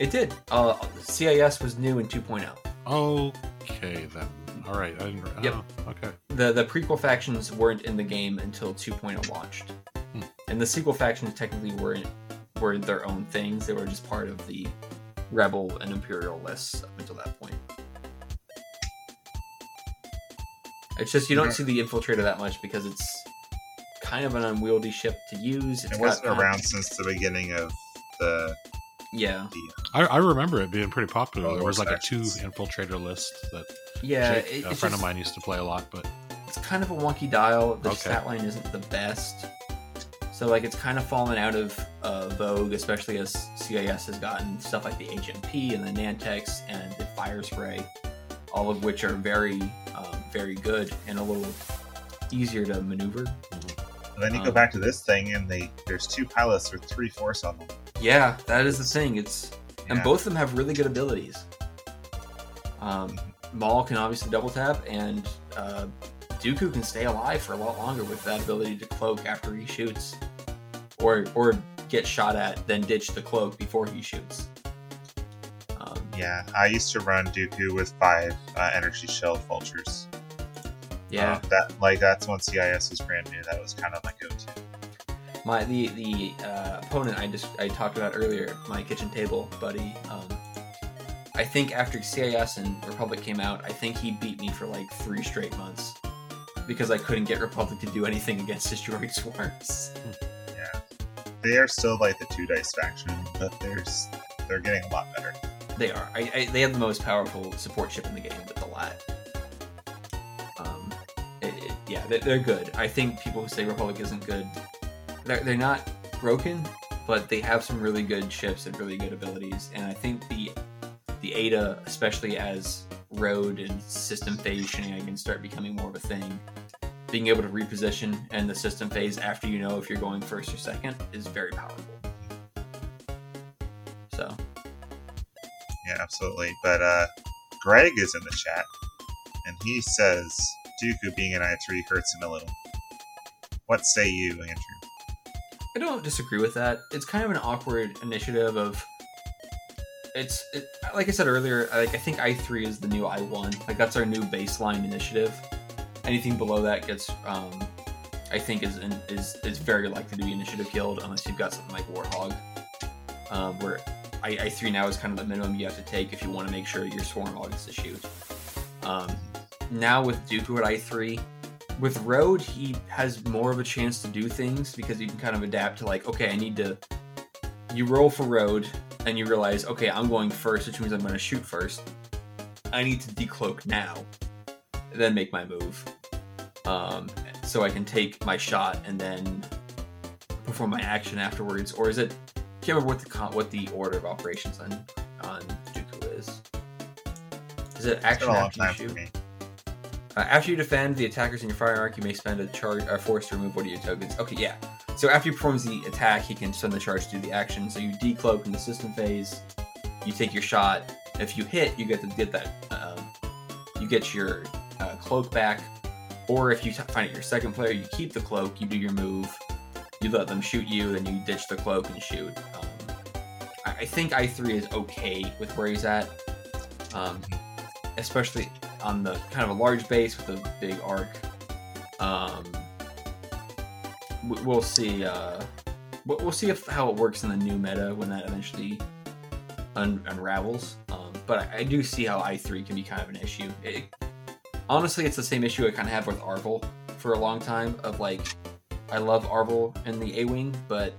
it did. Uh, CIS was new in 2.0. Okay then. All right. I didn't. Yep. oh, okay. The the prequel factions weren't in the game until 2.0 launched, Hmm. and the sequel factions technically weren't were their own things. They were just part of the Rebel and Imperial lists up until that point. It's just you don't Yeah. see the infiltrator that much because it's kind of an unwieldy ship to use. It's It wasn't kind of- around since the beginning of the. yeah, I, I remember it being pretty popular. Oh, there was like a two infiltrator list that yeah. Jake, it- a friend just- of mine used to play a lot, but it's kind of a wonky dial. The Okay. stat line isn't the best. So like it's kind of fallen out of uh, vogue, especially as CIS has gotten stuff like the HMP and the Nantex and the Fire Spray, all of which are very, um, very good and a little easier to maneuver. And then you go Um, back to this thing, and they there's two pilots with three force on them. Yeah, that is the thing. It's and both of them have really good abilities. Um, Maul can obviously double tap, and uh, Dooku can stay alive for a lot longer with that ability to cloak after he shoots, or or get shot at, then ditch the cloak before he shoots. Um, Yeah, I used to run Dooku with five uh, energy shell vultures. Yeah, Uh, that like that's when CIS was brand new. That was kind of my go-to. my the the uh, opponent I just I talked about earlier, my kitchen table buddy. Um, I think after CIS and Republic came out, I think he beat me for like three straight months because I couldn't get Republic to do anything against droid swarms. Yeah, they are still like the two dice faction, but there's they're getting a lot better. They are. I, I, they have the most powerful support ship in the game with the lat. Yeah, they're, they're good. I think people who say Republic isn't good, they're, they're not broken, but they have some really good ships and really good abilities. And I think the the Eta, especially as road and system phase shenanigans start becoming more of a thing, being able to reposition and the system phase after you know if you're going first or second is very powerful. So Yeah, absolutely. But uh, Greg is in the chat, and he says Dooku being an I three hurts him a little. What say you, Andrew? I don't disagree with that. It's kind of an awkward initiative of. It's it, like I said earlier. Like I think I three is the new I one. Like that's our new baseline initiative. Anything below that gets. um I think is in, is is very likely to be initiative killed unless you've got something like Warthog, um, where I, I three now is kind of the minimum you have to take if you want to make sure your Swarm is to shoot. Um, now with Dooku at I three, with Road he has more of a chance to do things because you can kind of adapt to like okay I need to. You roll for Road and you realize okay I'm going first, which means I'm going to shoot first. I need to decloak now, then make my move um, so I can take my shot and then perform my action afterwards, or is it? I can't remember what the con- what the order of operations on on Dooku is. Is it action been a long after you shoot? Uh, after you defend the attackers in your fire arc, you may spend a charge or force to remove one of your tokens. Okay, yeah. So after he performs the attack, he can spend the charge to do the action. So you decloak in the system phase. You take your shot. If you hit, you get to get that. Um, you get your uh, cloak back. Or if you t- find it your second player, you keep the cloak. You do your move. You let them shoot you, then you ditch the cloak and shoot. Um, I, I think I three is okay with where he's at. Um, especially on the kind of a large base with a big arc. Um, we- we'll see. Uh, we- we'll see if how it works in the new meta when that eventually un- unravels. Um, but I, I do see how I three can be kind of an issue. It, honestly, it's the same issue I kind of have with Arvel for a long time. Of like, I love Arvel in the A wing, but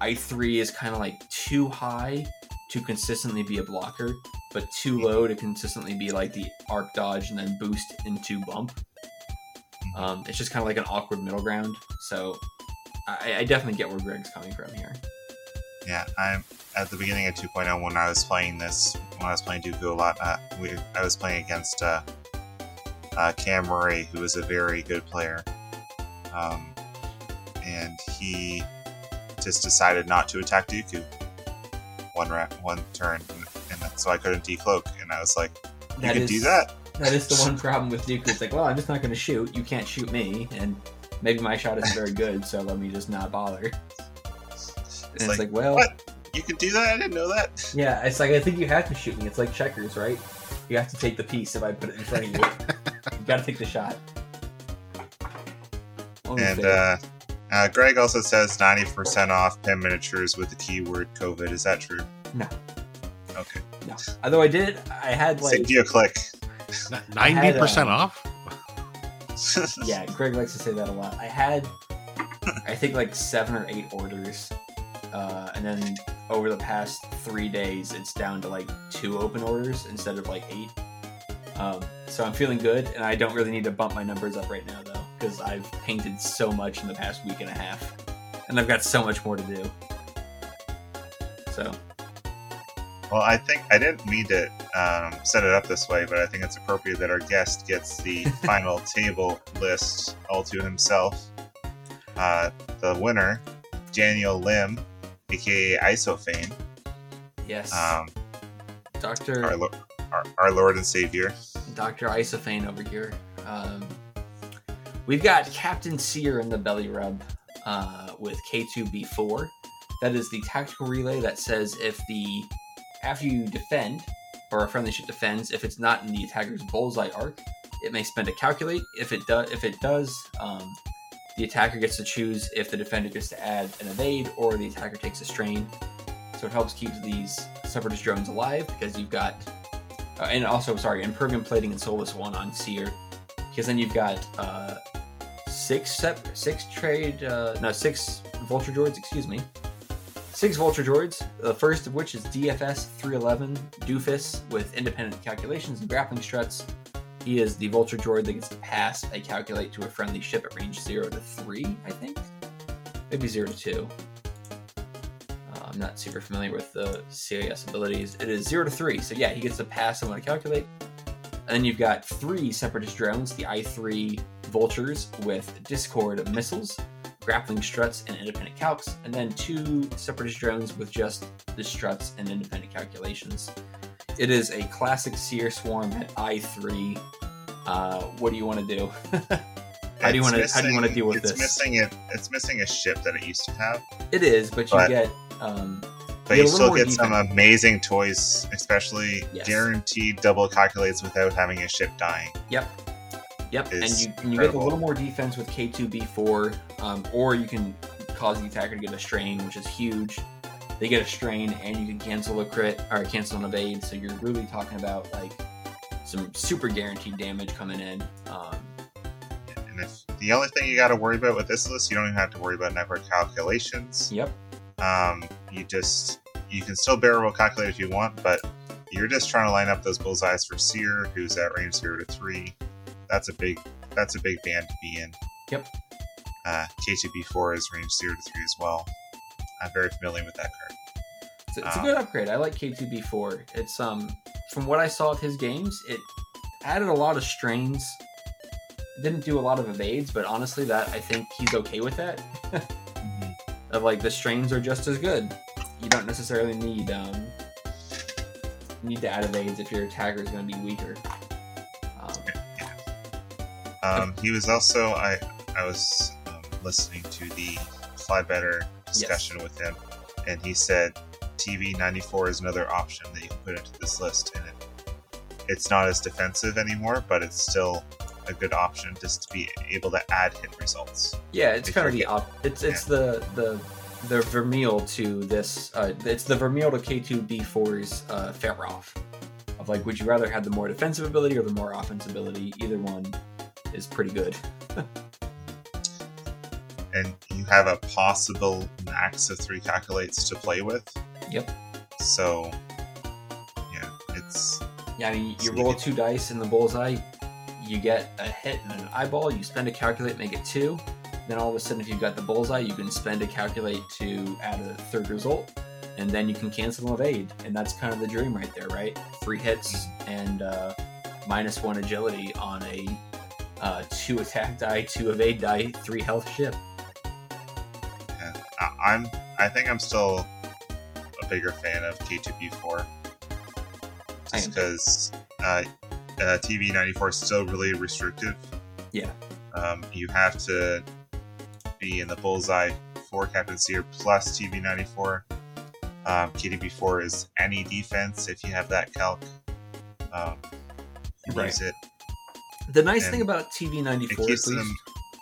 I three is kind of like too high to consistently be a blocker but too low to consistently be like the arc dodge and then boost into bump. Um, it's just kind of like an awkward middle ground. So I, I definitely get where Greg's coming from here. Yeah, I'm at the beginning of 2.0 when I was playing this, when I was playing Dooku a lot. Uh, we, I was playing against uh, uh, Cam Murray, who is a very good player, um, and he just decided not to attack Dooku one ra- one turn, and, and that- so I couldn't decloak, and I was like, "You That can is- do that." That is the one problem with Dooku. It's like, well, I'm just not going to shoot. You can't shoot me, and maybe my shot isn't very good, so let me just not bother. And It's, it's like, like, well, what? You can do that? I didn't know that. yeah, it's like I think you have to shoot me. It's like checkers, right? You have to take the piece if I put it in front of you. you got to take the shot. And uh, uh, Greg also says 90% off pen miniatures with the keyword COVID. Is that true? No. Okay. no. Although I did, I had like Save you a click. Ninety percent um, off. yeah, Greg likes to say that a lot. I had, I think, like seven or eight orders, uh, and then over the past three days, it's down to like two open orders instead of like eight. Um, so I'm feeling good, and I don't really need to bump my numbers up right now though, because I've painted so much in the past week and a half, and I've got so much more to do. So Well, I think I didn't mean to um, set it up this way, but I think it's appropriate that our guest gets the final table list all to himself. Uh, the winner, Daniel Lim, aka Isofane. yes, um, Doctor our, lo- our, our Lord and Savior. Dr. Isofane over here. Um, we've got Captain Sear in the Belbullab uh, with K2B4. That is the tactical relay that says if the after you defend or a friendly ship defends, if it's not in the attacker's bullseye arc, it may spend a calculate. If it does, if it does, um, the attacker gets to choose if the defender gets to add an evade or the attacker takes a strain. So it helps keep these separatist drones alive because you've got uh, and also sorry, impervium plating and soulless one on Sear, because then you've got uh, six sep- six trade uh, no six vulture droids, excuse me, six vulture droids. The first of which is DFS 311 Doofus with independent calculations and grappling struts. He is the vulture droid that gets to pass a calculate to a friendly ship at range zero to three, I think, maybe zero to two. Uh, I'm not super familiar with the CIS abilities. It is 0 to 3, so yeah, he gets to pass want to calculate. And then you've got three Separatist drones, the I-3 Vultures with Discord missiles, grappling struts, and independent calcs, and then two Separatist drones with just the struts and independent calculations. It is a classic Sear Swarm at I-3. Uh, what do you want to do? How do you wanna- how do you wanna deal with it's this? Missing it. It's missing a ship that it used to have, it is, but you But- get um, but You you still get some defense. amazing toys, especially Yes. guaranteed double calculates without having a ship dying. Yep. Yep, and you, and you get a little more defense with K2B4, um, or you can cause the attacker to get a strain, which is huge. They get a strain, and you can cancel a crit or cancel an evade. So you're really talking about like some super guaranteed damage coming in. Um, And if the only thing you got to worry about with this list, you don't even have to worry about network calculations. yep. Um, you just you can still barrel roll calculate if you want, but you're just trying to line up those bullseyes for Sear, who's at range zero to three. That's a big that's a big band to be in. Yep. Uh, K2B4 is range zero to three as well. I'm very familiar with that card. It's, it's a Um, good upgrade. I like K2B4. It's um from what I saw of his games, it added a lot of strains. It didn't do a lot of evades, but honestly, that I think he's okay with that. of like the strains are just as good. You don't necessarily need um need to add evades if your attacker is going to be weaker. Um, he was also I I was um, listening to the Fly Better discussion with him, and he said TV ninety four is another option that you can put into this list, and it, it's not as defensive anymore, but it's still a good option just to be able to add hit results. yeah, it's kind of the op- it's it's the the the Vermeil to this. Uh, it's the Vermeil to K2B4's uh, Feroff. Of like, would you rather have the more defensive ability or the more offensive ability? Either one is pretty good. and you have a possible max of three calculates to play with. Yep. So, yeah, it's Yeah, I mean, you roll two dice in the bullseye, you get a hit and an eyeball, you spend a calculate, make it two. Then all of a sudden, if you've got the bullseye, you can spend a calculate to add a third result, and then you can cancel an evade. And that's kind of the dream right there, right? Three hits and uh, minus one agility on a uh, two attack die, two evade die, three health ship. Yeah, I, I'm. I think I'm still a bigger fan of K2B4, just because uh, uh, TV94 is still really restrictive. Yeah. Um, you have to be in the bullseye for Captain Sear plus TV94. Um, K2B4 is any defense if you have that calc. Um, you Right. use it. The nice thing about TV94 at least, them.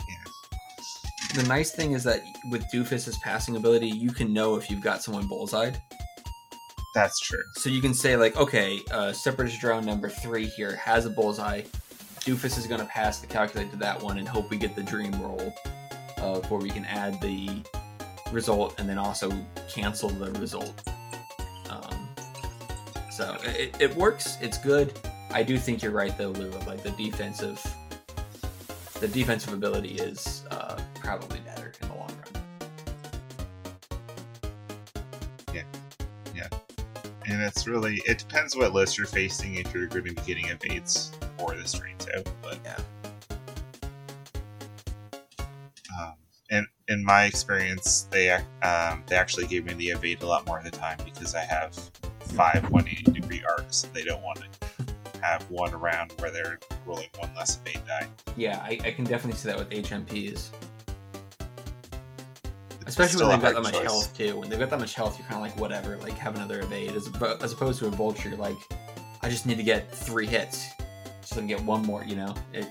Yeah. the nice thing is that with Doofus's passing ability, you can know if you've got someone bullseyed. That's true. So you can say like, okay, uh, Separatist drone number three here has a bullseye. Doofus is going to pass the calculate to that one and hope we get the dream roll, uh, where we can add the result and then also cancel the result. Um, so it, it works. It's good. I do think you're right though, Lou. Like the defensive, the defensive ability is uh, probably better in the long run. Yeah, yeah, and it's really it depends what list you're facing if you're going to be getting evades or the strains out but Yeah. um, and in my experience they um, they actually gave me the evade a lot more of the time because i have five 180 degree arcs they don't want to have one round where they're rolling one less evade die Yeah, I, I can definitely see that with HMPs. It's Especially when they've got that much choice. health too. When they've got that much health, you're kind of like whatever, like have another evade, as, as opposed to a vulture. Like, I just need to get three hits, just so I can get one more. You know, it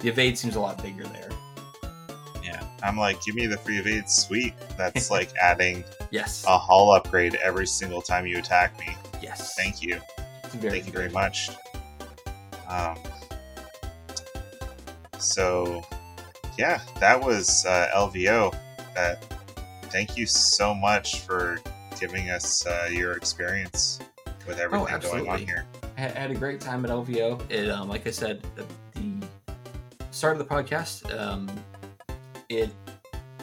the evade seems a lot bigger there. yeah i'm like give me the free evade sweet that's like adding Yes, a hull upgrade every single time you attack me yes. thank you very Thank you very much. Um, so, yeah, that was uh, LVO. Uh, thank you so much for giving us uh, your experience with everything going on here. I had- a great time at LVO. It, um, like I said, at the start of the podcast, um, it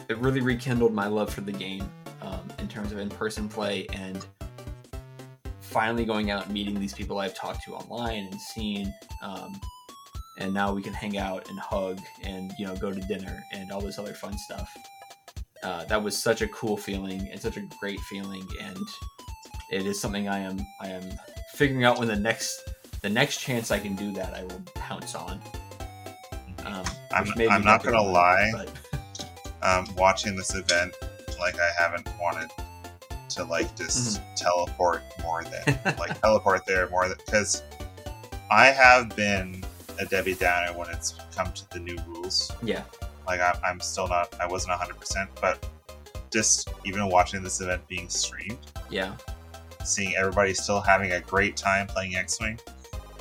it really rekindled my love for the game um, in terms of in-person play and finally going out and meeting these people I've talked to online and seen. Um, and now we can hang out and hug and you know go to dinner and all this other fun stuff. Uh, that was such a cool feeling and such a great feeling, and it is something I am I am figuring out when the next the next chance I can do that I will pounce on. Um, I'm- I'm not gonna lie. but Um, watching this event, like I haven't wanted to like just Mm-hmm. teleport more than like teleport there more than because I have been a Debbie Downer when it's come to the new rules. Yeah, Like I, I'm still not, I wasn't 100, percent but just even watching this event being streamed, yeah. seeing everybody still having a great time playing X-wing,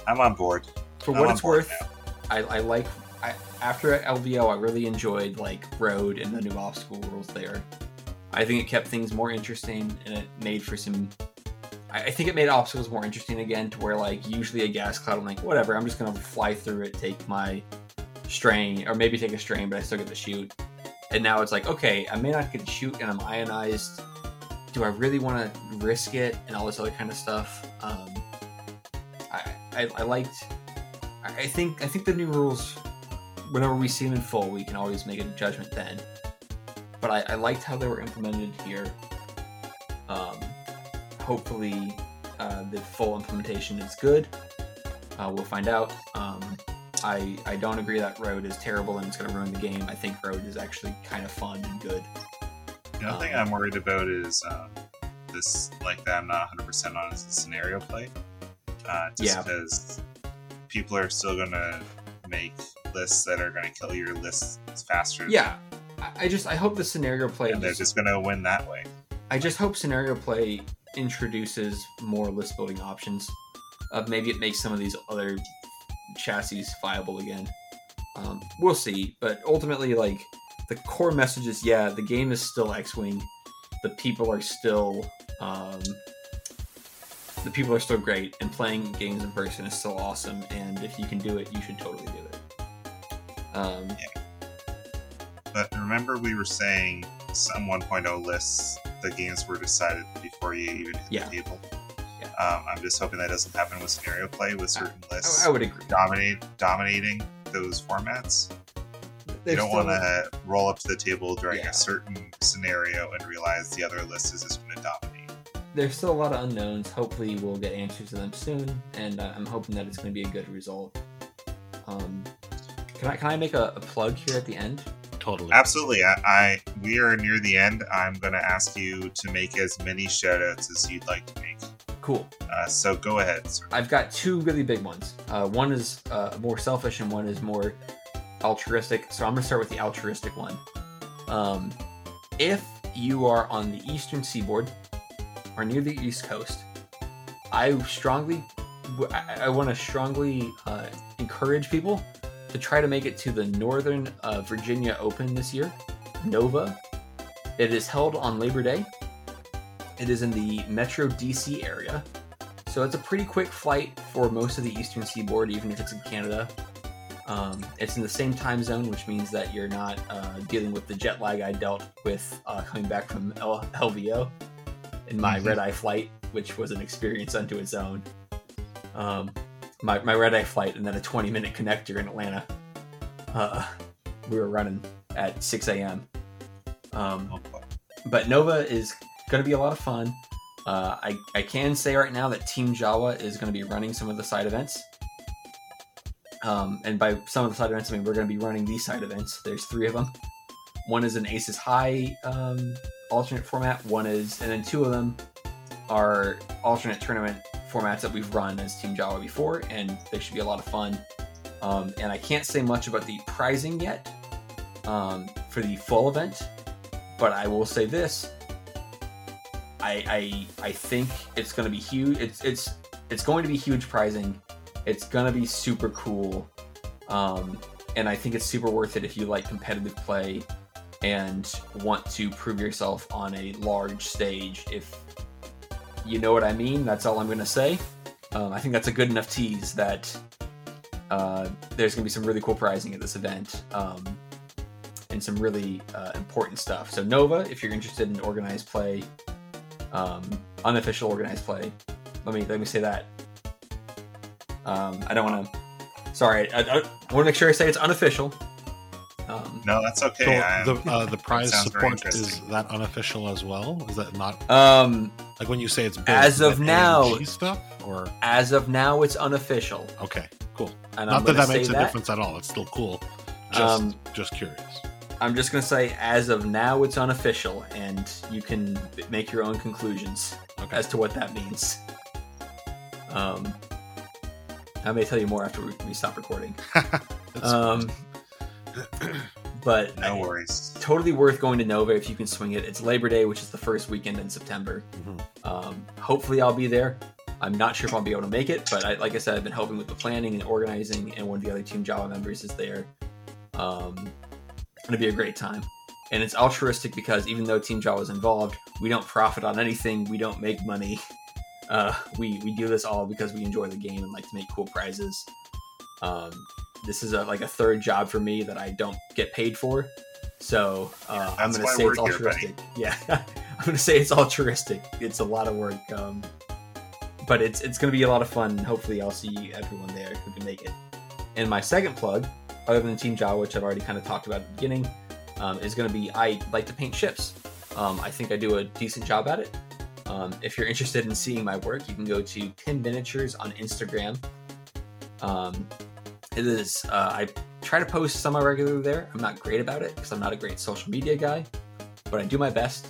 I'm on board. For I'm what it's worth, I, I like. I, after LVO, I really enjoyed like road and the new obstacle rules there. I think it kept things more interesting and it made for some. I, think it made obstacles more interesting again, to where like usually a gas cloud, I'm like, whatever, I'm just gonna fly through it, take my strain, or maybe take a strain, but I still get to shoot. And now it's like, okay, I may not get to shoot, and I'm ionized. Do I really want to risk it and all this other kind of stuff? Um, I, I, I liked. I think I think the new rules, whenever we see them in full, we can always make a judgment then. But I, I liked how they were implemented here. Um, hopefully, uh, the full implementation is good. Uh, we'll find out. Um, I I don't agree that road is terrible and it's going to ruin the game. I think road is actually kind of fun and good. The only thing Um, I'm worried about is um, this, like that I'm not 100 percent on is the scenario play. Uh, just Yeah. because people are still gonna make lists that are gonna kill your lists faster. Yeah, I, just I hope the scenario play. and they're just- just gonna win that way. I just hope scenario play introduces more list building options. Uh, maybe it makes some of these other chassis viable again. Um, we'll see, but ultimately, like the core message is, yeah, the game is still X-wing. The people are still, um, the people are still great, and playing games in person is still awesome. And if you can do it, you should totally do it. Um, But remember, we were saying some 1.0 lists, the games were decided before you even hit Yeah. the table. Yeah. Um, I'm just hoping that doesn't happen with scenario play with certain lists I, I would agree. dominate dominating those formats. You There's don't want to roll up to the table during Yeah. a certain scenario and realize the other list is just going to dominate. there's still a lot of unknowns. Hopefully, we'll get answers to them soon, and uh, I'm hoping that it's going to be a good result. Um, can I can I make a, a plug here at the end? Totally. Absolutely. I, I we are near the end. I'm going to ask you to make as many shoutouts as you'd like to make. Cool. Uh, so go ahead, sir. I've got two really big ones. Uh, one is uh, more selfish, and one is more altruistic. So I'm going to start with the altruistic one. Um, if you are on the eastern seaboard or near the east coast, I strongly, I, I want to strongly uh, encourage people to try to make it to the Northern uh, Virginia Open this year, Nova. It is held on Labor Day. It is in the Metro DC area. So it's a pretty quick flight for most of the eastern seaboard, even if it's in Canada. Um, it's in the same time zone, which means that you're not uh, dealing with the jet lag I dealt with uh, coming back from L- LVO in my Mhm. red eye flight, which was an experience unto its own. Um, my, my red eye flight and then a 20 minute connector in Atlanta. Uh, we were running at 6 a.m. Um, Oh, but Nova is going to be a lot of fun. Uh, I, I can say right now that Team Jawa is going to be running some of the side events. Um, and by some of the side events, I mean we're going to be running these side events. There's three of them. One is an Aces High um, alternate format. One is, and then two of them are alternate tournament formats that we've run as Team Jawa before, and they should be a lot of fun. Um, and I can't say much about the prizing yet um, for the full event, but I will say this: I I, I think it's going to be huge. It's it's it's going to be huge prizing. It's going to be super cool, um, and I think it's super worth it if you like competitive play and want to prove yourself on a large stage. If you know what I mean, that's all I'm going to say. Um, I think that's a good enough tease that uh, there's going to be some really cool prizing at this event. Um, and some really uh, important stuff. So Nova, if you're interested in organized play, um, unofficial organized play, let me let me say that. Um, I don't want to. Sorry, I, I, want to make sure I say it's unofficial. Um, No, that's okay. So I- the uh, the prize support is that unofficial as well? Is that not um, like when you say it's built, As of now- stuff or as of now, it's unofficial, okay, cool. and not I'm that that makes a that. difference at all. It's still cool. Just Um, just curious. I'm just gonna say, as of now, it's unofficial, and you can make your own conclusions Okay. as to what that means. Um, I may tell you more after we, we stop recording. That's- Um, but No worries. totally worth going to Nova if you can swing it. It's Labor Day, which is the first weekend in September. Mhm. Um, hopefully, I'll be there. I'm not sure if I'll be able to make it, but I, like I said, I've been helping with the planning and organizing, and one of the other Team Jawa members is there. Um, it'll be a great time. And it's altruistic because even though Team Jawa is involved, we don't profit on anything. We don't make money. Uh, we we do this all because we enjoy the game and like to make cool prizes. Um, this is a, like a third job for me that I don't get paid for. So uh, I'm gonna say we're it's here, altruistic. yeah, I'm gonna say it's altruistic. It's a lot of work, um, but it's it's gonna be a lot of fun. Hopefully, I'll see everyone there who can make it. And my second plug, other than Team Jawa, which I've already kind of talked about at the beginning, um, is gonna be I like to paint ships. Um, I think I do a decent job at it. Um, if you're interested in seeing my work, you can go to Tim Miniatures on Instagram. Um, it is uh, I try to post semi regularly there. I'm not great about it because I'm not a great social media guy, but I do my best.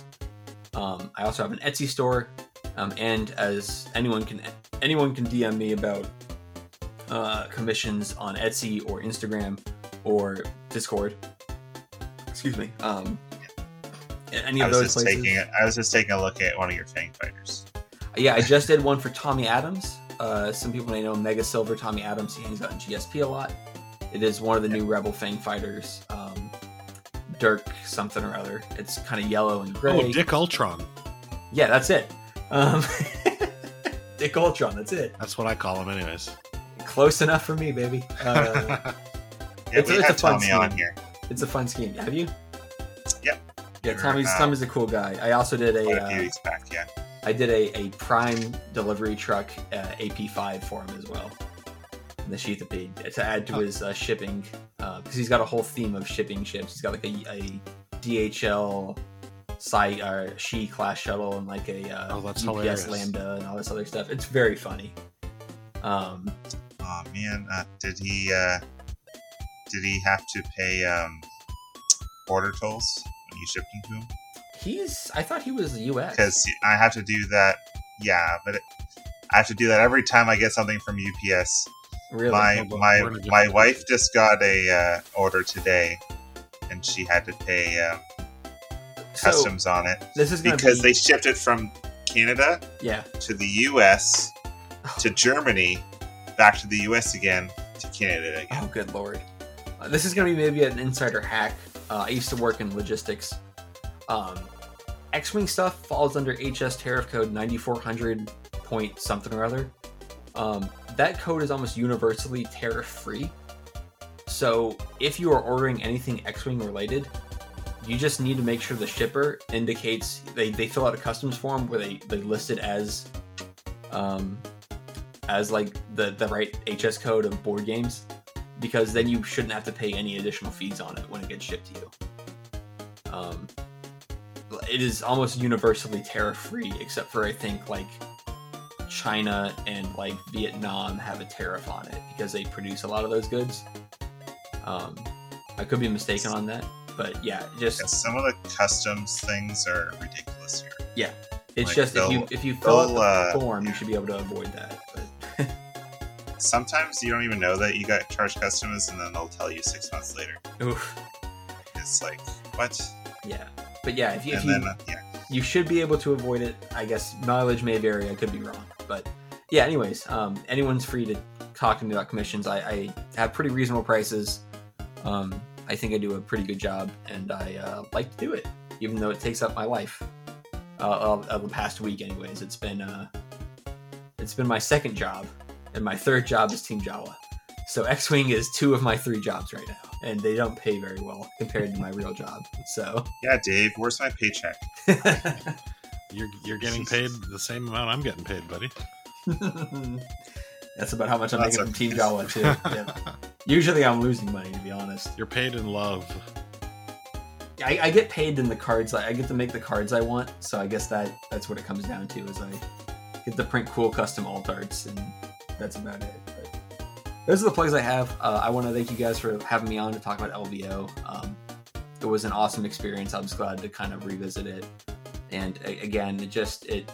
Um, I also have an Etsy store, um, and as anyone can anyone can DM me about uh, commissions on Etsy or Instagram or Discord. Excuse me. Um, any I of was those just places. taking I was just taking a look at one of your Fang fighters. Yeah, I just did one for Tommy Adams. Uh, some people may know Mega Silver Tommy Adams. He hangs out in GSP a lot. It is one of the new Rebel Fang fighters. Um, Dirk something or other. It's kind of yellow and gray. Oh, Dick Ultron. Yeah, that's it. Um, Dick Ultron. That's it. That's what I call him, anyways. Close enough for me, baby. Uh, Yeah, It's- it's a fun Tommy on scheme. here. it's a fun scheme. Have you? Yep. Yeah, Tommy's uh, Tommy's a cool guy. I also did a a few uh, back, yeah. I did a, a prime delivery truck uh, AP5 for him as well. The Sheathipede to add to Oh. his uh, shipping because he's got a whole theme of shipping ships. He's got like a, a DHL site or She class shuttle and like a uh, Oh, that's UPS hilarious. Lambda and all this other stuff. It's very funny. Um, Oh man, uh, did he uh, did he have to pay um, border tolls when you shipped them to him? He's I thought he was the US. Because I have to do that. Yeah, but it, I have to do that every time I get something from UPS. really my my we're in a different my place. wife just got a uh, order today, and she had to pay um, So, customs on it This is because be, they shipped it from Canada yeah. to the U.S. to Germany, back to the U.S. again to Canada again. Oh, good lord. Uh, this is going to be maybe an insider hack. Uh, I used to work in logistics. Um, X Wing stuff falls under HS tariff code 9400 point something or other. Um, that code is almost universally tariff free. So if you are ordering anything X Wing related, you just need to make sure the shipper indicates they, they fill out a customs form where they, they list it as um, as like the, the right HS code of board games because then you shouldn't have to pay any additional fees on it when it gets shipped to you. Um, it is almost universally tariff free, except for I think like China and like Vietnam have a tariff on it because they produce a lot of those goods. Um, I could be mistaken on that, but yeah, just Yeah, some of the customs things are ridiculous here. Yeah, it's like just if you if you fill out the uh, form, you should be able to avoid that. But Sometimes you don't even know that you got charged customs, and then they'll tell you six months later. oof, It's like what? yeah, but yeah, if you, if you then uh, yeah, you should be able to avoid it. I guess mileage may vary. I could be wrong, but yeah. Anyways, um, anyone's free to talk to me about commissions. I, I have pretty reasonable prices. Um, I think I do a pretty good job, and I uh, like to do it, even though it takes up my life. Uh, of, of the past week, anyways, it's been uh, it's been my second job, and my third job is Team Jawa. So X-wing is two of my three jobs right now, and they don't pay very well compared to my real job. So. yeah, Dave, where's my paycheck? You're you're getting paid the same amount I'm getting paid, buddy. That's about how much I'm That's making from okay. Team Jawa too. Yeah. Usually, I'm losing money to be honest. You're paid in love. I, I get paid in the cards. I I get to make the cards I want, so I guess that that's what it comes down to. Is I get to print cool custom alt arts, and that's about it. Those are the plugs I have. Uh, I want to thank you guys for having me on to talk about LVO. Um, it was an awesome experience. I was glad to kind of revisit it, and a- again, it just it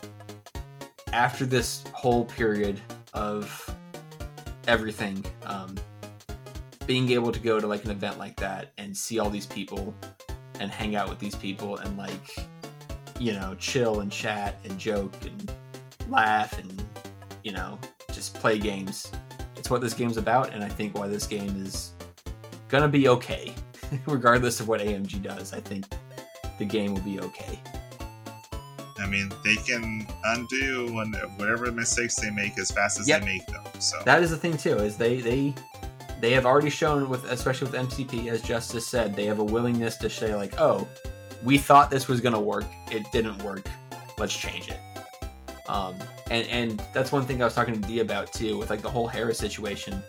after this whole period of everything. Um, being able to go to like an event like that and see all these people and hang out with these people and like you know chill and chat and joke and laugh and you know just play games it's what this game's about and i think why this game is gonna be okay. Regardless of what amg does i think the game will be okay. I mean, they can undo whatever mistakes they make as fast as Yep. they make them. So. That is the thing too is they they they have already shown with especially with mcp as justice said they have a willingness to say like oh we thought this was to work. It didn't work. Let's change it. Um and and that's one thing i was talking to d about too with like the whole hera situation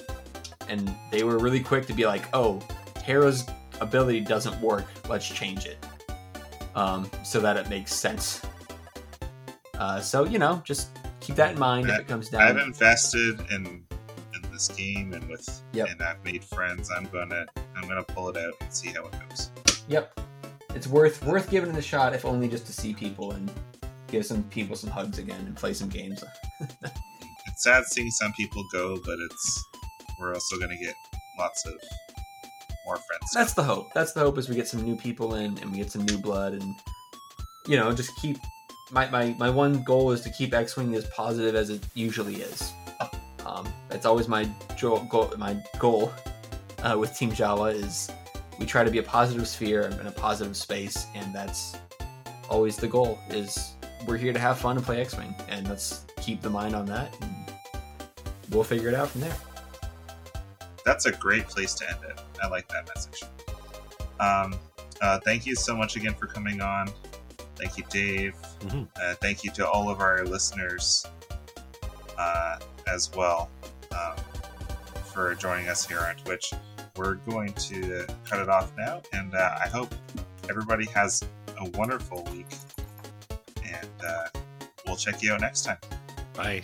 and they were really quick to be like oh hera's ability doesn't work let's change it um so that it makes sense uh so you know just keep that in mind if it comes down I've invested in in this game and with Yep. and I've made friends. I'm gonna I'm gonna pull it out and see how it goes. Yep. It's worth worth giving it a shot, if only just to see people and give some people some hugs again and play some games. It's sad seeing some people go, but it's we're also gonna get lots of more friends. That's the hope. That's the hope as we get some new people in and we get some new blood and you know, just keep my my, my one goal is to keep X Wing as positive as it usually is. Um, that's always my jo- goal. My goal uh, with Team Jawa is we try to be a positive sphere and a positive space, and that's always the goal. Is we're here to have fun and play X Wing, and let's keep the mind on that, and we'll figure it out from there. That's a great place to end it. I like that message. Um, uh, thank you so much again for coming on. Thank you, Dave. Mhm. Uh, thank you to all of our listeners uh, as well um, for joining us here on Twitch. We're going to cut it off now, and uh, I hope everybody has a wonderful week. And uh, we'll check you out next time. Bye.